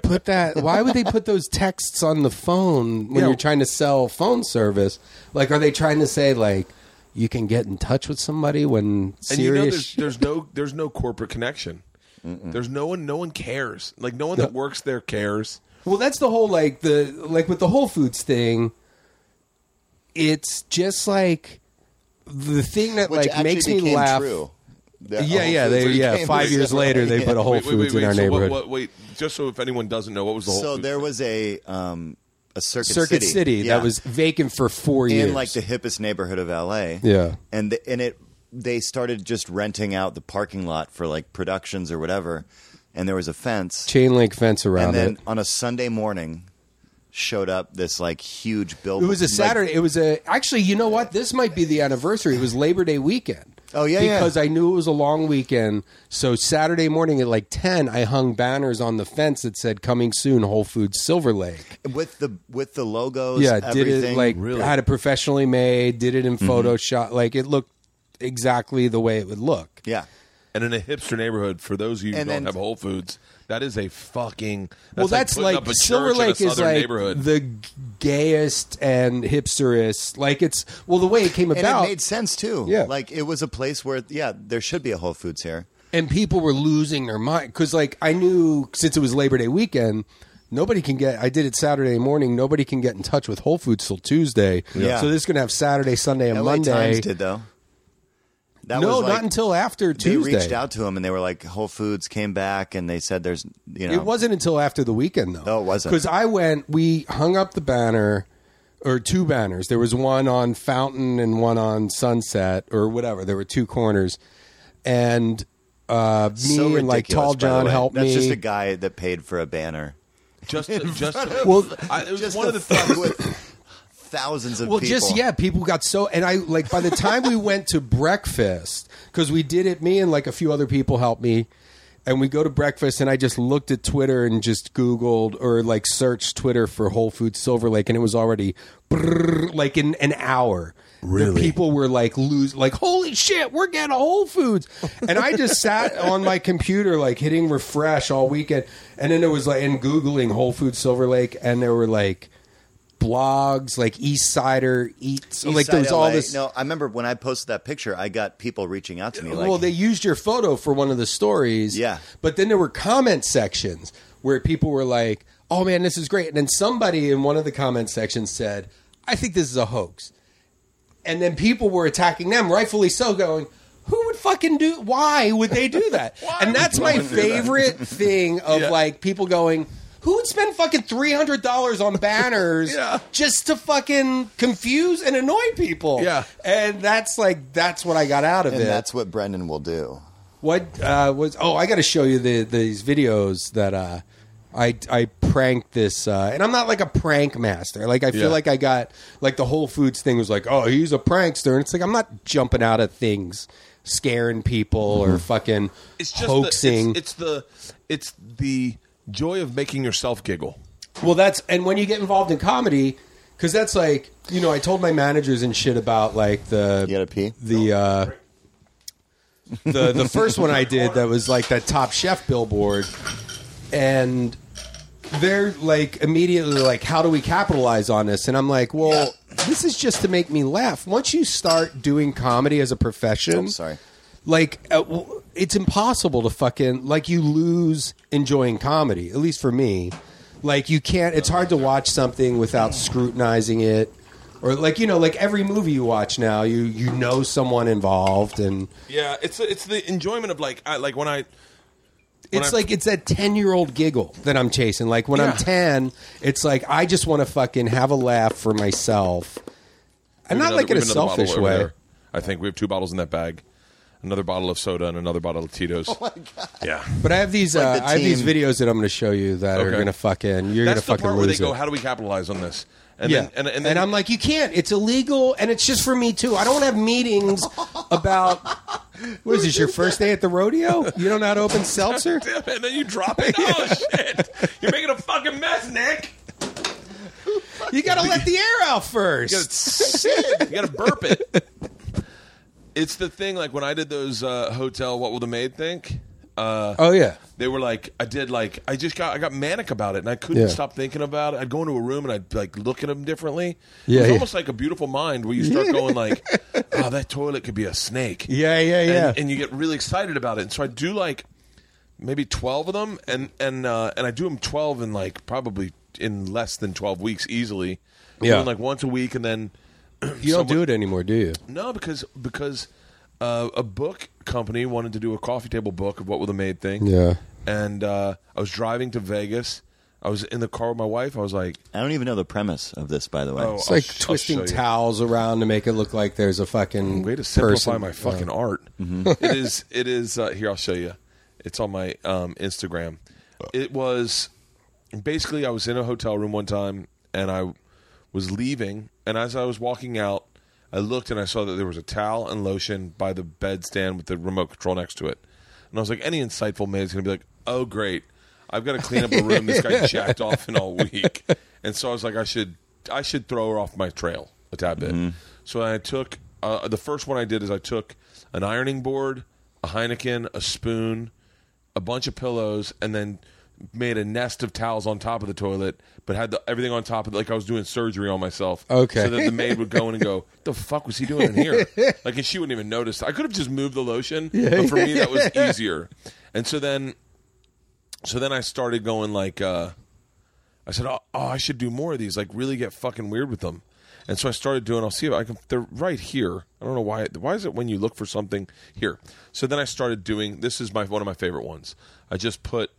put that? Why would they put those texts on the phone when Yeah. you're trying to sell phone service? Like, are they trying to say like? You can get in touch with somebody when and you know serious. there's, there's no there's no corporate connection there's no one no one cares like no one that works there cares Well, that's the whole like the like with the Whole Foods thing. It's just like the thing that Which like actually makes me became laugh. true. The Yeah, Whole yeah, Foods they, yeah. became Five true. years later, they Yeah. put a Whole wait, Foods wait, wait, in our so neighborhood. What, what, wait just so if anyone doesn't know what was the whole So Foods there thing? was a um a Circuit, Circuit City, Yeah. that was vacant for four years. in like the hippest neighborhood of LA. Yeah. and the, and it they started just renting out the parking lot for like productions or whatever, and there was a fence, chain link fence around and then it. on a Sunday morning showed up this like huge billboard. It was a like- Saturday. it was a actually. You know what? This might be the anniversary. It was Labor Day weekend. Oh, yeah, yeah. because I knew it was a long weekend. So Saturday morning at like ten, I hung banners on the fence that said "Coming soon, Whole Foods Silver Lake." with the with the logos. yeah, did it like Really? had it professionally made, did it in Mm-hmm. Photoshop, like it looked exactly the way it would look. yeah. and in a hipster neighborhood for those of you who And don't then- have Whole Foods that is a fucking that's well, that's putting like, up a Silver church in a Lake is southern like neighborhood the gayest and hipsterest. Like it's well, the way it came And about, it made sense too. Yeah. like it was a place where yeah, there should be a Whole Foods here. and people were losing their mind because like i knew since it was labor day weekend nobody can get i did it saturday morning nobody can get in touch with whole foods till tuesday Yeah. so this is going to have saturday sunday and LA monday Times did though. That no was like, not until after Tuesday. they tuesday. reached out to him and they were like, Whole Foods came back and they said there's you know. it wasn't until after the weekend though. Oh, it wasn't. because i went we hung up the banner or two banners. There was one on fountain and one on sunset or whatever. There were two corners. And uh, me so and like tall john helped That's me. just a guy that paid for a banner. just to, just well I, it was Just one of the things with thousands of well, people. just yeah, people got so, and I like by the time we went to breakfast because we did it. Me and like a few other people helped me, and we go to breakfast, and I just looked at Twitter and just Googled or like searched Twitter for Whole Foods Silver Lake, and it was already brrr, like in an hour. Really? The people were like lose like holy shit, we're getting a Whole Foods, and I just sat on my computer like hitting refresh all weekend, and then it was like and googling Whole Foods Silver Lake, and there were like blogs like East Sider Eats. like there was all this. No, I remember when I posted that picture, I got people reaching out to me. Like, well, they used your photo for one of the stories. Yeah. But then there were comment sections where people were like, "Oh man, this is great," and then somebody in one of the comment sections said, "I think this is a hoax," and then people were attacking them, rightfully so, going. Who would fucking do? Why would they do that? and that's my favorite thing of Yeah. like people going, "Who would spend fucking three hundred dollars on banners Yeah. just to fucking confuse and annoy people?" Yeah. and that's like that's what I got out of and it. that's what Brendan will do. What uh, was? Oh, I got to show you the these videos that uh, I I pranked this, uh, and I'm not like a prank master. Like I feel Yeah. like I got like the Whole Foods thing was like, oh, he's a prankster, and it's like I'm not jumping out of things, scaring people or fucking It's just hoaxing. The, it's, it's the it's the joy of making yourself giggle. Well, that's and when you get involved in comedy, because that's like you know I told my managers and shit about like the You gotta pee? the uh, the the first one I did that was like that Top Chef billboard, and they're like immediately like, how do we capitalize on this? And I'm like, well, this is just to make me laugh. Once you start doing comedy as a profession, Oh, sorry. like uh, w- it's impossible to fucking like you lose enjoying comedy at least for me. Like you can't it's hard to watch something without scrutinizing it. Or like you know like every movie you watch now you you know someone involved and Yeah, it's it's the enjoyment of like I, like when I When it's I- like it's that 10 year old giggle that i'm chasing. Like when i'm 10 it's like i just want to fucking have a laugh for myself. And not like in a we have another bottle selfish way. I think we have two bottles in that bag. Another bottle of soda and another bottle of Tito's. Oh my god! Yeah, but i have these like uh, the i have these team- videos that i'm going to show you that are Okay. going to fucking you're going to that's the fucking part where they lose go. it. How do we capitalize on this? And yeah, then, and, and, and, then, I'm like, you can't. It's illegal, and it's just for me too. I don't have meetings about. What is this? Your first day at the rodeo? You don't know how to open seltzer? And then you drop it. Oh shit! You're making a fucking mess, Nick. You got to let the air out first. You gotta, you gotta burp it. It's the thing. Like when I did those uh, hotel, what will the maid think? Uh, Oh yeah, they were like, I did like, I just got, I got manic about it, and I couldn't Yeah. stop thinking about it. I'd go into a room and I'd like look at them differently. Yeah, it was yeah. almost like a beautiful mind where you start going like, oh, that toilet could be a snake. yeah, yeah, yeah. and, and you get really excited about it. And so I do like maybe twelve of them, and and uh, and I do them twelve in like probably in less than twelve weeks easily. I'm Yeah. doing, like once a week, and then you don't do it anymore, do you? no, because because uh, a book company wanted to do a coffee table book of what will the maid thing. Yeah. and uh, I was driving to Vegas. I was in the car with my wife. I was like, I don't even know the premise of this, by the way. Oh, It's I'll like sh- I'll twisting you. towels around to make it look like there's a fucking way to simplify person. my fucking art. It is. It is. Uh, here, I'll show you. It's on my um, Instagram. It was basically I was in a hotel room one time and I was leaving, and as I was walking out, I looked and I saw that there was a towel and lotion by the bedstand with the remote control next to it, and I was like, any insightful maid is going to be like, oh great, I've got to clean up a room this guy jacked off in all week, and so I was like, I should I should throw her off my trail a tad bit. So I took uh, the first one I did is I took an ironing board, a Heineken, a spoon, a bunch of pillows, and then made a nest of towels on top of the toilet, but had the, everything on top of it like I was doing surgery on myself. Okay. So that the maid would go in and go, "The fuck was he doing in here?" Like, and she wouldn't even notice. I could have just moved the lotion, but for me that was easier. And so then, so then I started going like, uh, I said, oh, oh, I should do more of these. Like, really get fucking weird with them. And so I started doing. I'll see if I can. They're right here. I don't know why. Why is it when you look for something here? So then I started doing. This is my one of my favorite ones. I just put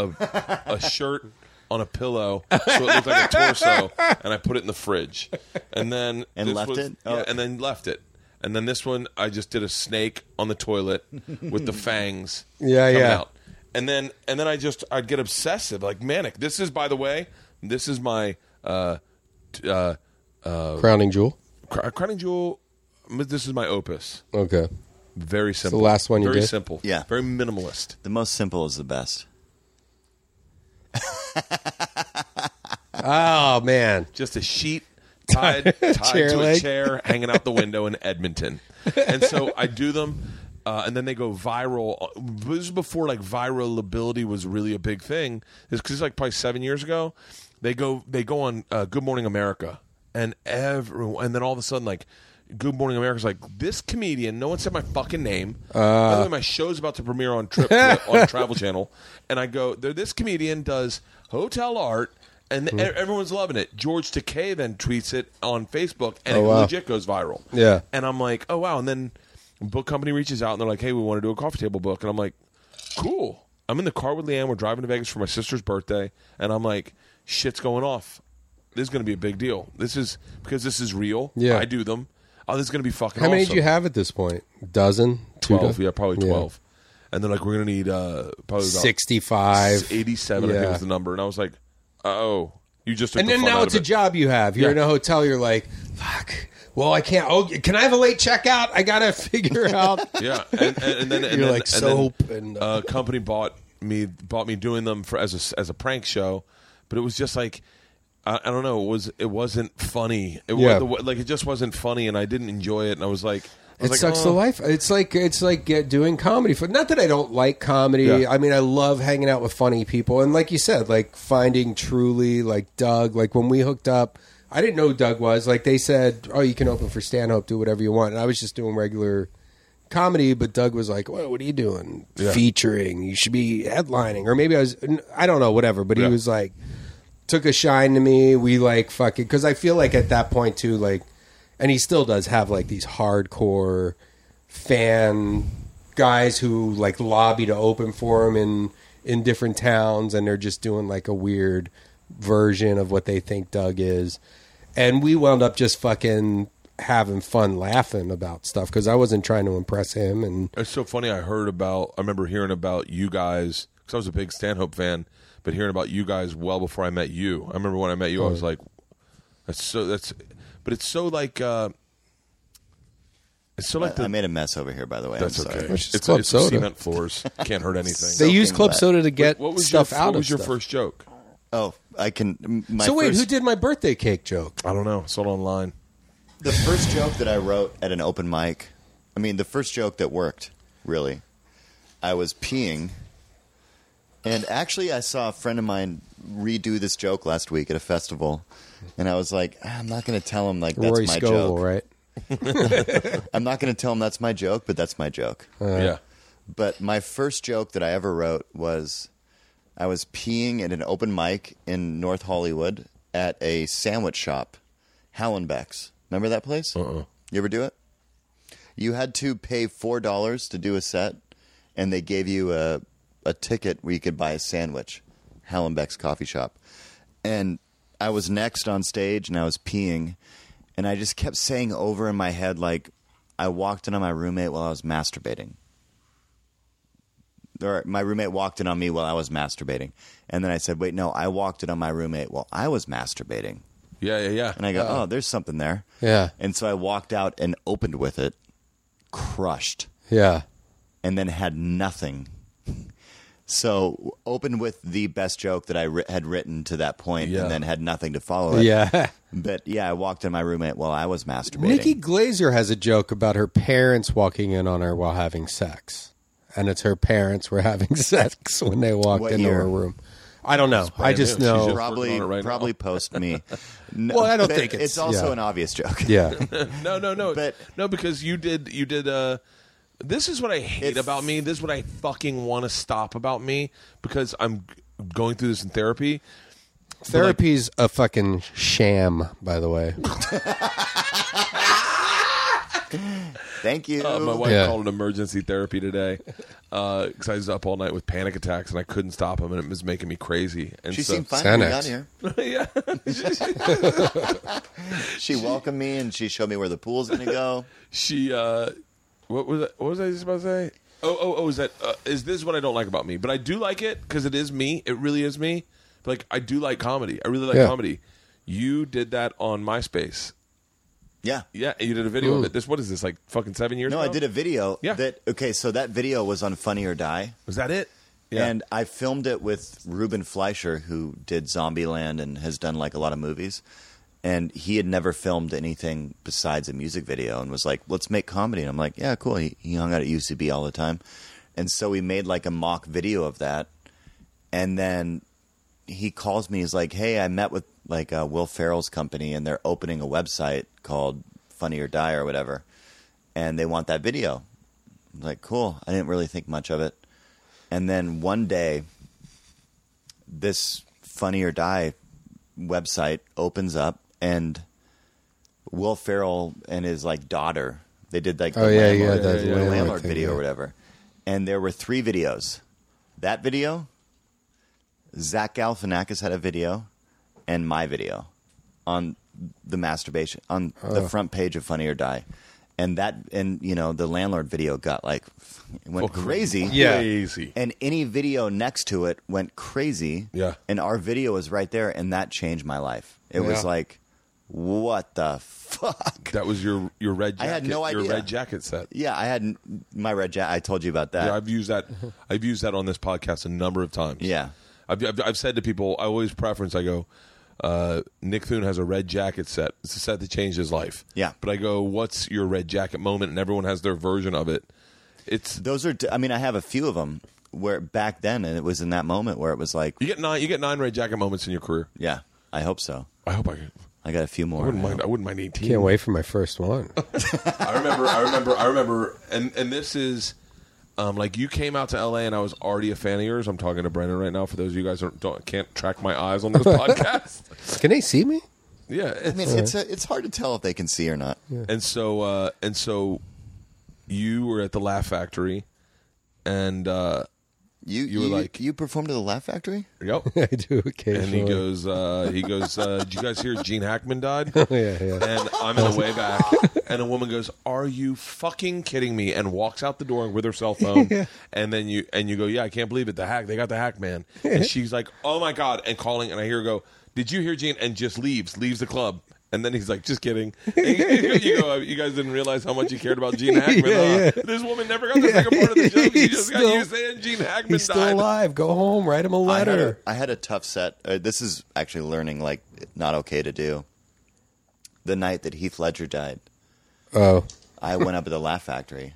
a a shirt on a pillow so it looked like a torso, and I put it in the fridge. And then And this left was- it? Yeah, Oh. and then left it. And then this one, I just did a snake on the toilet with the fangs. Yeah, coming yeah. Out. And then and then I just I'd get obsessive, like manic. This is, by the way, this is my uh, t- uh, Crowning jewel. Cr- Crowning Jewel. This is my opus. Okay. Very simple. The last one you Very did? simple. Yeah. Very minimalist. The most simple is the best. Oh man. Just a sheet tied, tied Chair to a leg. chair hanging out the window in Edmonton. And so I do them, uh, and then they go viral. This was before like viralability was really a big thing. It's because like probably seven years ago. They go they go on uh, Good Morning America, and everyone, and then all of a sudden like. Good Morning America's like this comedian. No one said my fucking name. By the way, my show's about to premiere on Trip on Travel Channel, and I go, "There, this comedian does hotel art, and Hmm. e- everyone's loving it." George Takei then tweets it on Facebook, and Oh, it wow. legit goes viral. Yeah. and I'm like, "Oh wow!" And then book company reaches out, and they're like, "Hey, we want to do a coffee table book," and I'm like, "Cool." I'm in the car with LeeAnn. We're driving to Vegas for my sister's birthday, and I'm like, "Shit's going off. This is going to be a big deal. This is because this is real. Yeah. I do them. Oh, this is going to be fucking. How many awesome. did you have at this point? Dozen? Two Twelve. do- Yeah, probably twelve. And they're like, "We're going to need uh, probably about 65. 87, I think Yeah. was the number. And I was like, "Oh, you just." Took And the then fun now out it's of a it. job you have. You're Yeah. in a hotel. You're like, fuck. Well, I can't. Oh, can I have a late checkout? I gotta figure out. Yeah, and, and, and then and You're then, like and then, soap and, uh, uh, company bought me bought me doing them for as a as a prank show, but it was just like I, I don't know. It was it wasn't funny. It Yeah. was, like it just wasn't funny, and I didn't enjoy it. And I was like, I was It like, sucks oh. the life. It's like it's like uh, doing comedy. For not that I don't like comedy. Yeah. I mean, I love hanging out with funny people, and like you said, like finding truly like Doug. Like when we hooked up, I didn't know who Doug was. Like they said, oh, you can open for Stanhope, do whatever you want, and I was just doing regular comedy. But Doug was like, well, what are you doing? Yeah. Featuring? You should be headlining, or maybe I was. I don't know, whatever. But Yeah. he was like, took a shine to me. We like fucking because I feel like at that point too, like, and he still does have like these hardcore fan guys who like lobby to open for him in in different towns, and they're just doing like a weird version of what they think Doug is, and we wound up just fucking having fun laughing about stuff because I wasn't trying to impress him and It's so funny. I heard about. I remember hearing about you guys because I was a big Stanhope fan, but hearing about you guys well before I met you. I remember when I met you, I Oh. was like, "That's so." That's, but it's so like. uh It's so like I the. made a mess over here, by the way. that's I'm sorry. okay. Which is It's, club it's soda. cement floors. Can't hurt anything. they use club wet. soda to get what was stuff your, out What of was your stuff. first joke? Oh, I can. My so wait, first, who did my birthday cake joke? I don't know. It's all online. the first joke that I wrote at an open mic? I mean, the first joke that worked, really. I was peeing, and actually, I saw a friend of mine redo this joke last week at a festival, and I was like, "Ah, I'm not going to tell him like that's Rory my Scovel, joke. right? I'm not going to tell him that's my joke, but that's my joke. yeah. But my first joke that I ever wrote was I was peeing at an open mic in North Hollywood at a sandwich shop, Hallenbeck's. Remember that place? Uh-uh. You ever do it? You had to pay four dollars to do a set, and they gave you a a ticket where you could buy a sandwich. Hallenbeck's coffee shop, and I was next on stage, and I was peeing, and I just kept saying over in my head like, I walked in on my roommate while I was masturbating. Or my roommate walked in on me while I was masturbating, and then I said, "Wait, no, I walked in on my roommate while I was masturbating." Yeah, yeah, yeah. And I go, "Oh, there's something there." Yeah, And so I walked out and opened with it, crushed, yeah. and then had nothing. So opened with the best joke that I ri- had written to that point, Yeah. and then had nothing to follow it. Yeah. But yeah, I walked in my roommate while I was masturbating. Nikki Glazer has a joke about her parents walking in on her while having sex. And it's her parents were having sex when they walked What into year? her room. I don't know. I just new. She's know. just- probably on it right probably now. post me. No, Well, I don't think it's- it's also yeah. an obvious joke. yeah. no, no, no, But- no, because you did, you did. uh This is what I hate If- about me. This is what I fucking want to stop about me because I'm g- going through this in therapy. Therapy's a fucking sham, by the way. Thank you. Uh, my wife Yeah. called it emergency therapy today because I was up all night with panic attacks and I couldn't stop them and it was making me crazy. And she so, seemed fine when we got here. yeah, She welcomed me and she showed me where the pool's going to go. she. uh What was that? What was I just about to say? Oh, oh, oh! Is that uh, is this what I don't like about me? But I do like it because it is me. It really is me. Like I do like comedy. I really like Yeah. comedy. You did that on MySpace. Yeah. Yeah, you did a video of it. This what is this like? Fucking seven years? No, ago? I did a video. Yeah. That okay. So that video was on Funny or Die. Was that it? Yeah. And I filmed it with Ruben Fleischer, who did Zombieland and has done like a lot of movies. And he had never filmed anything besides a music video and was like, let's make comedy. And I'm like, yeah, cool. He, he hung out at UCB all the time. And so we made like a mock video of that. And then he calls me. He's like, hey, I met with like uh, Will Ferrell's company and they're opening a website called Funny or Die or whatever. And they want that video. I'm like, cool. I didn't really think much of it. And then one day, this Funny or Die website opens up, and Will Ferrell and his like daughter, they did like the Oh, yeah, landlord, yeah, that the uh, landlord landlord thing, video yeah. or whatever. And there were three videos. That video, Zach Galifianakis had a video, and my video on the masturbation on the front page of Funny or Die. And that, and you know, the landlord video got like, it went crazy. Yeah. Crazy. And any video next to it went crazy. Yeah. And our video was right there, and that changed my life. It was like, what the fuck? That was your your red. I Jacket, had no Your idea. red jacket set. Yeah, I had my red jacket. I told you about that. Yeah, I've used that. I've used that on this podcast a number of times. Yeah. I've, I've, I've said to people, I always preference. I go, uh, Nick Thune has a red jacket set. It's a set that changed his life. Yeah. But I go, what's your red jacket moment? And everyone has their version of it. It's Those are. I mean, I have a few of them where back then, and it was in that moment where it was like, you get nine. You get nine red jacket moments in your career. yeah, I hope so. I hope I. Can, I got a few more. I wouldn't mind. I wouldn't mind eighteen. Can't wait for my first one. I remember. I remember. I remember. And and this is. Um, like you came out to LA and I was already a fan of yours. I'm talking to Brendan right now. For those of you guys who don't can't track my eyes on this podcast, Can they see me? yeah. I mean, it's a, it's hard to tell if they can see or not. And so, uh, and so, you were at the Laugh Factory, and uh, You You were like- you performed at the Laugh Factory. yep. I do And he goes, uh, he goes, uh, did you guys hear Gene Hackman died? yeah, yeah. And I'm in the way back, and a woman goes, "Are you fucking kidding me?" And walks out the door with her cell phone, and then you and you go, "Yeah, I can't believe it. The hack, they got the hack man." And she's like, "Oh my god!" And calling, and I hear her go, "Did you hear Gene?" And just leaves, leaves the club. And then he's like, "Just kidding." You, you go, "You guys didn't realize how much you cared about Gene Hackman." Yeah, huh? yeah. This woman never got the second part of the joke. She He's just got still- you saying Gene Hackman He's still died. alive. Go home. Write him a I had, a, letter. I had a tough set. Uh, this is actually learning like not okay to do. The night that Heath Ledger died, Oh, I went up at the Laugh Factory,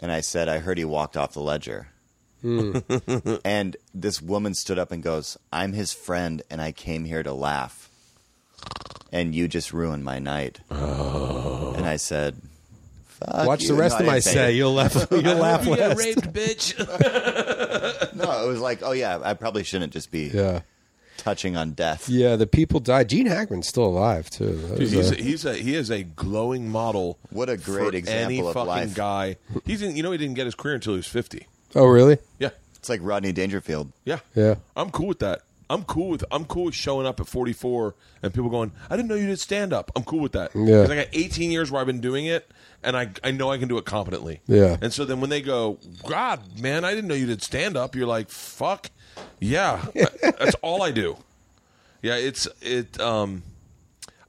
and I said, "I heard he walked off the ledger." and this woman stood up and goes, "I'm his friend, and I came here to laugh." And you just ruined my night. Oh. And I said, Fuck watch you. the rest No, of I my didn't say say. it. You'll laugh. You'll laugh You get raped, bitch. No, it was like, oh yeah, I probably shouldn't just be Yeah, touching on death. yeah. The people died. Gene Hackman's still alive too. That Dude, was he's a- a, he's a he is a glowing model. What a great for example any of fucking life. guy. He's in, you know he didn't get his career until he was fifty. oh, really? Yeah, It's like Rodney Dangerfield. yeah, Yeah. I'm cool with that. I'm cool with I'm cool with showing up at 44 and people going, I didn't know you did stand up. I'm cool with that. Yeah. 'Cause I got 18 years where I've been doing it, and I I know I can do it competently. Yeah. And so then when they go, God, man, I didn't know you did stand up. You're like, fuck, yeah, that's all I do. Yeah, it's it. Um,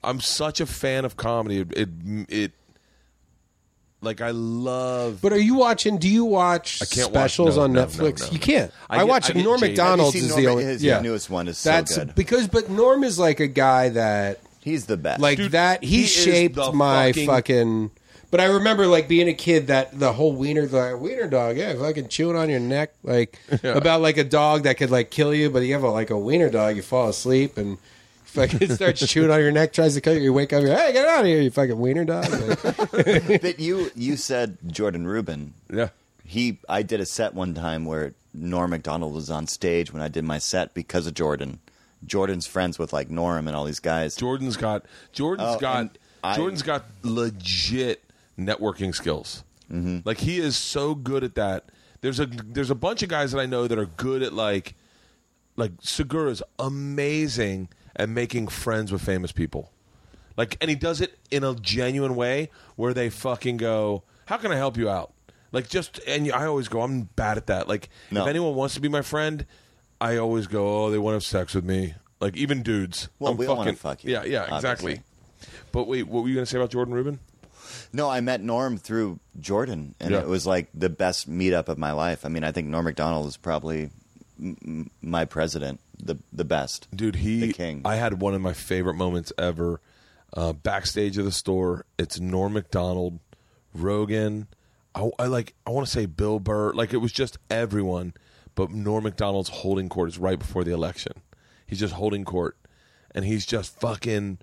I'm such a fan of comedy. It it, it like I love. But are you watching? Do you watch I can't watch- specials no, on no, no, Netflix? no. You can't. I I, get- watch I get Norm jaded. Macdonald's Have you is seen the Norm- only. his yeah, newest one is so That's good. because, but Norm is like a guy that He's the best. like Dude, that. He, he is shaped the my fucking- fucking. But I remember like being a kid that the whole wiener the wiener dog, yeah, fucking chewing on your neck, like about like a dog that could like kill you, but you have a, like a wiener dog, you fall asleep and fucking starts chewing on your neck, tries to cut you. You wake up, you're hey, get out of here, you fucking wiener dog. Like, but you you said Jordan Rubin. Yeah. He I did a set one time where Norm Macdonald was on stage when I did my set because of Jordan. Jordan's friends with like Norm and all these guys. Jordan's got Jordan's Oh, got and I- Jordan's got legit networking skills. Mm-hmm. Like he is so good at that. There's a there's a bunch of guys that I know that are good at like like Segura's amazing at making friends with famous people. Like and he does it in a genuine way where they fucking go, "How can I help you out?" Like just and I always go, "I'm bad at that." Like No. if anyone wants to be my friend, I always go, "Oh, they want to have sex with me." Like even dudes. Well, I'm we don't wanna fuck you, Yeah, yeah, exactly. obviously. But wait, what were you going to say about Jordan Rubin? No, I met Norm through Jordan, and Yeah. it was like the best meetup of my life. I mean, I think Norm Macdonald is probably m- m- my president, the the best. Dude, he. The king. I had one of my favorite moments ever. Uh, backstage of the store, it's Norm Macdonald, Rogan. I, I like. I want to say Bill Burr. Like it was just everyone, but Norm Macdonald's holding court is right before the election. He's just holding court, and he's just fucking.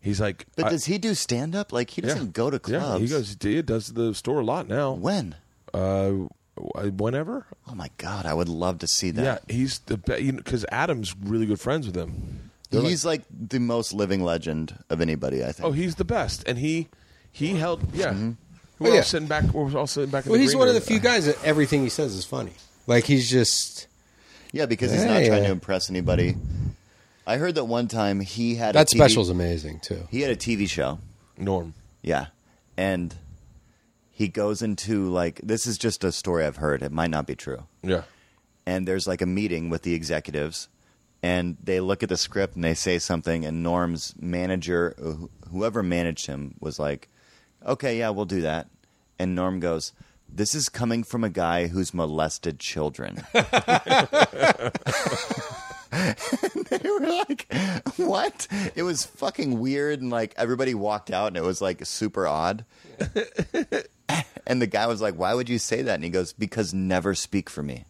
He's like. But I- does he do stand up? Like he doesn't go to clubs. Yeah, he goes. He does the store a lot now. when? Uh, whenever. Oh my god, I would love to see that. Yeah, he's the best because Adam's really good friends with him. They're He's like, the most living legend of anybody. I think. Oh, he's the best, and he he held. Yeah, Mm-hmm. we're Oh, yeah. sitting back. We're all sitting back. In Well, the he's green one of the few guys that everything he says is funny. Like he's just yeah, because he's Yeah, not trying yeah. to impress anybody. I heard that one time he had that a TV, special's amazing too. He had a TV show. Norm. Yeah. And he goes into like this is just a story I've heard. It might not be true. Yeah, And there's like a meeting with the executives and they look at the script and they say something and Norm's manager wh- whoever managed him was like, "Okay, yeah, we'll do that." And Norm goes, "This is coming from a guy who's molested children." they were like, "What?" It was fucking weird, and like everybody walked out, and it was like super odd. and the guy was like, "Why would you say that?" And he goes, "Because never speak for me.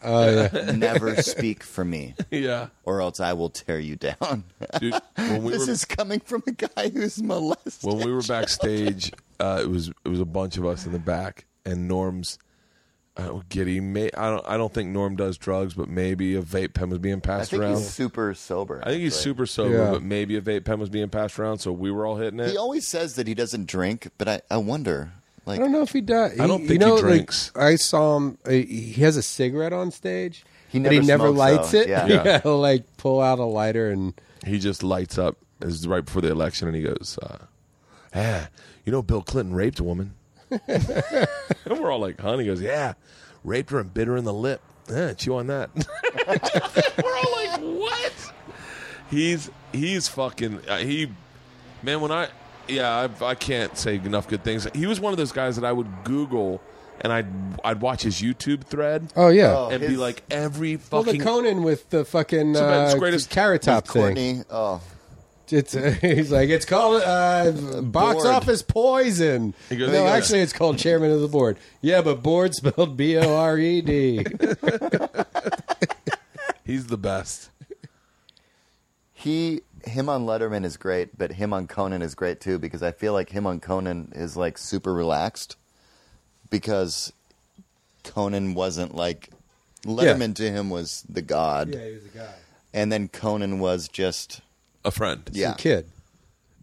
Oh yeah. Never speak for me, yeah, or else I will tear you down." dude. When we this were is coming from a guy who's molested. when we were backstage, uh, it was it was a bunch of us in the back, and Norm's. Uh, Giddy, may, I don't. I don't think Norm does drugs, but maybe a vape pen was being I passed think around. he's super sober. I think he's super sober, Yeah. but maybe a vape pen was being passed around, so we were all hitting it. He always says that he doesn't drink, but I, I wonder. Like, I don't know if he does. I don't you think he know, like, drinks. I saw him. Uh, he has a cigarette on stage. He but he never never smokes, lights though. it. Yeah. Yeah. he'll like pull out a lighter and he just lights up. It's right before the election, and he goes, uh, "Yeah, you know, Bill Clinton raped a woman." and we're all like, "Honey," he goes, "Yeah, raped her and bit her in the lip. Yeah, chew on that." we're all like, "What?" He's he's fucking uh, he, man. When I yeah, I, I can't say enough good things. He was one of those guys that I would Google. And I'd I'd watch his YouTube thread oh yeah. Oh, and be his- like every well, the fucking Conan with the fucking So that's uh, greatest- carrot top with thing. Courtney. Oh, It's uh, he's like it's called uh, box Board. office poison. He goes- no, he actually, it's called chairman of the board. Yeah, but board spelled B O R E D. he's the best. he him on Letterman is great, but him on Conan is great too because I feel like him on Conan is like super relaxed because Conan wasn't like Letterman to him was the god, Yeah, he was a guy. and then Conan was just A friend. yeah. Kid.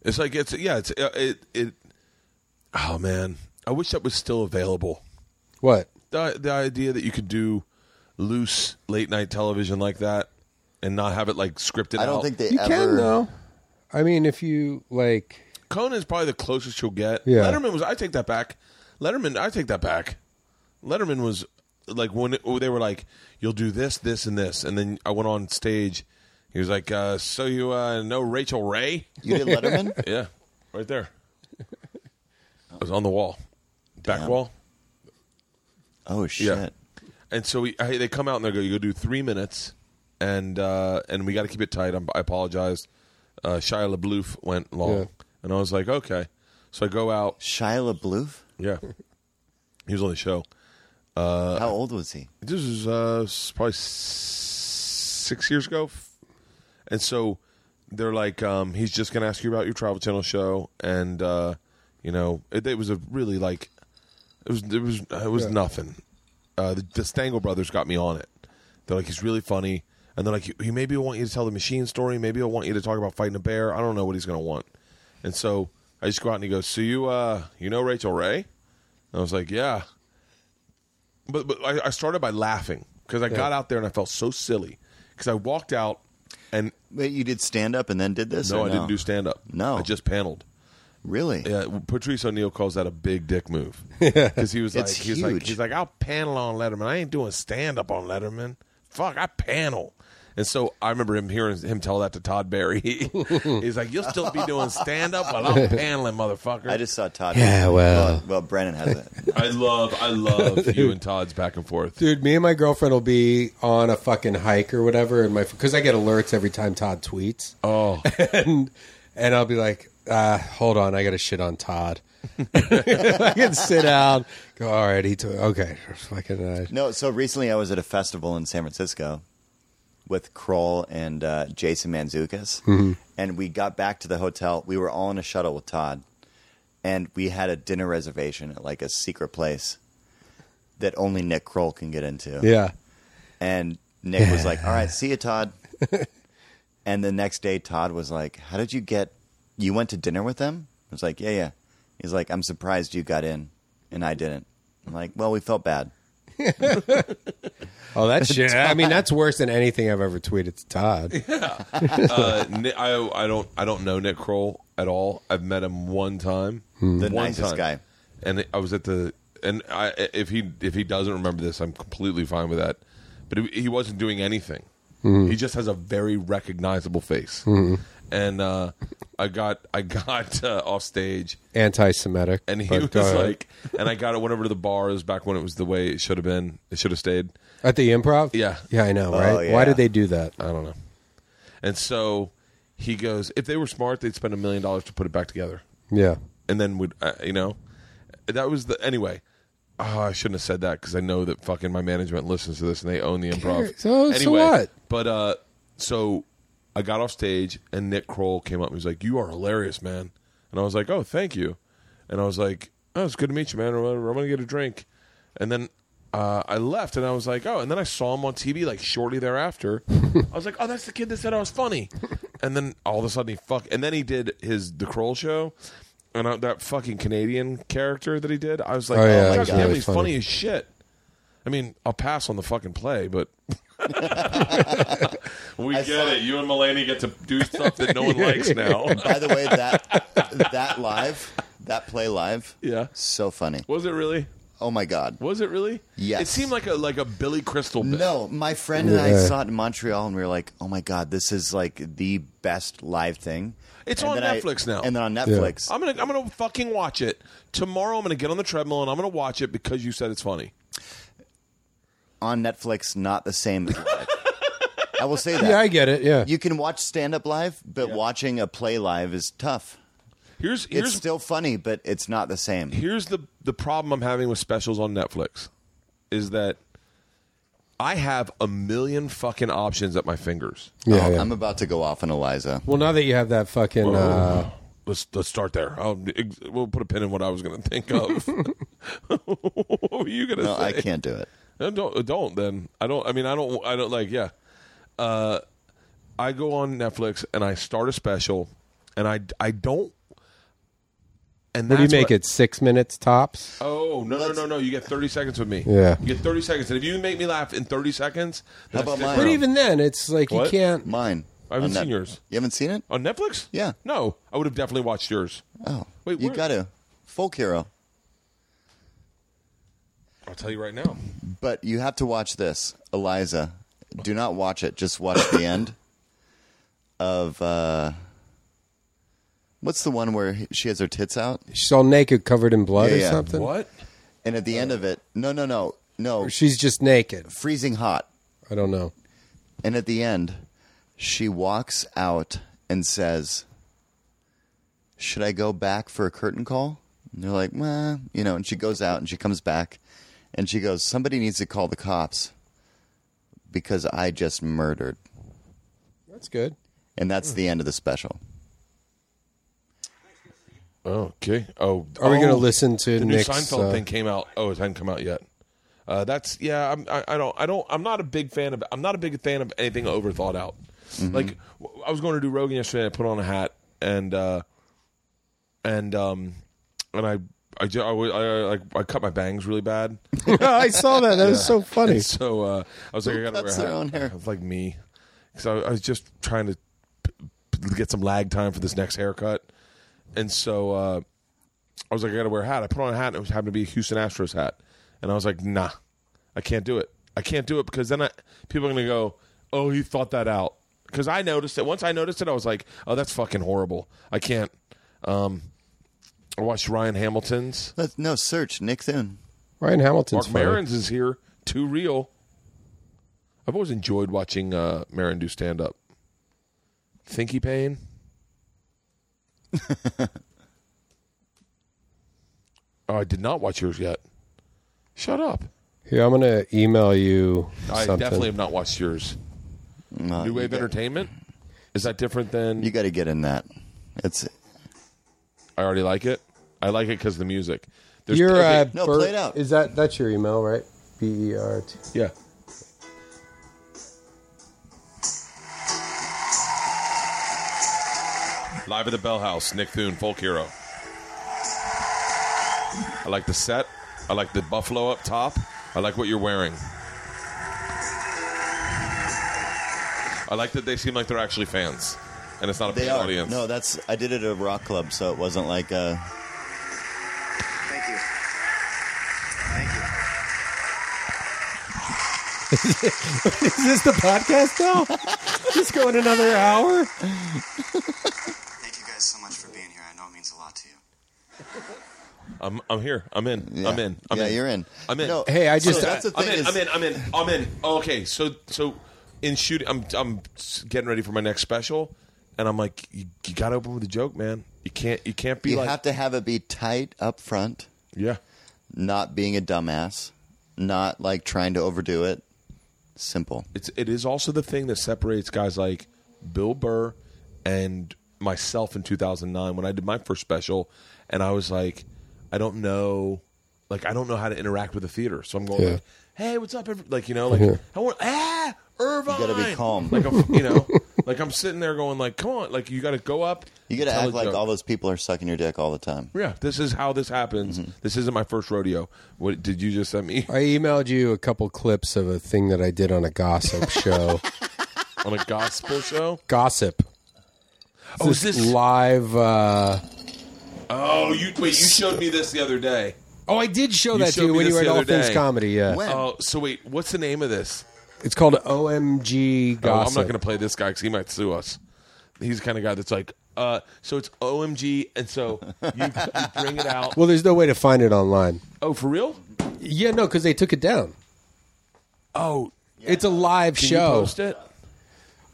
It's like it's yeah, it's uh, it it. Oh man, I wish that was still available. What? The the idea that you could do loose late night television like that and not have it like scripted. I don't out. think they You ever. can though. I mean, if you like, Conan's probably the closest you'll get. Yeah. Letterman was. I take that back. Letterman. I take that back. Letterman was like when it, they were like, "You'll do this, this, and this," and then I went on stage. He was like, uh, "So you uh, know Rachael Ray?" You did Letterman? Yeah, right there. It was on the wall, back Damn. wall. Oh shit! Yeah. And so we, I, they come out and they go, "You go do three minutes, and uh, and we got to keep it tight." I'm, I apologize. Uh, Shia LaBeouf went long, Yeah. and I was like, "Okay." So I go out. Shia LaBeouf. Yeah, he was on the show. How old was he? This was uh, probably six years ago, and so they're like, um, "He's just going to ask you about your Travel Channel show," and uh, you know, it, it was a really like, it was it was it was Yeah. nothing. Uh, the, the Stangel brothers got me on it. They're like, he's really funny, and they're like, he maybe will want you to tell the machine story, maybe he'll want you to talk about fighting a bear. I don't know what he's going to want, and so I just go out and he goes, "So you uh, you know Rachael Ray?" And I was like, "Yeah." But but I, I started by laughing because I got out there and I felt so silly because I walked out and Wait, you did stand up and then did this? no, or I didn't do stand up. No. I just paneled. Really? Yeah, Patrice O'Neal calls that a big dick move because he was like, he's like, he's like, I'll panel on Letterman. I ain't doing stand up on Letterman. Fuck, I panel. And so I remember him hearing him tell that to Todd Barry. He's like, "You'll still be doing stand up while I'm paneling, motherfucker." I just saw Todd. Yeah, well. well, well, Brennan has it. I love, I love you and Todd's back and forth. Dude, me and my girlfriend will be on a fucking hike or whatever, and my because I get alerts every time Todd tweets, Oh, and and I'll be like, uh, "Hold on, I got to shit on Todd." I can sit down, go, "All right, he took okay." Fucking, uh, No, so recently I was at a festival in San Francisco with Kroll and uh, Jason Mantzoukas, Mm-hmm. and we got back to the hotel. We were all in a shuttle with Todd, and we had a dinner reservation at like a secret place that only Nick Kroll can get into. yeah, And Nick was like, "All right, see you, Todd." and the next day, Todd was like, "How did you get? You went to dinner with them?" I was like, "Yeah, yeah." He's like, "I'm surprised you got in, and I didn't." I'm like, "Well, we felt bad." oh that's shit. I mean, that's worse than anything I've ever tweeted to Todd. uh, Ni- I, I don't, I don't know Nick Kroll at all. I've met him one time, The one nicest time. guy. and I was at the. And I, if he if he doesn't remember this, I'm completely fine with that. But he, he wasn't doing anything. He just has a very recognizable face. And uh, I got I got uh, off stage, Anti-Semitic, and he but was go ahead. like, and I got it. Went over to the bars back when it was the way it should have been. It should have stayed. At the Improv. Yeah. yeah, I know, Oh, right? yeah. Why did they do that? I don't know. And so he goes, if they were smart, they'd spend a million dollars to put it back together. Yeah, and then would uh, you know that was the anyway oh, i shouldn't have said that because i know that fucking my management listens to this and they own the improv So- so anyway what? but uh so i got off stage and nick kroll came up and was like you are hilarious man and i was like oh thank you and i was like oh it's good to meet you man or whatever. i'm gonna get a drink and then uh, I left and I was like, oh, and then I saw him on TV like shortly thereafter. I was like, oh, that's the kid that said I was funny. And then all of a sudden he fuck, and then he did his the Kroll show, and I, that fucking Canadian character that he did. I was like, Oh, oh, yeah, my that god, damn, really he's funny. funny as shit. I mean, I'll pass on the fucking play, but we get saw- it. You and Mulaney get to do stuff that no one likes now. By the way, that that live, that play live, yeah, so funny. was it really? Oh my god. Was it really? Yes. It seemed like a like a Billy Crystal. Bit. No, my friend and I Yeah. saw it in Montreal, and we were like, "Oh my god, this is like the best live thing." It's And on then I- Netflix now. And then on Netflix, I'm gonna I'm gonna fucking watch it tomorrow. I'm gonna get on the treadmill and I'm gonna watch it because you said it's funny. on Netflix, not the same. as live. I will say that. yeah, I get it. Yeah, you can watch stand up live, but watching a play live is tough. Here's It's still funny, but it's not the same. here's the the problem I'm having with specials on Netflix is that I have a million fucking options at my fingers. yeah, Oh, yeah. I'm about to go off on Iliza. Well, now that you have that fucking, uh, Let's let's start there. I'll, we'll put a pin in what I was going to think of. what were you going to say? No, say? I can't do it. No, don't don't then. I don't. I mean, I don't. I don't like. Yeah. Uh, I go on Netflix and I start a special, and I I don't. And what do you make what- it? Six minutes tops. Oh no no no no! You get thirty seconds with me. Yeah. you get thirty seconds, and if you make me laugh in thirty seconds, then How about mine? But even then, it's like What? you can't. Mine. I haven't On seen yours. You haven't seen it? on Netflix? Yeah. No, I would have definitely watched yours. Oh, Wait, you where- got to folk hero, I'll tell you right now. but you have to watch this, Iliza. Do not watch it. Just watch the end of. uh What's the one where she has her tits out? She's all naked, covered in blood Yeah, or yeah. something. What? And at the end of it, no, no, no, no, Or she's just naked. freezing hot. I don't know. And at the end, she walks out and says, Should I go back for a curtain call? And they're like, Well, you know, and she goes out and she comes back and she goes, Somebody needs to call the cops because I just murdered. That's good. And that's hmm. the end of the special. Oh, okay. Oh, Are we oh, going to listen to the new Nick's? Seinfeld uh, thing came out. Oh, it hadn't come out yet. Uh, that's yeah. I'm, I, I don't. I don't. I'm not a big fan of. I'm not a big fan of anything over thought out. Like I was going to do Rogan yesterday. I put on a hat and uh, and um and I I ju- I, I, I, I cut my bangs really bad. I saw that. That was so funny. And so uh, I was like, Who I gotta wear cuts a hat. their own hair? It was like me, because I, I was just trying to p- p- get some lag time for this next haircut, and so uh, I was like, I gotta wear a hat. I put on a hat, and it was happened to be a Houston Astros hat, and I was like, Nah, I can't do it. I can't do it because then I, people are gonna go, Oh, he thought that out because I noticed it. Once I noticed it, I was like, "Oh, that's fucking horrible. I can't." Um, I watched Ryan Hamilton's. Let's, no, search Nick Thune. Ryan Hamilton's Marc funny. Maron's is here. Too real. I've always enjoyed watching uh, Maron do stand up. Thinky Pain. oh, I did not watch yours yet. Shut up. Here, I'm gonna email you I something. definitely have not watched yours. No, New you Wave got- Entertainment. Is that different than? You got to get in that. It's I already like it. I like it because the music. There's, Your okay, uh, No, Bert- play it out. Is that that's your email, right? B E R T. yeah. Live at the Bell House, Nick Thune, folk hero. I like the set. I like the buffalo up top. I like what you're wearing. I like that they seem like they're actually fans, and it's not a they paid are. audience. No, that's I did it at a rock club, so it wasn't like uh Thank you. Thank you. Is this the podcast now? Just going another hour? Thank you guys so much for being here. I know it means a lot to you. I'm I'm here. I'm in. yeah. I'm in. I'm yeah, in. you're in. I'm in. No, Hey, I just- so that's the I'm in, is, I'm in. I'm in. I'm in. Oh, okay, so so in shooting, I'm I'm getting ready for my next special, and I'm like, you, you got to open with a joke, man. You can't you can't be you like have to have it be tight up front, yeah. not being a dumbass, not like trying to overdo it. Simple. It's it is also the thing that separates guys like Bill Burr and myself in 2009 when I did my first special, and I was like, I don't know, like I don't know how to interact with the theater, so I'm going Yeah. like, hey, what's up, every-" like you know, like Yeah. I want ah Irvine, You gotta be calm. like I'm, you know, like I'm sitting there going like, come on, like you got to go up, You got to act like joke. all those people are sucking your dick all the time. Yeah, this is how this happens. Mm-hmm. This isn't my first rodeo. What did you just send me I emailed you a couple clips of a thing that I did on a gossip show. on a gospel show? gossip. Oh, is this? live? Uh, Oh, you wait. You showed me this the other day. oh, I did show You that to showed you me when you this were at the All other Things day. Comedy. Yeah, When? Oh, so wait, what's the name of this? it's called OMG Oh, I'm not going to play this guy because he might sue us. He's the kind of guy that's like, uh, so it's OMG, and so you, you bring it out. Well, there's no way to find it online. Oh, for real? Yeah, no, because they took it down. Oh, It's a live can show. you post it?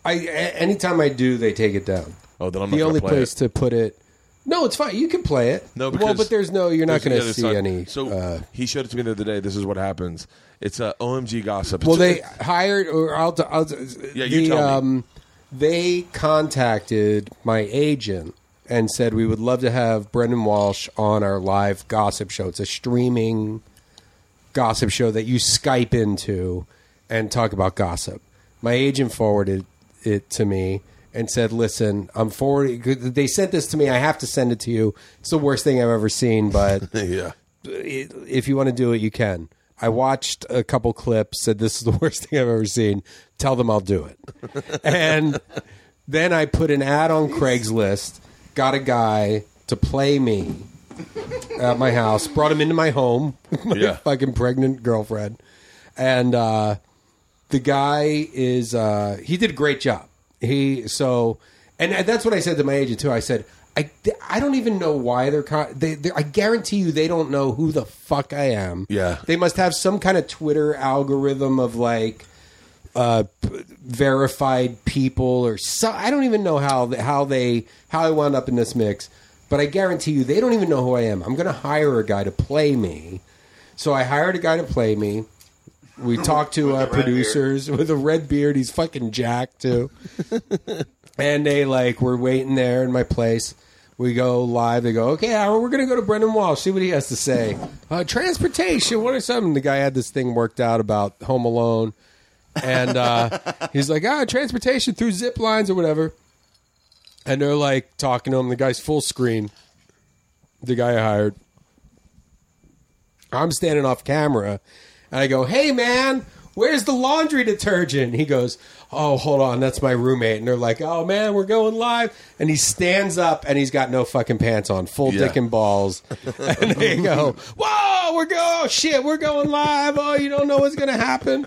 I a- anytime I do, they take it down. Oh, then I'm not the gonna only play place it. to put it. No, it's fine. You can play it. No, well, because but there's no. You're not There's- going yeah, to there's see not- any. So uh, he showed it to me the other day. This is what happens. It's a OMG gossip. well, they It's- hired or I'll, I'll Yeah, you the, tell me. um, they contacted my agent and said we would love to have Brendan Walsh on our live gossip show. It's a streaming gossip show that you Skype into and talk about gossip. My agent forwarded it to me and said, "Listen, I'm forwarding. They sent this to me. I have to send it to you. It's the worst thing I've ever seen, but." yeah. if you want to do it, you can. I watched a couple clips, said this is the worst thing I've ever seen. Tell them I'll do it. and then I put an ad on Craigslist, got a guy to play me at my house, brought him into my home, my Yeah. fucking pregnant girlfriend. And uh, the guy is, uh, he did a great job. He, so, and that's what I said to my agent too. I said, I, I don't even know why they're, con- they, they. I guarantee you, they don't know who the fuck I am. Yeah. they must have some kind of Twitter algorithm of like uh, p- verified people or so. I don't even know how th- how they how I wound up in this mix. But I guarantee you, they don't even know who I am. I'm going to hire a guy to play me. So I hired a guy to play me. We talked to uh, producers with a red beard. He's fucking jacked too. and they like we're waiting there in my place. We go live. They go, okay, Howard, we're going to go to Brendan Walsh. See what he has to say. Uh, transportation. What are some? The guy had this thing worked out about Home Alone, and uh, he's like, ah, transportation through zip lines or whatever. And they're like talking to him. The guy's full screen. The guy I hired. I'm standing off camera, and I go, "Hey, man, where's the laundry detergent?" He goes, "Oh, hold on, that's my roommate." And they're like, "Oh man, we're going live." And he stands up, and he's got no fucking pants on, full Yeah. dick and balls. and they go, "Whoa, we're going, oh, shit, we're going live. Oh, you don't know what's gonna happen."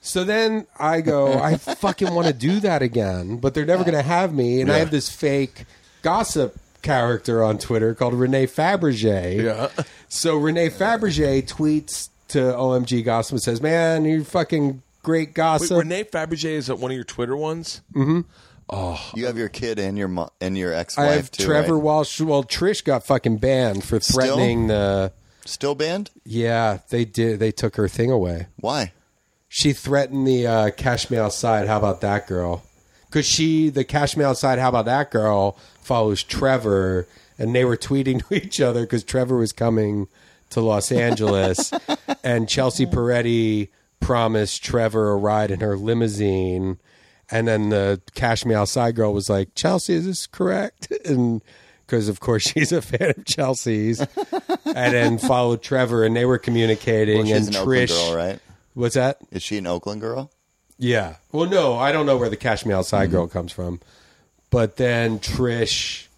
so then I go, I fucking want to do that again, but they're never going to have me. And I Yeah. have this fake gossip character on Twitter called Renee Fabergé. Yeah. So Renee Fabergé tweets to OMG Gossip and says, "Man, you're fucking great Wait, gossip." Renee Fabergé is that one of your Twitter ones? Oh, You have your kid and your mo- and your ex I wife have too. Trevor right? Walsh. Well, Trish got fucking banned for Still? threatening the. Still banned? Yeah, they did. They took her thing away. Why? She threatened the uh, Cash Me Outside. How about that girl? Because she, the Cash Me Outside. How about that girl? Follows Trevor, and they were tweeting to each other because Trevor was coming to Los Angeles, and Chelsea Peretti promised Trevor a ride in her limousine, and then the Cash Me Outside girl was like, "Chelsea, is this correct?" And because of course she's a fan of Chelsea's, and then followed Trevor, and they were communicating, Well, she's and an Oakland Trish. girl, right? What's that? Is she an Oakland girl? Yeah. Well, no, I don't know where the Cash Me Outside mm-hmm. girl comes from. But then Trish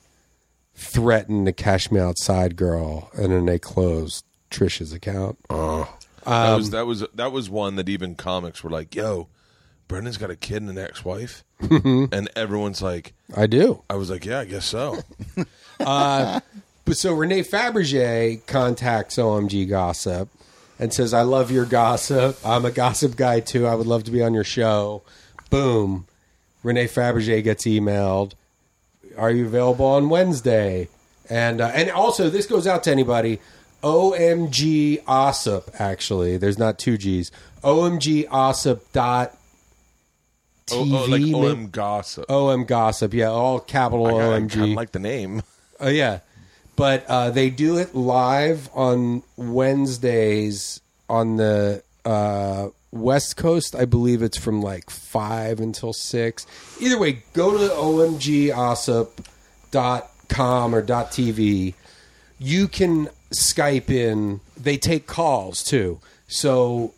threatened the Cash Me Outside girl, and then they closed Trish's account. that Um, was that was that was one that even comics were like, "Yo, Brendan's got a kid and an ex-wife," and everyone's like, I do. "I was like, yeah, I guess so." But so Renee Fabergé contacts OMG Gossip and says, I love your gossip. I'm a gossip guy too. I would love to be on your show. Boom. Renee Fabergé gets emailed. Are you available on Wednesday? And uh, and also this goes out to anybody. OMG Ossip, actually. There's not two G's. OMG Ossip dot oh, TV. oh, like maybe? OM gossip. OM Gossip. Yeah, all capital I, OMG. of like the name. Oh yeah, but uh, they do it live on Wednesdays on the uh, West Coast. I believe it's from like five until six. Either way, go to OMG Ossip dot com or dot .tv. You can Skype in. They take calls too, so.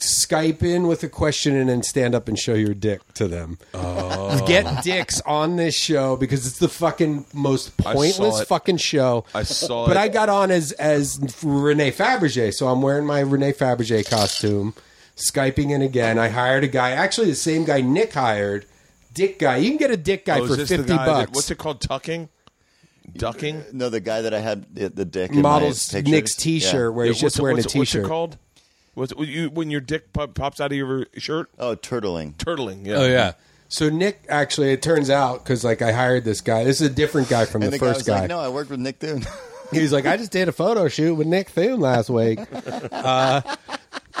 Skype in with a question and then stand up and show your dick to them. Oh. Get dicks on this show because it's the fucking most pointless fucking show. I saw But it. I got on as as Renee Fabergé, so I'm wearing my Renee Fabergé costume, skyping in again. I hired a guy, actually the same guy Nick hired, Dick guy. You can get a Dick guy Oh, for fifty guy that- bucks. what's it called? Tucking, ducking. No, the guy that I had the, the dick in Models my pictures. Nick's T-shirt Yeah. where he's Yeah, just what's it- wearing what's a it- What's T-shirt. it called? What's when you when your dick pop, pops out of your shirt? Oh, turtling. Turtling. Yeah. Oh yeah. So Nick actually, it turns out because like I hired this guy. This is a different guy from And the the guy first was guy. like, "No, I worked with Nick Thune." He was like, I just did a photo shoot with Nick Thune last week. Uh,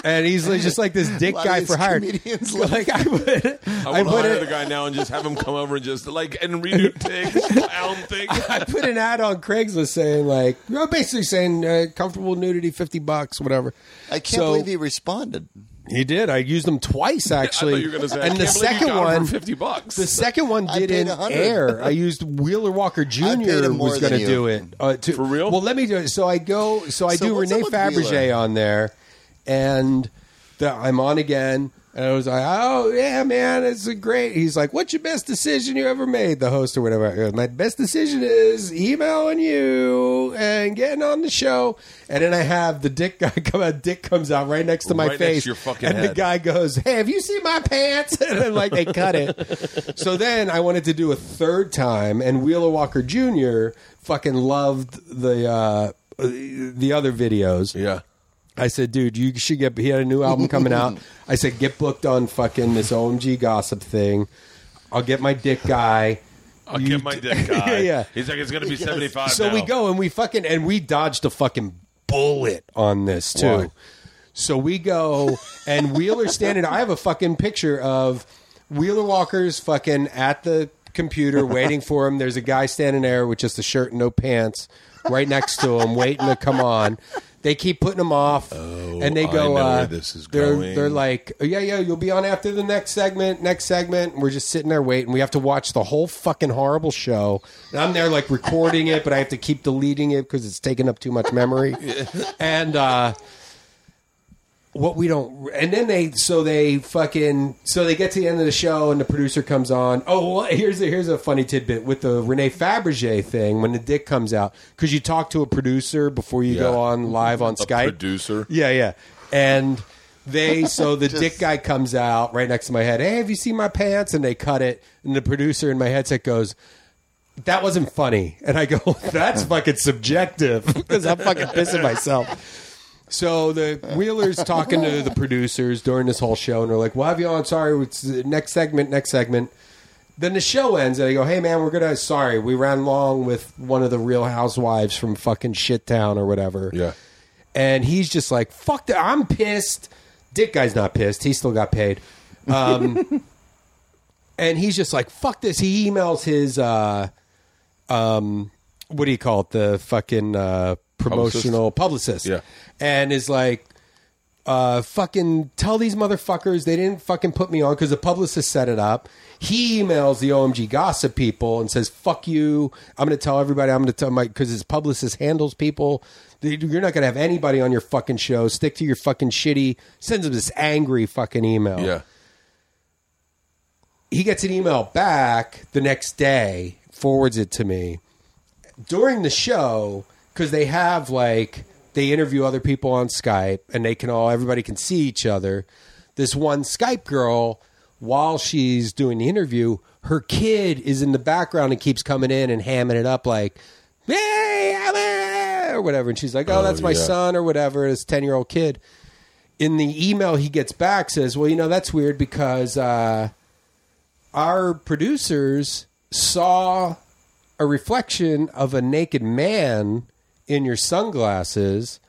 and he's like- just like this dick lot of guy these for hire. comedians love- Like I would, I I want to put hire it, the guy now and just have him come over and just like and redo takes clown thing. I put an ad on Craigslist saying like, you know, basically saying uh, comfortable nudity, fifty bucks, whatever. I can't So- believe he responded. He did. I used them twice actually. I thought you were going to say. I and the can't believe you second got him one, for fifty bucks. The second one I paid didn't 100. air. I used Wheeler Walker paid Jr. him more was than going to you. do it uh, to, For real? Well, let me do it. So I go. So I So do what's Renee up with Fabergé Wheeler? on there, and the, I'm on again. And I was like, "Oh yeah, man, it's a great." He's like, "What's your best decision you ever made?" The host or whatever. I go, My best decision is emailing you and getting on the show. And then I have the dick guy come out. Dick comes out right next to my Right next to face, your fucking and the head. guy goes, "Hey, have you seen my pants?" And then like they cut it. so then I wanted to do a third time, and Wheeler Walker Jr. fucking loved the uh, the other videos. yeah. I said, dude, you should get. He had a new album coming out. I said, get booked on fucking this OMG gossip thing. I'll get my dick guy. I'll You get my dick guy. Yeah, yeah. He's like, it's going to be seventy five. So we go and we fucking and we dodged a fucking bullet on this too. Why? So we go and Wheeler standing. I have a fucking picture of Wheeler Walker's fucking at the computer waiting for him. There's a guy standing there with just a shirt and no pants right next to him, waiting to come on. They keep putting them off, and they Oh, go. uh, this is they're going. they're like, "Oh, yeah, yeah, you'll be on after the next segment. Next segment. And we're just sitting there waiting. We have to watch the whole fucking horrible show. And I'm there like recording it, but I have to keep deleting it because it's taking up too much memory. And uh, what we don't, and then they, so they fucking, so they get to the end of the show, and the producer comes on. Oh, well, here's a here's a funny tidbit with the Renee Fabergé thing when the dick comes out because you talk to a producer before you go on live on a Skype. producer. Yeah, yeah. And they so the dick guy comes out right next to my head. Hey, have you seen my pants? And they cut it, and the producer in my headset goes. That wasn't funny, and I go. That's fucking subjective because I'm fucking pissing myself. So the Wheelers talking to the producers during this whole show, and they're like, "We'll have you on. Sorry, it's the next segment. Next segment." Then the show ends, and I go, "Hey man, we're gonna. Sorry, we ran long with one of the Real Housewives from fucking shit town or whatever." Yeah. and he's just like, "Fuck that! I'm pissed." Dick guy's not pissed. He still got paid. Um, and he's just like, "Fuck this." He emails his, uh, um, what do you call it? The fucking uh, promotional publicist. Yeah. and is like, uh, fucking tell these motherfuckers they didn't fucking put me on because the publicist set it up. He emails the OMG gossip people and says, "Fuck you! I'm going to tell everybody. I'm going to tell my because his publicist handles people. You're not going to have anybody on your fucking show. Stick to your fucking shitty." Sends him this angry fucking email Yeah. he gets an email back the next day, forwards it to me during the show because they have like they interview other people on Skype and they can all everybody can see each other. This one Skype girl, while she's doing the interview, her kid is in the background and keeps coming in and hamming it up like, "Hey, I'm here," or whatever, and she's like, "Oh, Oh, that's my yeah. son," or whatever. This ten year old kid. In the email he gets back says, "Well, you know that's weird because." uh our producers saw a reflection of a naked man in your sunglasses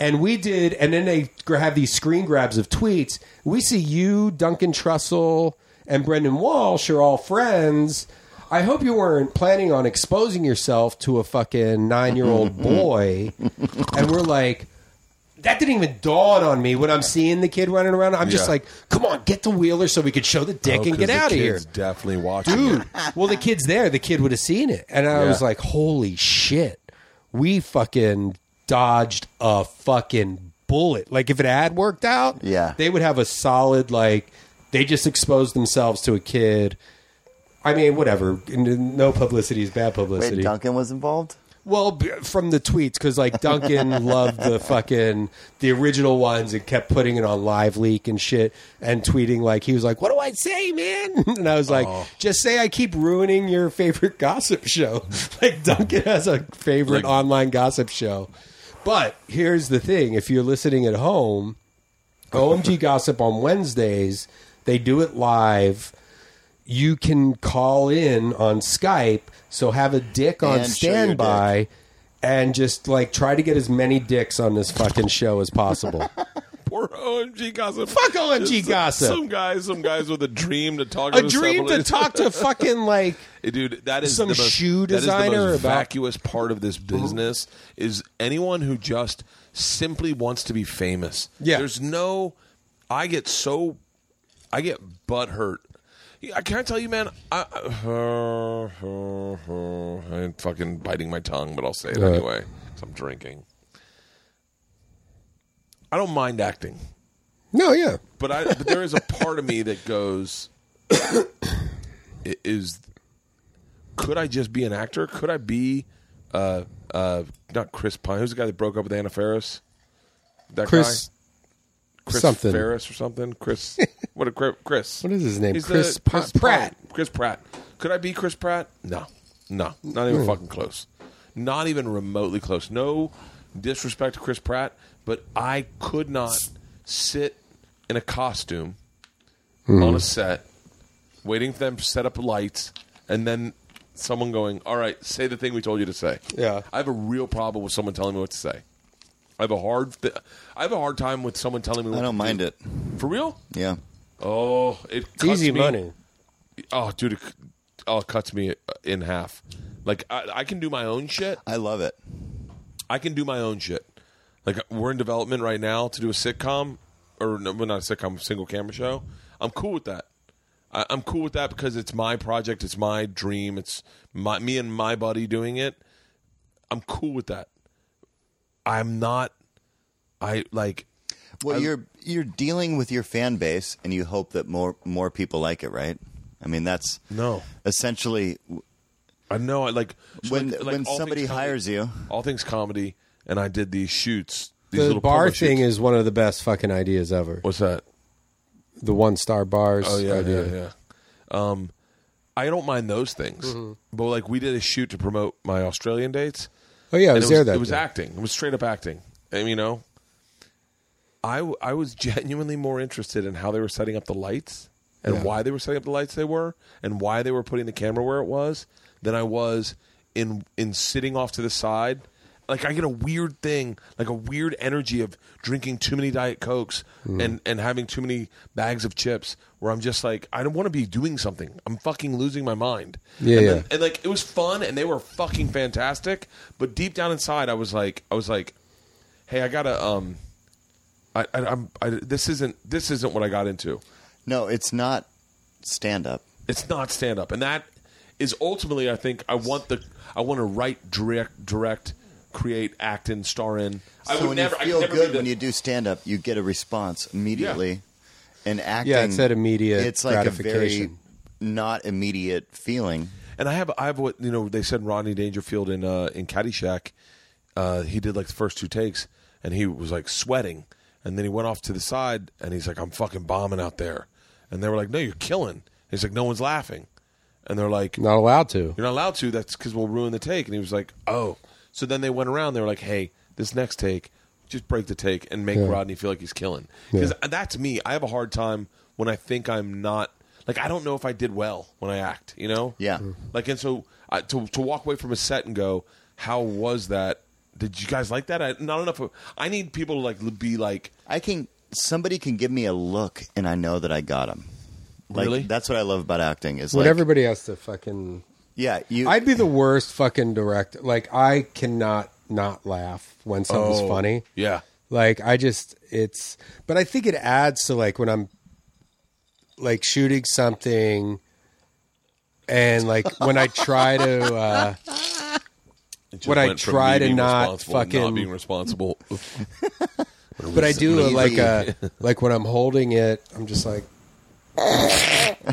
and we did and then they have these screen grabs of tweets we see you duncan trussell and brendan walsh are all friends i hope you weren't planning on exposing yourself to a fucking nine-year-old boy and we're like that didn't even dawn on me when I'm seeing the kid running around. I'm just Yeah. like, come on, get the wheeler so we could show the dick Oh, and get out of here. Definitely watching. Dude, well, the kid's there. The kid would have seen it. And I Yeah. was like, holy shit. We fucking dodged a fucking bullet. Like, if it had worked out, Yeah. they would have a solid, like, they just exposed themselves to a kid. I mean, whatever. No publicity is bad publicity. Wait, Duncan was involved? Well, b- from the tweets, because like Duncan loved the fucking the original ones and kept putting it on live leak and shit and tweeting like he was like, "What do I say, man?" And I was like, Oh. "Just say I keep ruining your favorite gossip show." like Duncan has a favorite Like- online gossip show. But here's the thing: if you're listening at home, OMG Gossip on Wednesdays, they do it live. You can call in on Skype, so have a dick on And show your standby and just like try to get as many dicks on this fucking show as possible. Poor OMG gossip. Fuck OMG Just gossip. Some guys, some guys with a dream to talk. a to dream to somebody. talk to fucking like Hey, Dude, that is Some the most, shoe that is the designer most about- vacuous part of this mm-hmm. business is anyone who just simply wants to be famous. Yeah. there's no. I get so, I get butt hurt. Yeah, Can I tell you, man? I, I, am fucking biting my tongue, but I'll say it anyway. anyway. 'cause I'm drinking. I don't mind acting no, yeah, but I but there is a part of me that goes i- is could I just be an actor? Could I be uh uh not Chris Pine? Who's the guy that broke up with Anna Faris? That Chris guy? Chris something. Ferris or something? Chris what a Chris. What is his name? He's Chris the- Pa- Pratt. Chris Pratt. Could I be Chris Pratt? No. No. Not Hmm. even fucking close. Not even remotely close. No disrespect to Chris Pratt, but I could not sit in a costume Hmm. on a set, waiting for them to set up lights, and then someone going, "All right, say the thing we told you to say." Yeah. I have a real problem with someone telling me what to say. I have a hard, th- I have a hard time with someone telling me. What I don't to mind do. it. for real. Yeah. Oh, it It's cuts easy me- money. Oh, dude, it, oh, it cuts me in half. Like I, I can do my own shit. I love it. I can do my own shit. Like we're in development right now to do a sitcom, or no, not a sitcom, a single camera show. I'm cool with that. I, I'm cool with that because it's my project, it's my dream, it's my me and my buddy doing it. I'm cool with that. I'm not. I like. Well, I- you're you're dealing with your fan base, and you hope that more more people like it, right? I mean, that's No, essentially I know. I like when like- like when all somebody things comedy- hires you. all things comedy, and I did these shoots these the little bar promo thing shoots. is one of the best fucking ideas ever. What's that? The one star bars. Oh yeah, idea. yeah, yeah. Um, I don't mind those things, Mm-hmm. but like we did a shoot to promote my Australian dates. Oh yeah, I and was it there was, that it was day. acting. It was straight up acting. And you know, I w- I was genuinely more interested in how they were setting up the lights and Yeah. why they were setting up the lights they were and why they were putting the camera where it was than I was in in sitting off to the side. Like I get a weird thing, like a weird energy of drinking too many diet cokes Mm. and and having too many bags of chips, where I'm just like I don't want to be doing something. I'm fucking losing my mind. Yeah, and yeah. then- and like it was fun and they were fucking fantastic but deep down inside i was like i was like hey i gotta um i, I i'm I, this isn't this isn't what i got into No, it's not stand up. it's not stand up and that is ultimately i think i want the i want to write direct direct create act in star in i So would when never you feel never good the- when you do stand up, you get a response immediately. And acting, Yeah, it's that immediate It's like a very gratification. not immediate feeling. And I have I have what you know they said Rodney Dangerfield in uh, in Caddyshack, uh, he did like the first two takes and he was like sweating, and then he went off to the side and he's like I'm fucking bombing out there, and they were like No, you're killing. He's like No one's laughing, and they're like Not allowed to. You're not allowed to. That's because we'll ruin the take. And he was like Oh, so then they went around. They were like Hey, this next take, just break the take and make Yeah. Rodney feel like he's killing because that's me. I have a hard time when I think I'm not. Like I don't know if I did well when I act, you know. Yeah. Mm. Like, and so I, to to walk away from a set and go, "How was that? Did you guys like that?" I, not enough. Of, I need people to like be like, I can somebody can give me a look and I know that I got them. Like, Really? That's what I love about acting. Is When like, everybody has to fucking. yeah, you. I'd be the worst fucking director. Like I cannot not laugh when something's Oh, funny. yeah, Like I just it's but I think it adds to like when I'm like shooting something and like when I try to uh When I try to not fucking- not being responsible. but I do Easy. like uh like when I'm holding it I'm just like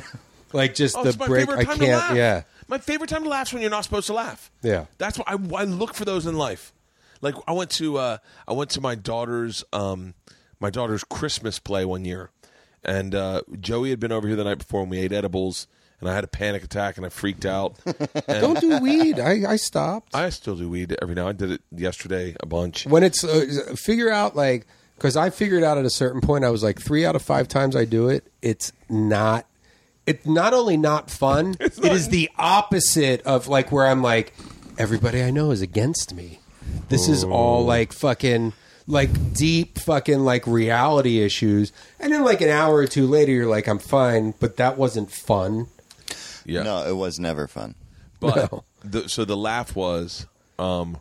like just Oh, the break I can't yeah My favorite time to laugh is when you're not supposed to laugh. Yeah. That's why I, I look for those in life. Like I went to uh, I went to my daughter's um, my daughter's Christmas play one year, and uh, Joey had been over here the night before and we ate edibles, and I had a panic attack and I freaked out. don't do weed. I I stopped. I still do weed every now. I did it yesterday a bunch. when it's uh, figure out like because I figured out at a certain point I was like three out of five times I do it it's not it's not only not fun it is the opposite of like where I'm like everybody I know is against me. This is all like fucking like deep fucking like reality issues. And then like an hour or two later you're like I'm fine. But that wasn't fun Yeah, no, it was never fun. but No. the, so the laugh was, um,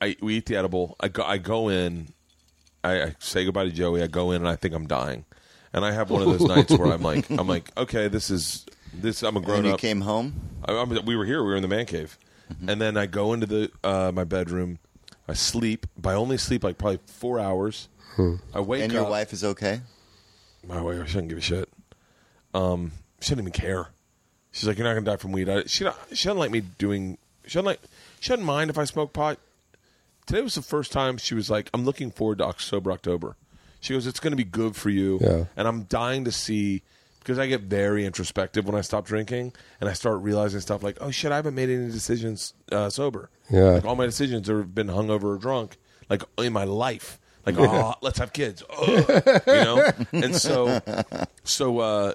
I we eat the edible. I go, I go in, I, I say goodbye to Joey. I go in and I think I'm dying, and I have one of those nights where I'm like, I'm like, okay, this is this. I'm a And grown you up. came home. I, I was- we were here. We were in the man cave, and then I go into the uh, my bedroom. I sleep, but I only sleep like probably four hours. I wake up And your up. wife is okay. My wife she doesn't give a shit. Um, she doesn't even care. She's like, you're not gonna die from weed. I, she don't, she doesn't like me doing. She doesn't like. She doesn't mind if I smoke pot. Today was the first time she was like, I'm looking forward to Sober October. She goes, it's going to be good for you, Yeah. and I'm dying to see because I get very introspective when I stop drinking, and I start realizing stuff like, oh shit, I haven't made any decisions uh, sober. Yeah. like all my decisions have been hungover or drunk, like in my life. Like, oh, let's have kids, Ugh. you know. And so, so uh,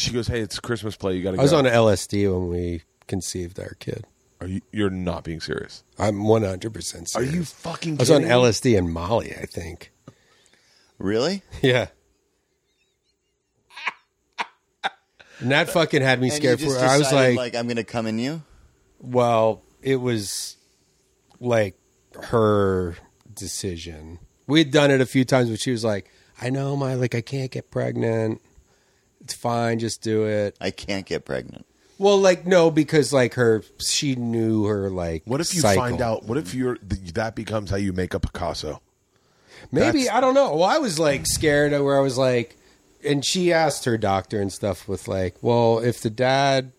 she goes, "Hey, it's a Christmas play. You got to go." I was on LSD when we conceived our kid Are you? You're not being serious. I'm 100 percent Are you fucking? I was on me? LSD and Molly I think Really? Yeah. And that fucking had me And scared you for just I was like, like, I'm going to come in you. well, it was like her decision. We had done it a few times, but she was like, I know, my like, I can't get pregnant. It's fine, just do it. I can't get pregnant. Well, like, no, because like her, she knew her like. What if you cycle. find out? What if you're that becomes how you make a Picasso? Maybe That's- I don't know. Well, I was like scared of where I was like, and she asked her doctor and stuff with like, well, if the dad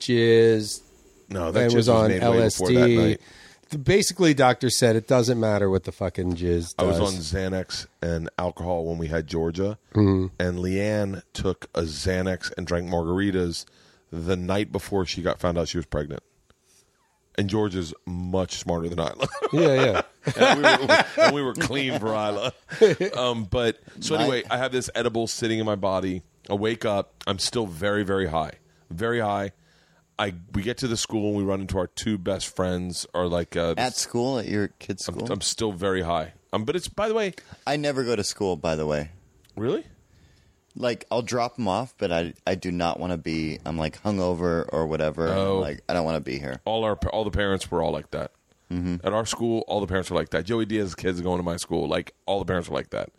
jizzed No, that and jizz was on made way before that LSD, night. Basically, doctor said it doesn't matter what the fucking jizz does. I was on Xanax and alcohol when we had Georgia, and LeeAnn took a Xanax and drank margaritas the night before she got found out she was pregnant. And Georgia's much smarter than Ila. yeah, yeah. and, we were, and we were clean for Ila. Um, but so anyway, I have this edible sitting in my body. I wake up. I'm still very, very high, very high. I we get to the school and we run into our two best friends. Are like uh, At school, at your kid's I'm, school. I'm still very high. Um, but it's by the way, I never go to school, by the way. really. Like I'll drop them off, but I I do not want to be. I'm like hungover or whatever. Oh. Like I don't want to be here. all our all the parents were all like that. Mm-hmm. At our school, all the parents were like that. Joey Diaz's kids going to my school, like all the parents were like that.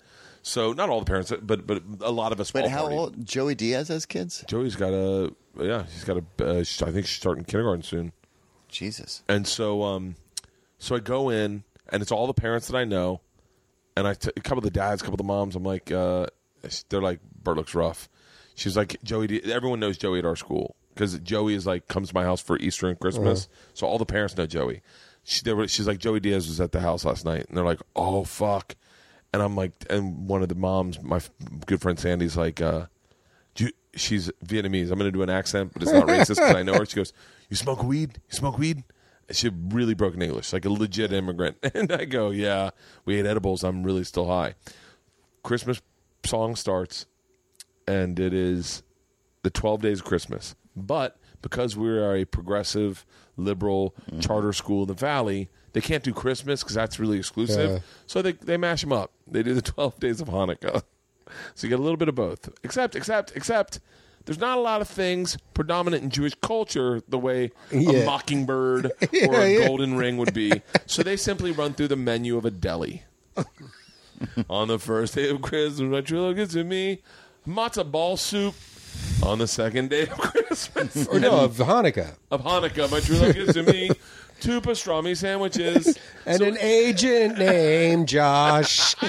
So not all the parents, but but a lot of us. But how partied. old Joey Diaz has kids? Joey's got a yeah, she's got a. Uh, I think she's starting kindergarten soon. Jesus. And so um, so I go in, and it's all the parents that I know, and I t- a couple of the dads, a couple of the moms. I'm like, uh, they're like, Bert looks rough. She's like, Joey. D- Everyone knows Joey at our school because Joey is like comes to my house for Easter and Christmas. So all the parents know Joey. She, they were, she's like, Joey Diaz was at the house last night, and they're like, oh fuck. And I'm like, and one of the moms, my f- good friend Sandy's like, uh, do you, she's Vietnamese. I'm going to do an accent, but it's not racist because I know her. She goes, "You smoke weed? You smoke weed?" And she really broken English, like a legit immigrant. And I go, "Yeah, we ate edibles. I'm really still high." Christmas song starts, and it is the 12 days of Christmas. But because we are a progressive, liberal charter school in the Valley, they can't do Christmas because that's really exclusive. Yeah. So they they mash them up. They do the 12 days of Hanukkah. So you get a little bit of both. Except, except, except, there's not a lot of things predominant in Jewish culture the way a Yeah. mockingbird or a yeah. golden ring would be. So they simply run through the menu of a deli. On the first day of Christmas, my true love gets to me matzah ball soup. On the second day of Christmas, Or no, of Hanukkah. of Hanukkah, my true love gets to me two pastrami sandwiches. And an agent named Josh. I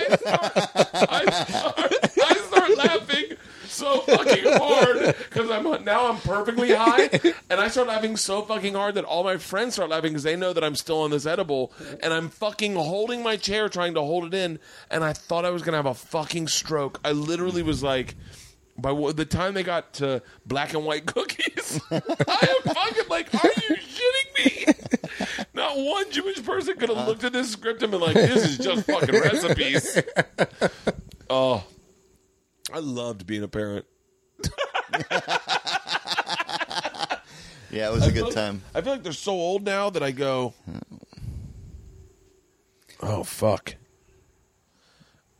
start, I start laughing so fucking hard because I'm now I'm perfectly high, and I start laughing so fucking hard that all my friends start laughing because they know that I'm still on this edible, and I'm fucking holding my chair trying to hold it in, and I thought I was gonna have a fucking stroke. I literally was like. By the time they got to black and white cookies, I am fucking like, are you shitting me? Not one Jewish person could have looked at this script and been like, this is just fucking recipes. Oh, I loved being a parent. Yeah, it was a I good like- time. I feel like they're so old now that I go, oh fuck.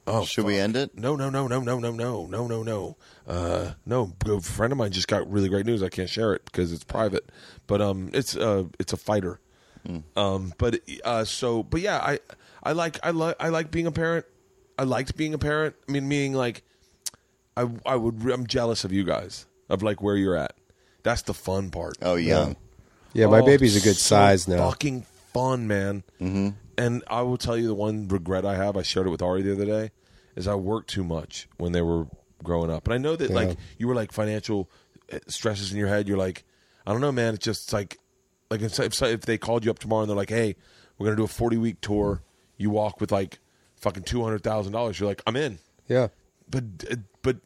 Oh, Should we end it? no, no, no, no, no, no, no, no, no, no. Uh, no, a friend of mine just got really great news. I can't share it because it's private, but um, it's uh, it's a fighter. Um, but uh, so, but yeah, I, I like, I like, I like being a parent. I liked being a parent. I mean, meaning like, I, I would, I'm jealous of you guys of like where you're at. That's the fun part. Oh, young. Yeah, my Oh, baby's a good so size now. Fucking fun, man. Mm-hmm. And I will tell you the one regret I have. I shared it with Ari the other day. Is I worked too much when they were growing up, and I know that Yeah. like you were like financial uh, stresses in your head. You're like, I don't know, man. It's just like, like if, if they called you up tomorrow and they're like, hey, we're gonna do a 40 week tour. You walk with like fucking two hundred thousand dollars. You're like, I'm in. Yeah. But uh, but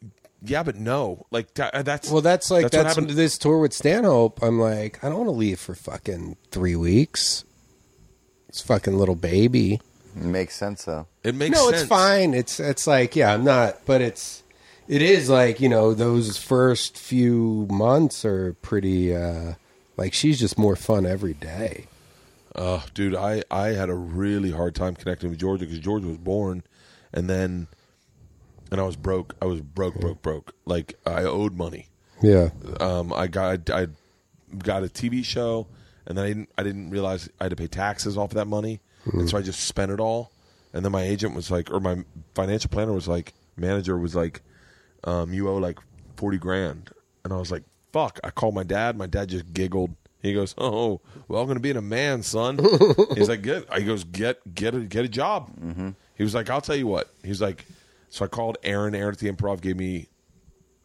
yeah, but no. Like that's Well, that's like that's, happened. this tour with Stanhope. I'm like, I don't want to leave for fucking three weeks. It's fucking little baby. Makes sense, though. It makes no, sense. it's fine. It's it's like yeah, I'm not, but it's it is like you know those first few months are pretty. uh Like she's just more fun every day. Uh, dude, I, I had a really hard time connecting with Georgia because Georgia was born, and then, and I was broke. I was broke, broke, broke. Like I owed money. Yeah, Um, I got I got a TV show, and then I didn't I didn't realize I had to pay taxes off of that money, and so I just spent it all. And then my agent was like, or my financial planner was like, manager was like, um, you owe like forty grand, and I was like, fuck. I called my dad. My dad just giggled. He goes, "Oh, well, I'm going to be in a man, son." He's like, "Get." He goes, "Get, get a, get a job." Mm-hmm. He was like, "I'll tell you what." He's like, so I called Aaron. Aaron at the Improv gave me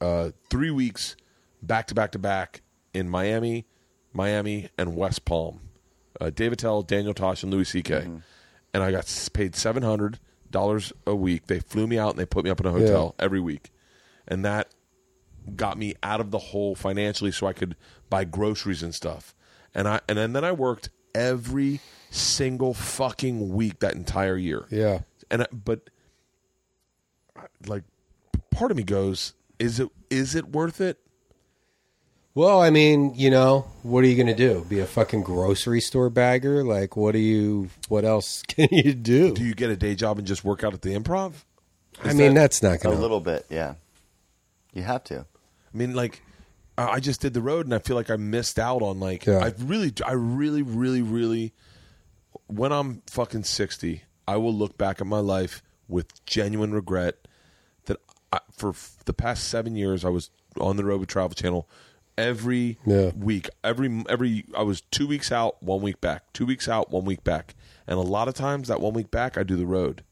uh, three weeks back to back to back in Miami, Miami, and West Palm. uh, Dave Attell, Daniel Tosh, and Louis C.K. And I got paid seven hundred dollars a week. They flew me out and they put me up in a hotel every week, and that got me out of the hole financially, so I could buy groceries and stuff. And I and then, then I worked every single fucking week that entire year Yeah. and I, but like part of me goes is it is it worth it Well, I mean, you know, what are you going to do? Be a fucking grocery store bagger? Like, what do you? What else can you do? do you get a day job and just work out at the improv I mean, that's not A going to. A little bit, yeah. You have to. i mean like I I just did the road and I feel like I missed out on like Yeah. I really I really really really when I'm fucking 60 I will look back at my life with genuine regret that I, for f- the past 7 years I was on the road with Travel Channel every Yeah. week every every I was 2 weeks out 1 week back 2 weeks out 1 week back and a lot of times that 1 week back I do the road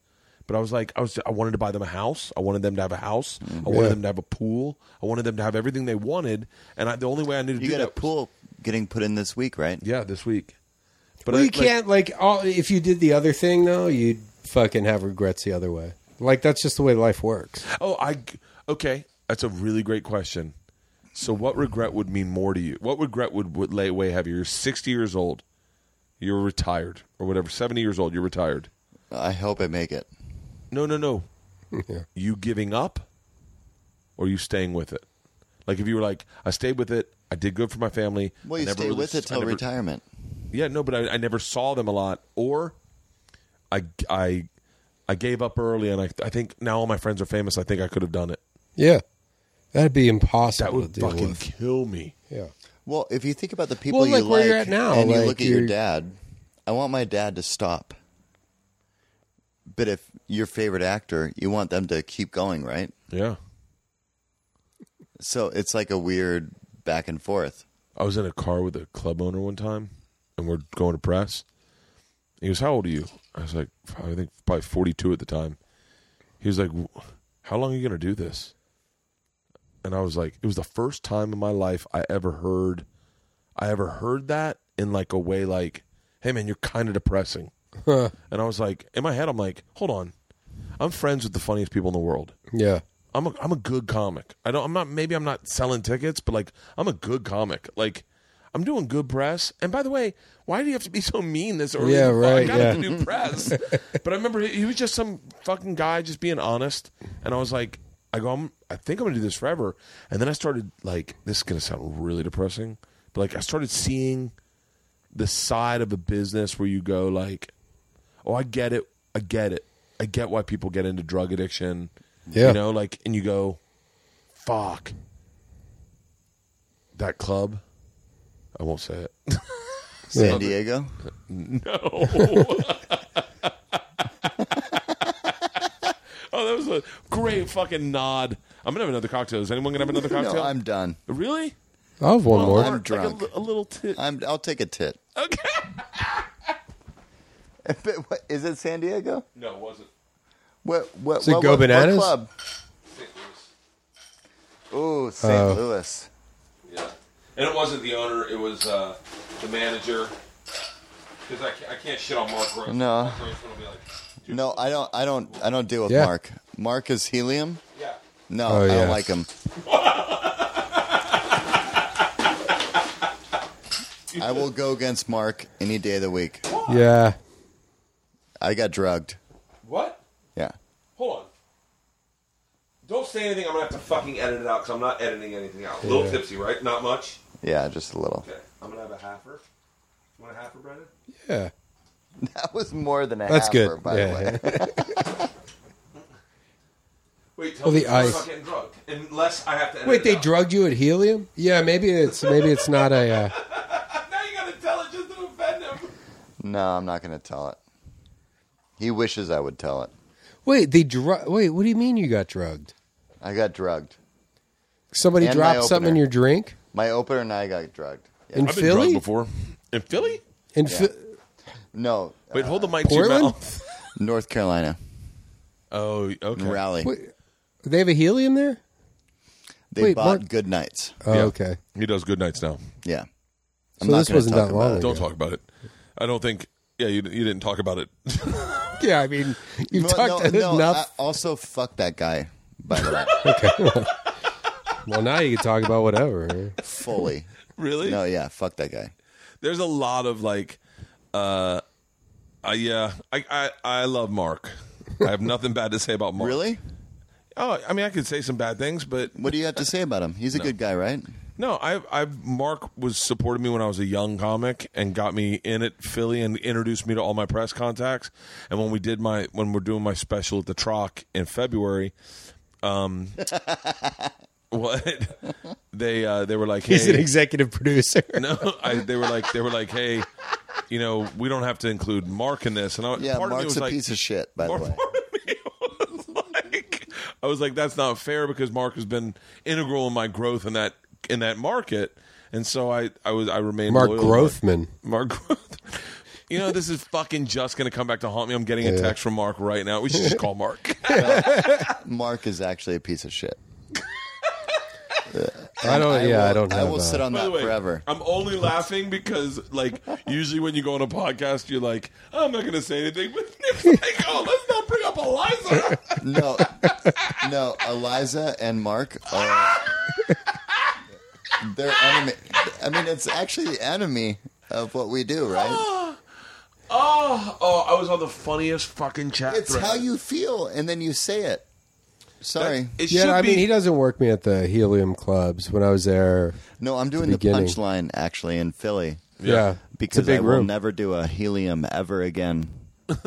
but I was like, I was, I wanted to buy them a house. I wanted them to have a house. I wanted Yeah. them to have a pool. I wanted them to have everything they wanted. And I, the only way I knew to You do got a that, was- pool getting put in this week, right? yeah, this week. But well, I- you can't like, all, if you did the other thing though, you'd fucking have regrets the other way. Like that's just the way life works. oh, I okay. That's a really great question. So, what regret would mean more to you? What regret would, would lay way heavier? You're 60 years old. You're retired or whatever. 70 years old. You're retired. I hope I make it. No, no, no. Yeah. You giving up or you staying with it? Like if you were like, I stayed with it. I did good for my family. Well, you never stay really- with it till never- retirement. Yeah, no, but I, I never saw them a lot, or I, I, I gave up early, and I, I think now all my friends are famous. I think I could have done it. Yeah, that'd be impossible That would to deal fucking with. kill me. Yeah. Well, if you think about the people Well, you like where you're Oh, at now, and you look at your dad, I want my dad to stop. But if your favorite actor, you want them to keep going, right? Yeah, So it's like a weird back and forth. I was in a car with a club owner one time, and we're going to press. He goes, "How old are you?" I was like, "I think probably forty-two at the time." He was like, "How long are you going to do this?" And I was like, "It was the first time in my life I ever heard, I ever heard that in like a way like, hey man, you're kind of depressing." And I was like, in my head, I'm like, hold on, I'm friends with the funniest people in the world. Yeah. I'm a I'm a good comic. I don't I'm not maybe I'm not selling tickets, but like I'm a good comic. Like I'm doing good press. And by the way, why do you have to be so mean this early? Yeah, right, I gotta yeah. do press. but I remember he, he was just some fucking guy just being honest, and I was like, I go, I'm, I think I'm gonna do this forever. And then I started like, this is gonna sound really depressing, but like I started seeing the side of the business where you go like, oh, I get it, I get it, I get why people get into drug addiction. Yeah. You know, like, and you go, fuck. That club, I won't say it. San Diego. no. oh, that was a great fucking nod. I'm gonna have another cocktail. Is anyone gonna have another cocktail? No, I'm done. really. I'll have one Well, more. I'm like drunk. a, a little tit. I'm. I'll take a tit. okay. But what, is it San Diego? No, it wasn't. What? What? Is it what, Go what- what Bananas? club? Ooh, St. Oh. Louis. Yeah, and it wasn't the owner. It was uh, the manager. Because I can't, I can't shit on Mark Grossman. No. Mark Grossman will be like, "Dude, No, I don't. I don't. I don't deal with Yeah. Mark. Mark is helium. Yeah. No, Oh, I yeah. don't like him. I will go against Mark any day of the week. yeah. I got drugged. What? Yeah. Hold on. Don't say anything. I'm gonna have to fucking edit it out because I'm not editing anything out. A little Yeah. tipsy, right? Not much. Yeah, just a little. Okay. I'm gonna have a halfer. You want a halfer, Brendan? Yeah. That was more than a That's halfer, good. by Yeah. the way. Wait, tell Well, me the ice- not getting drugged. Unless I have to edit Wait, it they out. drugged you at helium? Yeah, maybe it's maybe it's not a. Uh, Now you gotta tell it just to offend him. No, I'm not going to tell it. He wishes I would tell it. wait, they drug. Wait, what do you mean you got drugged? I got drugged. Somebody And dropped something in your drink My opener and I got drugged. Yeah. in I've been Philly? drugged before. In Philly? In Yeah. Phi- No, Wait, hold the uh, mic to your Portland? mouth. North Carolina. Oh, okay. Raleigh. Wait, they have a helium there? They Wait, bought Mark- good nights. Oh, Yeah. okay. He does good nights now. Yeah. I'm So not this gonna wasn't talk that long about it. Don't talk about it. I don't think. Yeah, you, you didn't talk about it. Yeah, I mean, you've Well, talked no, no, enough. I- also, fuck that guy. By the way, Okay. well, now you can talk about whatever. fully. really? No, yeah, fuck that guy. There's a lot of like, uh, uh yeah. I, I I love Mark. I have nothing bad to say about Mark. Really? Oh, I mean, I could say some bad things, but What do you have to say about him? He's a good guy, right? No, I, I, Mark was supported me when I was a young comic and got me in at Philly and introduced me to all my press contacts. And when we did my, when we're doing my special at the Troc in February, um, what they, uh, they were like, He's an executive producer. no, I, they were like, they were like, hey, you know, we don't have to include Mark in this. And I, Yeah, part of me Mark's was a like, piece of shit, by the way. part of me was like, I was like, that's not fair because Mark has been integral in my growth in that in that market, and so I I was I remained Mark loyal to Mark. Grothman. Mark Groth. You know, this is fucking just going to come back to haunt me. I'm getting a Yeah. text from Mark right now. We should just call Mark. Mark is actually a piece of shit. I don't. I yeah, will, I don't. I will uh, sit on By that way, forever. I'm only laughing because, like, usually when you go on a podcast, you're like, I'm not going to say anything. But Nick's like, oh, let's not bring up Iliza. No, no, Iliza and Mark are they're enemy. I mean, it's actually the enemy of what we do, right? oh, oh, I was on the funniest fucking chat It's thread. how you feel, and then you say it. Sorry, It should yeah, I be, mean, he doesn't work me at the Helium clubs when I was there. no, I'm doing the beginning. punchline actually in Philly Yeah, because it's a big I will room. never do a helium ever again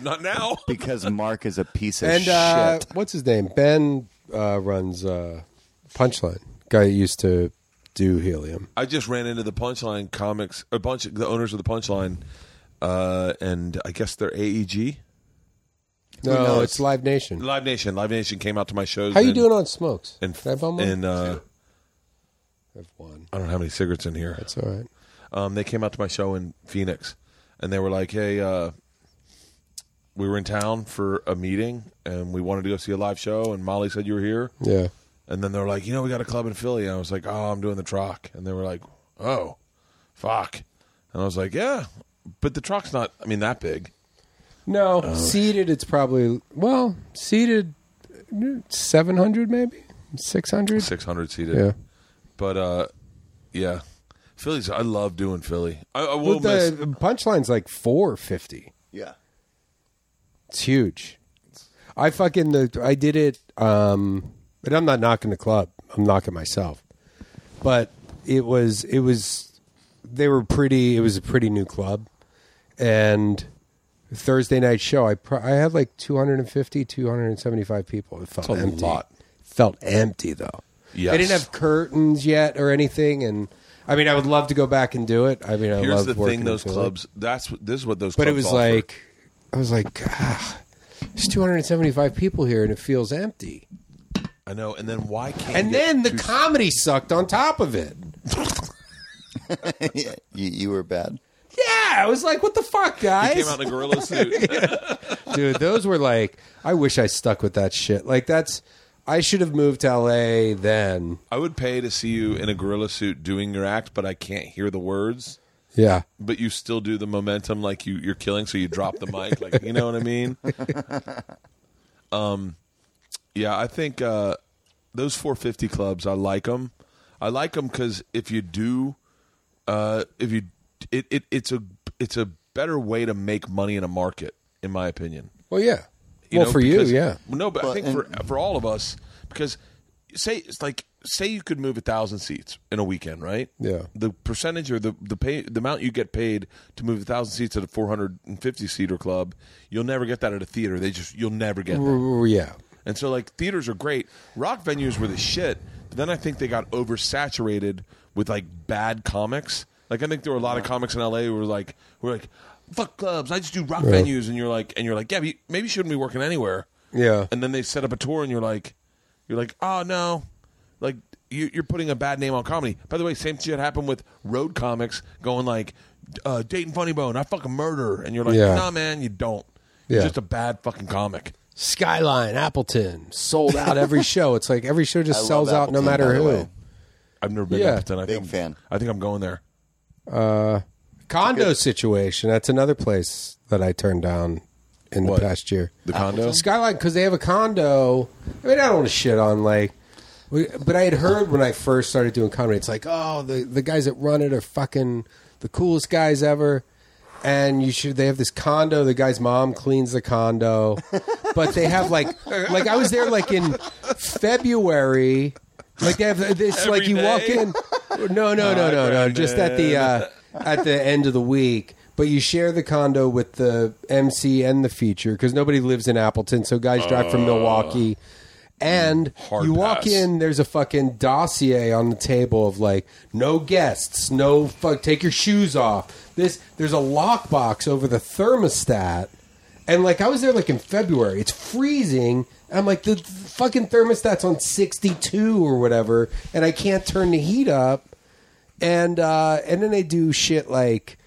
not now. because Mark is a piece of and uh, shit. what's his name? Ben uh, runs uh, Punchline. Guy used to do Helium. I just ran into the Punchline Comics, a bunch of the owners of the Punchline, uh, and I guess they're AEG. No, it's Live Nation. Live Nation. Live Nation came out to my shows. How you in- doing on smokes? In, Can I bum one? in uh, I have one. I don't have any cigarettes in here. That's all right. Um, they came out to my show in Phoenix, and they were like, "Hey, uh, we were in town for a meeting, and we wanted to go see a live show, and Molly said you were here." Yeah. And then they were like, "You know, we got a club in Philly." And I was like, "Oh, I'm doing the Troc," and they were like, "Oh, fuck," and I was like, "Yeah." But the Troc's not, I mean, that big. No, seated. It's probably well seated. Seven hundred, maybe six hundred. 600 seated. Yeah. But uh, yeah, Philly's. I love doing Philly. I, I Well, will miss. the punchline's like four fifty. Yeah, It's huge. I fucking the I did it. Um, but I'm not knocking the club. I'm knocking myself. But it was it was they were pretty. It was a pretty new club, and Thursday night show. I pro- I had like 250, 275 people. It felt That's a empty. lot. Felt empty though. Yes. They didn't have curtains yet or anything, and I mean, I would love to go back and do it. I mean, I Here's love the working thing: in those Philly. clubs. That's what this is what those. But it clubs was offer. like, I was like, ah, there's 275 people here, and it feels empty. I know. And then why can't? And you get then the two- comedy sucked on top of it. you, you were bad. Yeah, I was like, what the fuck, he guys? came out in a gorilla suit. Dude, those were like, I wish I stuck with that shit. Like, that's, I should have moved to LA then. I would pay to see you in a gorilla suit doing your act, but I can't hear the words. Yeah. But you still do the momentum like you, you're killing, so you drop the mic, like you know what I mean. Um, yeah, I think uh, those 450 clubs, I like them. I like them because if you do, uh, if you, it, it it's a it's a better way to make money in a market, in my opinion. Well, yeah. You well, know, for you, yeah. No, but I But- think for for all of us, because say it's like say you could move a thousand seats in a weekend, right? Yeah. The percentage or the the pay the amount you get paid to move a thousand seats at a four hundred and fifty seater club, you'll never get that at a theater. They just you'll never get that. R- Yeah. And so like theaters are great. Rock venues were the shit. But then I think they got oversaturated with like bad comics. Like I think there were a lot of comics in LA who were like who were like fuck clubs. I just do rock venues and you're like and you're like, yeah, but you- maybe you shouldn't be working anywhere. Yeah. And then they set up a tour and you're like you're like, "Oh no." Like you, you're putting a bad name on comedy. By the way, same shit happened with road comics going like uh, Dayton Funny Bone, I fucking murder, and you're like, Yeah. nah, man, you don't. You're Yeah. just a bad fucking comic. Skyline, Appleton, sold out every show. It's like every show I just love sells out no Appleton, matter by the who. way. I've never been Yeah. to Appleton. I Big think I'm, fan. I think I'm going there. Uh, condo situation. That's another place that I turned down in the past year. The condo. Skyline because they have a condo. I mean, I don't want to shit on like, we- but I had heard when I first started doing comedy, it's like, oh, the the guys that run it are fucking the coolest guys ever. And you should. They have this condo. The guy's mom cleans the condo, but they have like, like I was there like in February. Like they have this. Like you walk day? in. No, no, no, no, no. Just at the uh, at the end of the week. But you share the condo with the MC and the feature because nobody lives in Appleton. So guys drive from Milwaukee. And Hard you walk pass. in, there's a fucking dossier on the table of like, no guests, no fuck, take your shoes off. This, there's a lockbox over the thermostat, and like I was there like in February, it's freezing. I'm like the, the fucking thermostat's on 62 or whatever, and I can't turn the heat up. And uh, and then they do shit like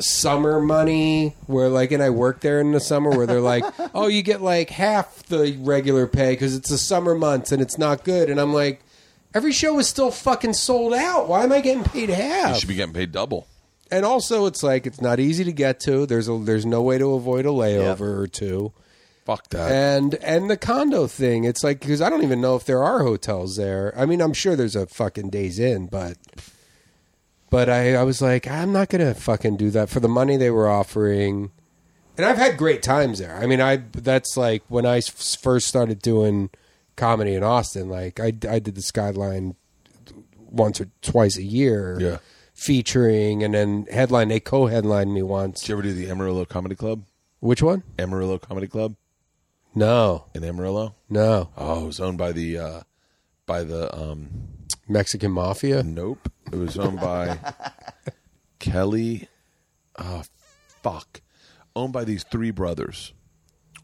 summer money where like and I work there in the summer where they're like oh you get like half the regular pay because it's the summer months and it's not good. And I'm like every show is still fucking sold out. Why am I getting paid half? You should be getting paid double. and also it's like it's not easy to get to. There's a there's no way to avoid a layover or two Fuck that. and and the condo thing it's like because I don't even know if there are hotels there I mean I'm sure there's a fucking Days Inn but but I, I was like, I'm not gonna fucking do that for the money they were offering. And I've had great times there. I mean, I that's like when I first started doing comedy in Austin. Like I, I did the Skyline once or twice a year, Yeah. featuring, and then headline. They co-headlined me once. Did you ever do the Amarillo Comedy Club? Which one? Amarillo Comedy Club No, in Amarillo. no, Oh, it was owned by the uh, by the um, Mexican Mafia. Nope. It was owned by Kelly. Oh, fuck. Owned by these three brothers,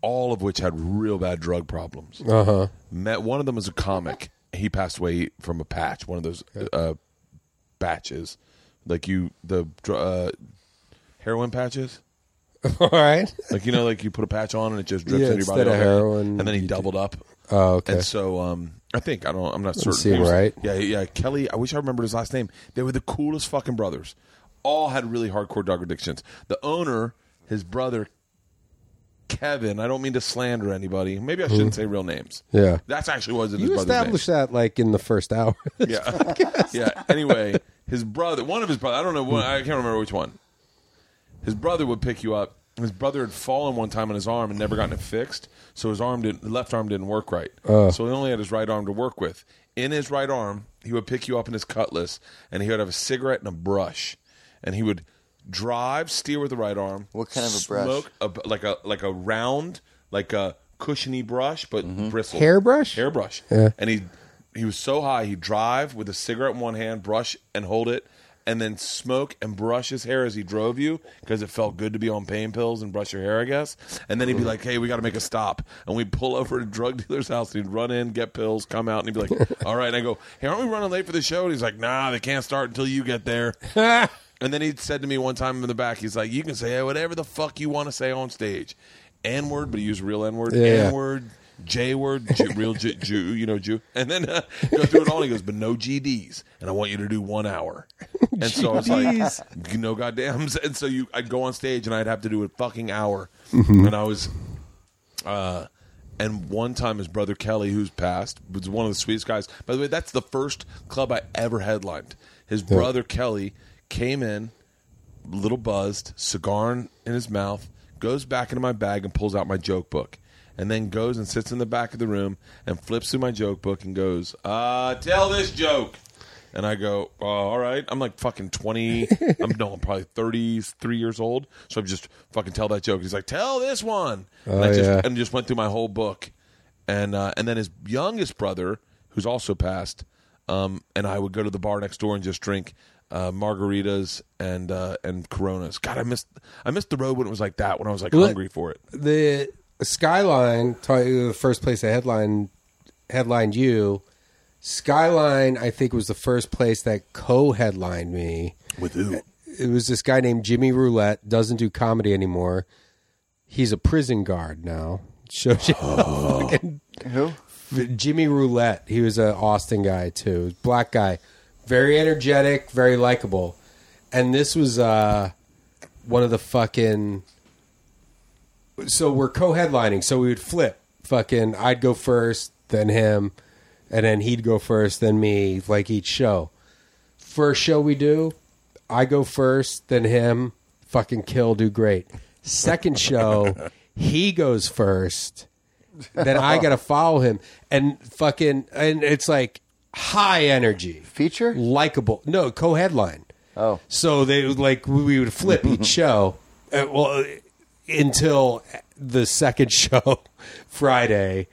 all of which had real bad drug problems. Uh huh. Met one of them was a comic. He passed away from a patch, one of those uh, batches, like you the uh, heroin patches. All right. Like you know, like you put a patch on and it just drips Yeah, into your body. instead of heroin, and then he doubled up. Oh, okay. And so, um, I think I don't. I'm not certain. seem right. Yeah, yeah. Kelly. I wish I remembered his last name. They were the coolest fucking brothers. All had really hardcore drug addictions. The owner, his brother, Kevin. I don't mean to slander anybody. Maybe I shouldn't say real names. Yeah. That's actually was his You brother's name. established that like in the first hour. Yeah, yeah. Anyway, his brother, one of his brothers, I don't know, one, I can't remember which one. His brother would pick you up. His brother had fallen one time on his arm and never gotten it fixed, so his arm didn't, left arm didn't work right. Uh. So he only had his right arm to work with. In his right arm, he would pick you up in his cutlass, and he would have a cigarette and a brush, and he would drive, steer with the right arm. What kind of a brush? smoke, a, like a like a round, like a cushiony brush, but mm-hmm. bristled Hairbrush? hairbrush. Yeah. And he he was so high he'd drive with a cigarette in one hand, brush and hold it, and then smoke and brush his hair as he drove you because it felt good to be on pain pills and brush your hair, I guess. And then he'd be like, "Hey, we got to make a stop," and we'd pull over to a drug dealer's house. And he'd run in, get pills, come out, and he'd be like, "All right." And I go, "Hey, aren't we running late for the show?" And he's like, "Nah, they can't start until you get there." And then he said to me one time in the back, he's like, "You can say whatever the fuck you want to say on stage, N word, but he used real N word, Yeah. N word, J word, Jew, real Jew, Jew, you know, Jew." And then uh, go through it all. And he goes, "But no GDs, and I want you to do one hour." And so I was like, "No goddamns." And so you, I'd go on stage and I'd have to do a fucking hour, and I was. Uh, and one time, his brother Kelly, who's passed, was one of the sweetest guys. By the way, that's the first club I ever headlined. His brother Kelly came in, little buzzed, cigar in in his mouth, goes back into my bag and pulls out my joke book, and then goes and sits in the back of the room and flips through my joke book and goes, "Uh, tell this joke." And I go, oh, all right. I'm like fucking 20. I'm no, I'm probably 33 years old. So I'm just fucking tell that joke. He's like, tell this one. and I Oh, just yeah. and just went through my whole book. And uh, and then his youngest brother, who's also passed, um, and I would go to the bar next door and just drink uh, margaritas and uh, and Coronas. God, I missed I missed the road when it was like that. When I was like Well, hungry for it. the Skyline, t- the first place that headline headlined you. Skyline, I think, was the first place that co-headlined me. With who? It was this guy named Jimmy Roulette. Doesn't do comedy anymore. He's a prison guard now. Shows you how fucking Who? Jimmy Roulette. He was an Austin guy too, black guy, very energetic, very likable. And this was uh one of the fucking. So we're co-headlining, so we would flip. Fucking, I'd go first, then him, and then he'd go first, then me, like each show. First show we do, I go first, then him, fucking kill, do great. Second show, he goes first, then I gotta follow him, and fucking, and it's like high energy, Feature? likable. No, co-headline. Oh. So they would, like we would flip each show, uh, well, until the second show Friday.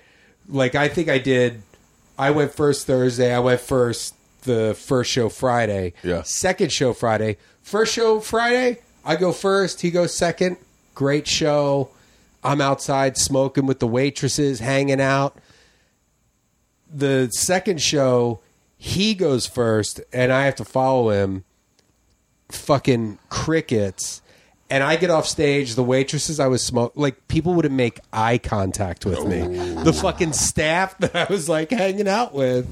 Like I think I did. I went first Thursday. I went first the first show Friday. Yeah. Second show Friday. First show Friday. I go first. He goes second. Great show. I'm outside smoking with the waitresses, hanging out. The second show, he goes first, and I have to follow him fucking crickets. And I get off stage, the waitresses I was smoke like people wouldn't make eye contact with me. The fucking staff that I was like hanging out with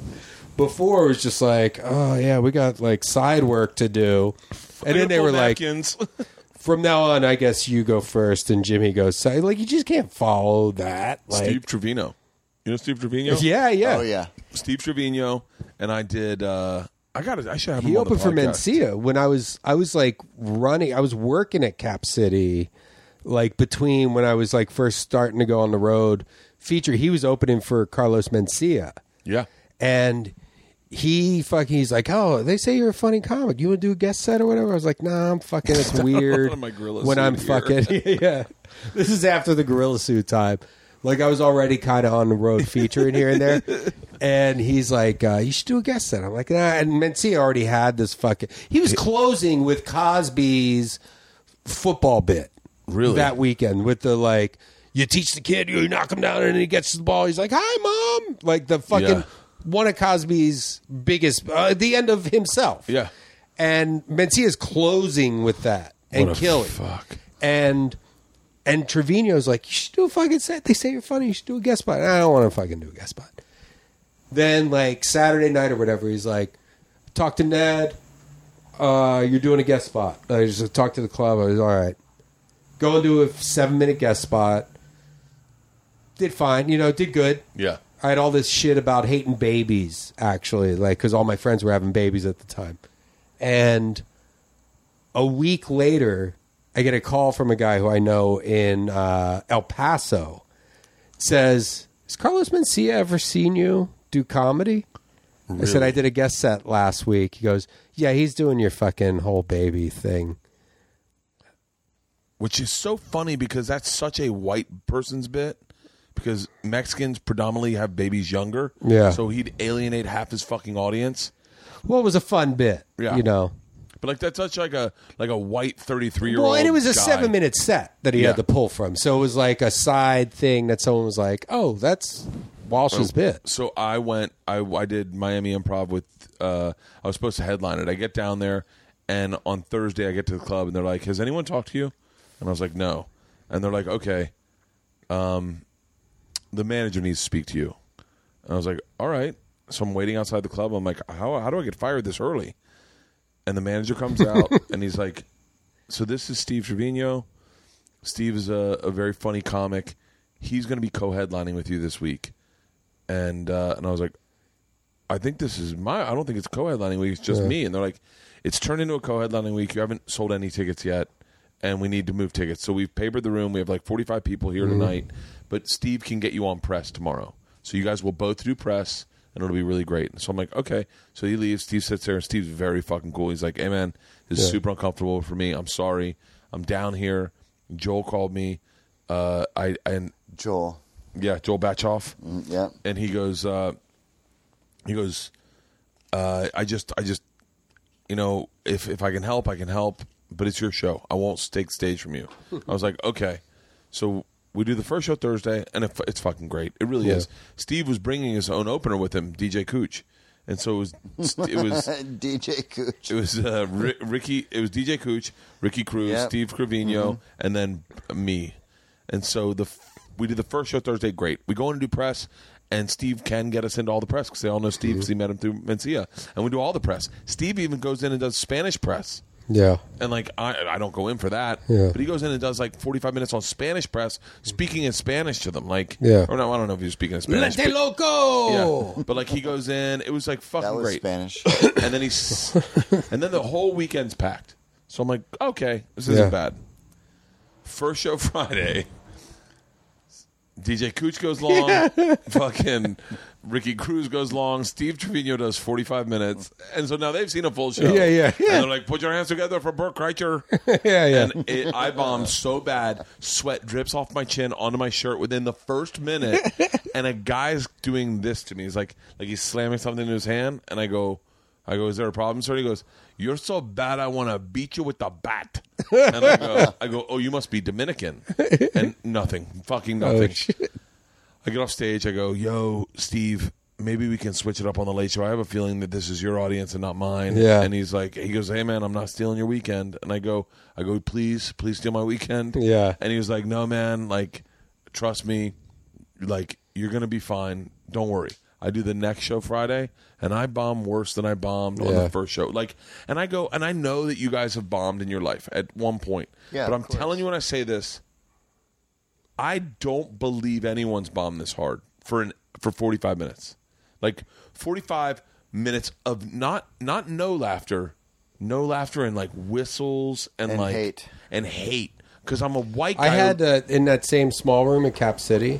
before was just like, oh yeah, we got like side work to do. And then they were like, from now on, I guess you go first and Jimmy goes side. Like you just can't follow that. Like, Steve Trevino. You know Steve Trevino? yeah, yeah. Oh yeah. Steve Trevino and I did. uh I got. I should have him He opened for. Mencia when I was I was like running. I was working at Cap City, like between when I was like first starting to go on the road. Feature. He was opening for Carlos Mencia, Yeah. and he fucking he's like, oh, they say you're a funny comic. You want to do a guest set or whatever? I was like, nah, I'm fucking. It's weird when I'm here. fucking. yeah, this is after the gorilla suit time. Like I was already kind of on the road featuring here and there, and he's like, uh, "You should do a guest set." I'm like, "Nah." And Mencia already had this fucking. He was closing with Cosby's football bit, Really? that weekend with the like. You teach the kid, you knock him down, and he gets the ball. He's like, "Hi, mom!" Like the fucking Yeah. one of Cosby's biggest, uh, the end of himself. Yeah. and Mencia's closing with that and What a killing. fuck. And and Trevino's like, you should do a fucking set. They say you're funny. You should do a guest spot. I don't want to fucking do a guest spot. Then like Saturday night or whatever, he's like, talk to Ned. Uh, you're doing a guest spot. I just talked to the club. I was all right. Go and do a seven minute guest spot. Did fine. You know, did good. Yeah. I had all this shit about hating babies, actually, like because all my friends were having babies at the time. And a week later, I get a call from a guy who I know in uh, El Paso. Says, "Has Carlos Mencia ever seen you do comedy?" I said, "I did a guest set last week." He goes, "Yeah, he's doing your fucking whole baby thing." Which is so funny because that's such a white person's bit. Because Mexicans predominantly have babies younger. Yeah. So he'd alienate half his fucking audience. Well, it was a fun bit, Yeah. you know. But like that's such like a like a white thirty three year old. Well, and it was a guy. seven minute set that he Yeah. had to pull from. So it was like a side thing that someone was like, oh, that's Walsh's bit. So I went. I I did Miami Improv with. Uh, I was supposed to headline it. I get down there, and on Thursday I get to the club, and they're like, "Has anyone talked to you?" And I was like, "No." And they're like, "Okay, um, the manager needs to speak to you." And I was like, "All right." So I'm waiting outside the club. I'm like, "How how do I get fired this early?" And the manager comes out, and he's like, "So this is Steve Trevino. Steve is a, a very funny comic. He's going to be co-headlining with you this week." and uh, and I was like, I think this is my. I don't think it's co-headlining week. It's just me. And they're like, it's turned into a co-headlining week. You haven't sold any tickets yet, and we need to move tickets. So we've papered the room. We have like forty five people here tonight, but Steve can get you on press tomorrow. So you guys will both do press, and it'll be really great. And so I'm like, okay. So he leaves. Steve sits there, and Steve's very fucking cool. He's like, hey man, this is super uncomfortable for me. I'm sorry. I'm down here. Joel called me. Uh, I and Joel. yeah, Joel Batchoff Mm, Yeah. and he goes, uh, he goes, uh, I just, I just, you know, if if I can help, I can help, but it's your show. I won't take stage from you. I was like, okay, so we do the first show Thursday, and it, it's fucking great. It really is. Steve was bringing his own opener with him, DJ Cooch, and so it was, it was. DJ Cooch. It was uh, Ri- Ricky. It was DJ Cooch, Ricky Cruz, Yep. Steve Trevino, mm-hmm. and then uh, me. And so the f- we did the first show Thursday. Great. We go in and do press, and Steve can get us into all the press because they all know Steve because he mm-hmm. met him through Mencia, and we do all the press. Steve even goes in and does Spanish press. Yeah. And like I, I don't go in for that. Yeah. But he goes in and does like forty five minutes on Spanish press, speaking in Spanish to them. Like, Yeah. or no, I don't know if he was speaking in Spanish. Lente but- loco. yeah. But like he goes in, it was like fucking That was great. Spanish. and then he's, and then the whole weekend's packed. So I'm like, okay, this isn't Yeah. bad. First show Friday. DJ Cooch goes long. Fucking Ricky Cruz goes long. Steve Trevino does 45 minutes. And so now they've seen a full show. Yeah, yeah, yeah. And they're like, put your hands together for Bert Kreischer. yeah, yeah. And it, I bombed so bad, sweat drips off my chin onto my shirt within the first minute. and a guy's doing this to me. He's like, like he's slamming something in his hand, and I go, I go, is there a problem, sir? He goes, you're so bad, I want to beat you with the bat. And I go, I go, oh, you must be Dominican, and nothing, fucking oh, nothing. Oh. I get off stage. I go, "Yo, Steve, maybe we can switch it up on the late show. I have a feeling that this is your audience and not mine." Yeah. And he's like, he goes, "Hey, man, I'm not stealing your weekend." And I go, "I go, please, please steal my weekend." Yeah. And he was like, "No, man, like, trust me, like you're gonna be fine. Don't worry." I do the next show Friday, and I bomb worse than I bombed on Yeah. the first show. Like, and I go, and I know that you guys have bombed in your life at one point. Yeah, but of I'm course. telling you when I say this, I don't believe anyone's bombed this hard for an for 45 minutes. Like 45 minutes of not not no laughter, no laughter and like whistles and, And like hate. and hate cuz I'm a white guy. I had uh, in that same small room in Cap City.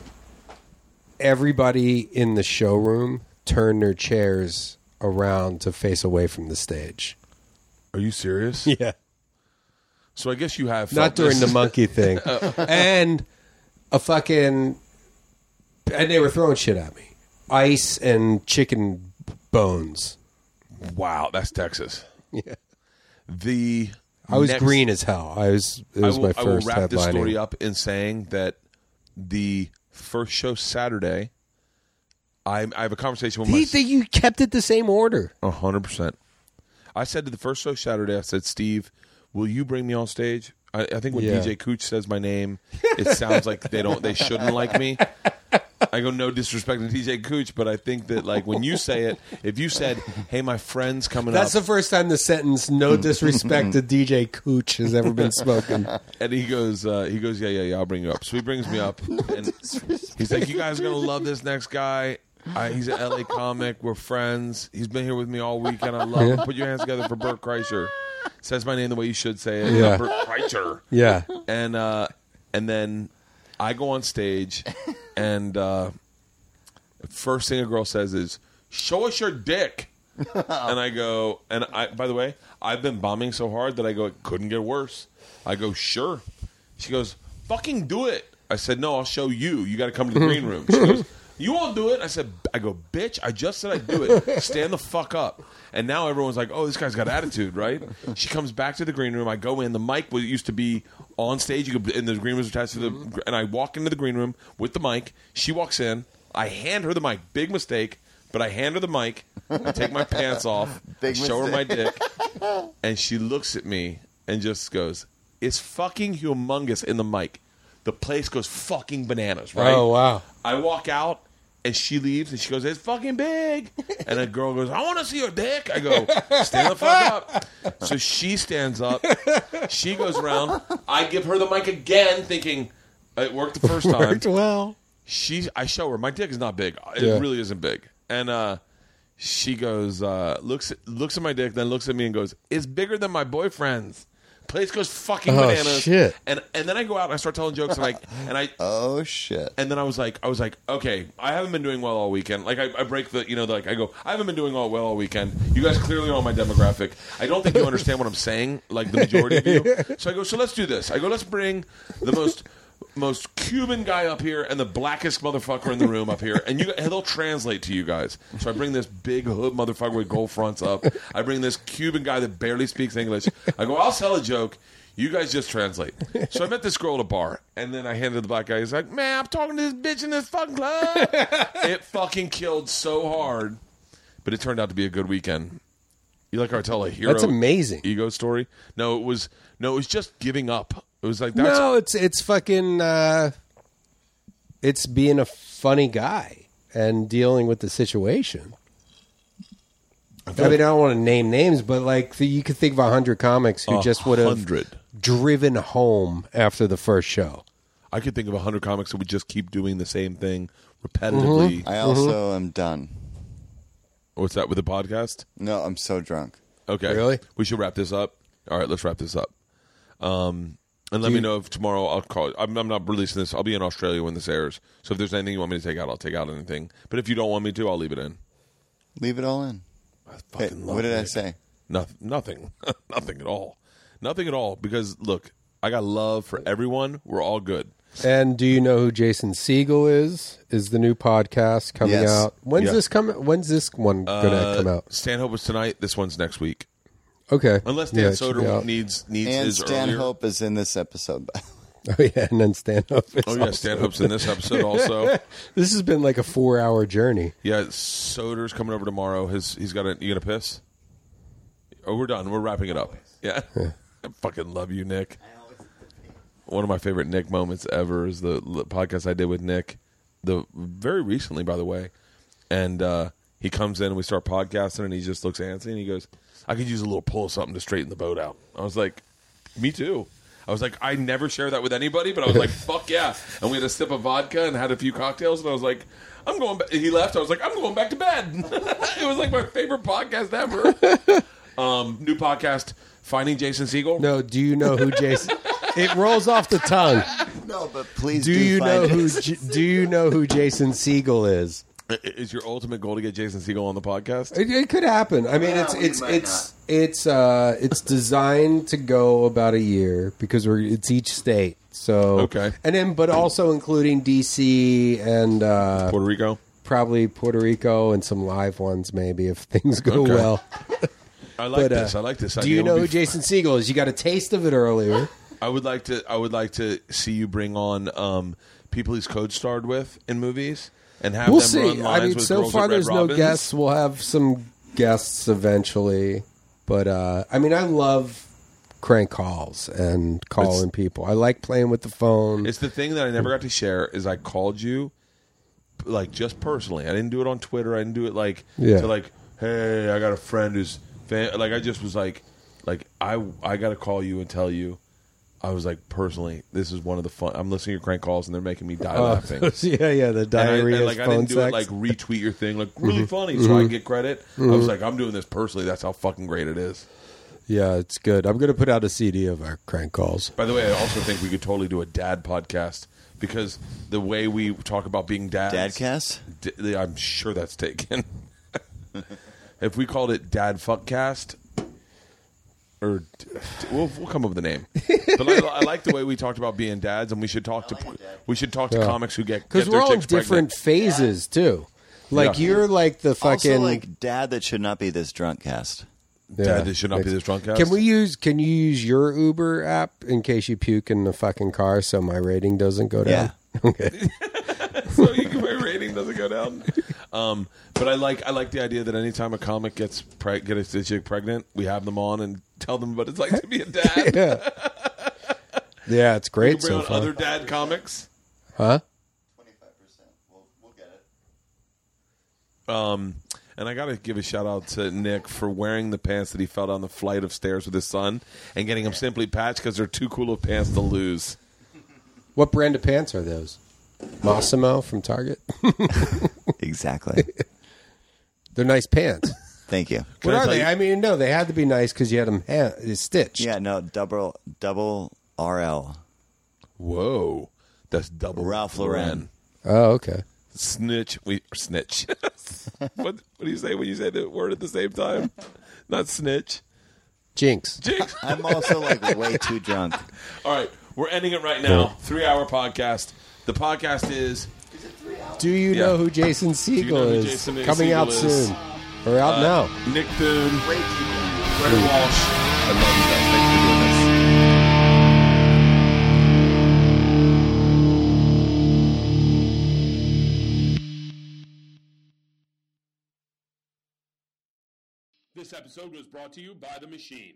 Everybody in the showroom turned their chairs around to face away from the stage. Are you serious? Yeah, So I guess you have not during this. the monkey thing, oh. and a fucking, and they were throwing shit at me, ice and chicken bones. Wow, that's Texas. Yeah, The I was next- green as hell. I was. It was I will, my I will first wrap this headlining. story up in saying that the first show Saturday, I, I have a conversation with my He, they, you kept it the same order. A hundred percent. I said to the first show Saturday, I said, Steve, will you bring me on stage? I, I think when Yeah. DJ Cooch says my name, it sounds like they don't, they shouldn't like me. I go no disrespect to DJ Cooch, but I think that like when you say it, if you said, "Hey, my friend's coming That's the up," first time the sentence "No disrespect to DJ Cooch" has ever been spoken. and he goes, uh, he goes, "Yeah, yeah, yeah, I'll bring you up." So he brings me up, and he's like, "You guys are gonna love this next guy." I, he's an LA comic. We're friends. He's been here with me all weekend. I love him. Put your hands together for Bert Kreischer. Says my name the way you should say it. Yeah. Kreischer. Yeah, And uh, and then I go on stage, and uh, first thing a girl says is, "Show us your dick." and I go, and I. By the way, I've been bombing so hard that I go, it couldn't get worse. I go, sure. She goes, fucking do it. I said, no, I'll show you. You got to come to the green room. She goes, you won't do it. I said, I go, bitch. I just said I'd do it. Stand the fuck up. And now everyone's like, oh, this guy's got attitude, right? She comes back to the green room. I go in. The mic was used to be on stage. You could, and the green room was attached to the. Mm-hmm. And I walk into the green room with the mic. She walks in. I hand her the mic. Big mistake. But I hand her the mic. I take my pants off. Big show her my dick. And she looks at me and just goes, "It's fucking humongous in the mic." The place goes fucking bananas, right? Oh, wow. I walk out and she leaves and she goes, "It's fucking big." And a girl goes, "I want to see your dick." I go, "Stand the fuck up." So she stands up. She goes around. I give her the mic again, thinking it worked the first time worked well. she I show her my dick is not big. It Yeah. really isn't big. And uh she goes uh looks looks at my dick then looks at me and goes, "It's bigger than my boyfriend's." Place goes fucking Oh, bananas. shit. And and then I go out and I start telling jokes and I and I Oh shit! and then I was like, I was like, okay, I haven't been doing well all weekend. Like I, I break the, you know, like I go, I haven't been doing all well all weekend. You guys clearly know my demographic. I don't think you understand what I'm saying, like the majority of you. So I go, so let's do this. I go, let's bring the most most Cuban guy up here and the blackest motherfucker in the room up here, and you and they'll translate to you guys. So I bring this big hood motherfucker with gold fronts up. I bring this Cuban guy that barely speaks English. I go, I'll tell a joke. You guys just translate. So I met this girl at a bar, and then I handed the black guy. He's like, "Man, I'm talking to this bitch in this fucking club." it fucking killed so hard, but it turned out to be a good weekend. You like our tell a hero? That's amazing. ego story. No, it was no, it was just giving up. It was like that's no, it's it's fucking. Uh, it's being a funny guy and dealing with the situation. I mean, I don't want to name names, but like the, you could think of a hundred comics who A just would have driven home after the first show. I could think of a hundred comics that would just keep doing the same thing repetitively. I also am done. What's that with the podcast? No, I'm so drunk. Okay, Really? We should wrap this up. All right, let's wrap this up. Um, and let Do me know if tomorrow I'll call. I'm, I'm not releasing this. I'll be in Australia when this airs. So if there's anything you want me to take out, I'll take out anything. But if you don't want me to, I'll leave it in. Leave it all in. I Hey, fucking love what did I say? Nothing. Nothing. nothing at all. Nothing at all. Because look, I got love for everyone. We're all good. And do you know who Jason Segel is? Is the new podcast coming Yes. out? When's Yeah. this coming? When's this one going to Uh, come out? Stanhope was tonight. This one's next week. Okay, Unless Dan Yeah, it Soder needs needs And his Stan earlier. Hope is in this episode. Oh yeah, and then Stanhope. is Oh yeah, also- Stanhope's in this episode also. This has been like a four-hour journey. Yeah, Soder's coming over tomorrow. His he's got a you gonna piss? Oh, we're done. We're wrapping it up. Yeah. I fucking love you, Nick. One of my favorite Nick moments ever is the podcast I did with Nick, the very recently, by the way. And uh, he comes in and we start podcasting, and he just looks antsy and he goes, "I could use a little pull of something to straighten the boat out." I was like, "Me too." I was like, I never share that with anybody, but I was like, "Fuck yeah!" And we had a sip of vodka and had a few cocktails, and I was like, "I'm going." Ba-. He left. I was like, "I'm going back to bed." it was like my favorite podcast ever. um, new podcast, Finding Jason Segel. No, do you know who Jason? it rolls off the tongue. no, but please Do do, you find know who? J- Do you know who Jason Segel is? I- Is your ultimate goal to get Jason Segel on the podcast? It, it could happen. I mean, Well, it's we it's might it's it's uh it's designed to go about a year because we're it's each state. So Okay. and then but also including DC and uh, Puerto Rico. probably Puerto Rico and some live ones maybe if things go Okay. well. I like But, uh, this. I like this. Do idea. you It know be who f- Jason Segel is? You got a taste of it earlier. I would like to. I would like to see you bring on um, people he's co-starred with in movies and have We'll them run see. lines I mean, with so girls far at Red there's no Robins. guests. We'll have some guests eventually, but uh, I mean, I love crank calls and calling people. I like playing with the phone. It's the thing that I never got to share is I called you, like just personally. I didn't do it on Twitter. I didn't do it like Yeah. to like, hey, I got a friend who's fan. Like I just was like, like I I got to call you and tell you. I was like personally, this is one of the fun. I'm listening to your crank calls and they're making me die Oh, laughing. yeah, yeah, the And I, diarrhea and, like I phone didn't do sex. it like retweet your thing like really Mm-hmm. funny so I can get credit. I was like I'm doing this personally. That's how fucking great it is. yeah, it's good. I'm going to put out a CD of our crank calls. By the way, I also think we could totally do a dad podcast because the way we talk about being dads, Dadcast? D- I'm sure that's taken. if we called it Dad Fuckcast, or d- d- we'll, we'll come up with a name. But I, I like the way we talked about being dads, and we should talk to we should talk to Yeah. comics who get Because get we're their all in chicks different pregnant. phases too. Like Yeah. you're like the fucking Also, like dad, that should not be this drunk cast. Yeah. Dad, this should not be this drunk cast. Can we use? Can you use your Uber app in case you puke in the fucking car so my rating doesn't go down? Yeah. Okay. so you can, my rating doesn't go down. Um, but I like I like the idea that anytime a comic gets preg- gets a chick pregnant, we have them on and tell them what it's like to be a dad. yeah. Yeah, it's great Bring so on far. other dad comics. huh? Um, and I got to give a shout out to Nick for wearing the pants that he fell down the flight of stairs with his son and getting them simply patched because they're too cool of pants to lose. What brand of pants are those? Massimo from Target. Exactly. They're nice pants. Thank you. Can what I are tell they? you- I mean, no, they had to be nice because you had them ha- stitched. Yeah, no, double double RL. Whoa, that's double Ralph Lauren. Oh, okay. snitch. We snitch. what what do you say when you say the word at the same time? Not snitch. Jinx. Jinx. I'm also like way too drunk. All right, we're ending it right now. Three hour podcast. The podcast is Do you Yeah. know who Jason Segel know who is? Jason Coming Segel out is? soon. Or out uh, now. Nick Thune, Greg Walsh. I love you guys. Thanks for doing this. This episode was brought to you by The Machine.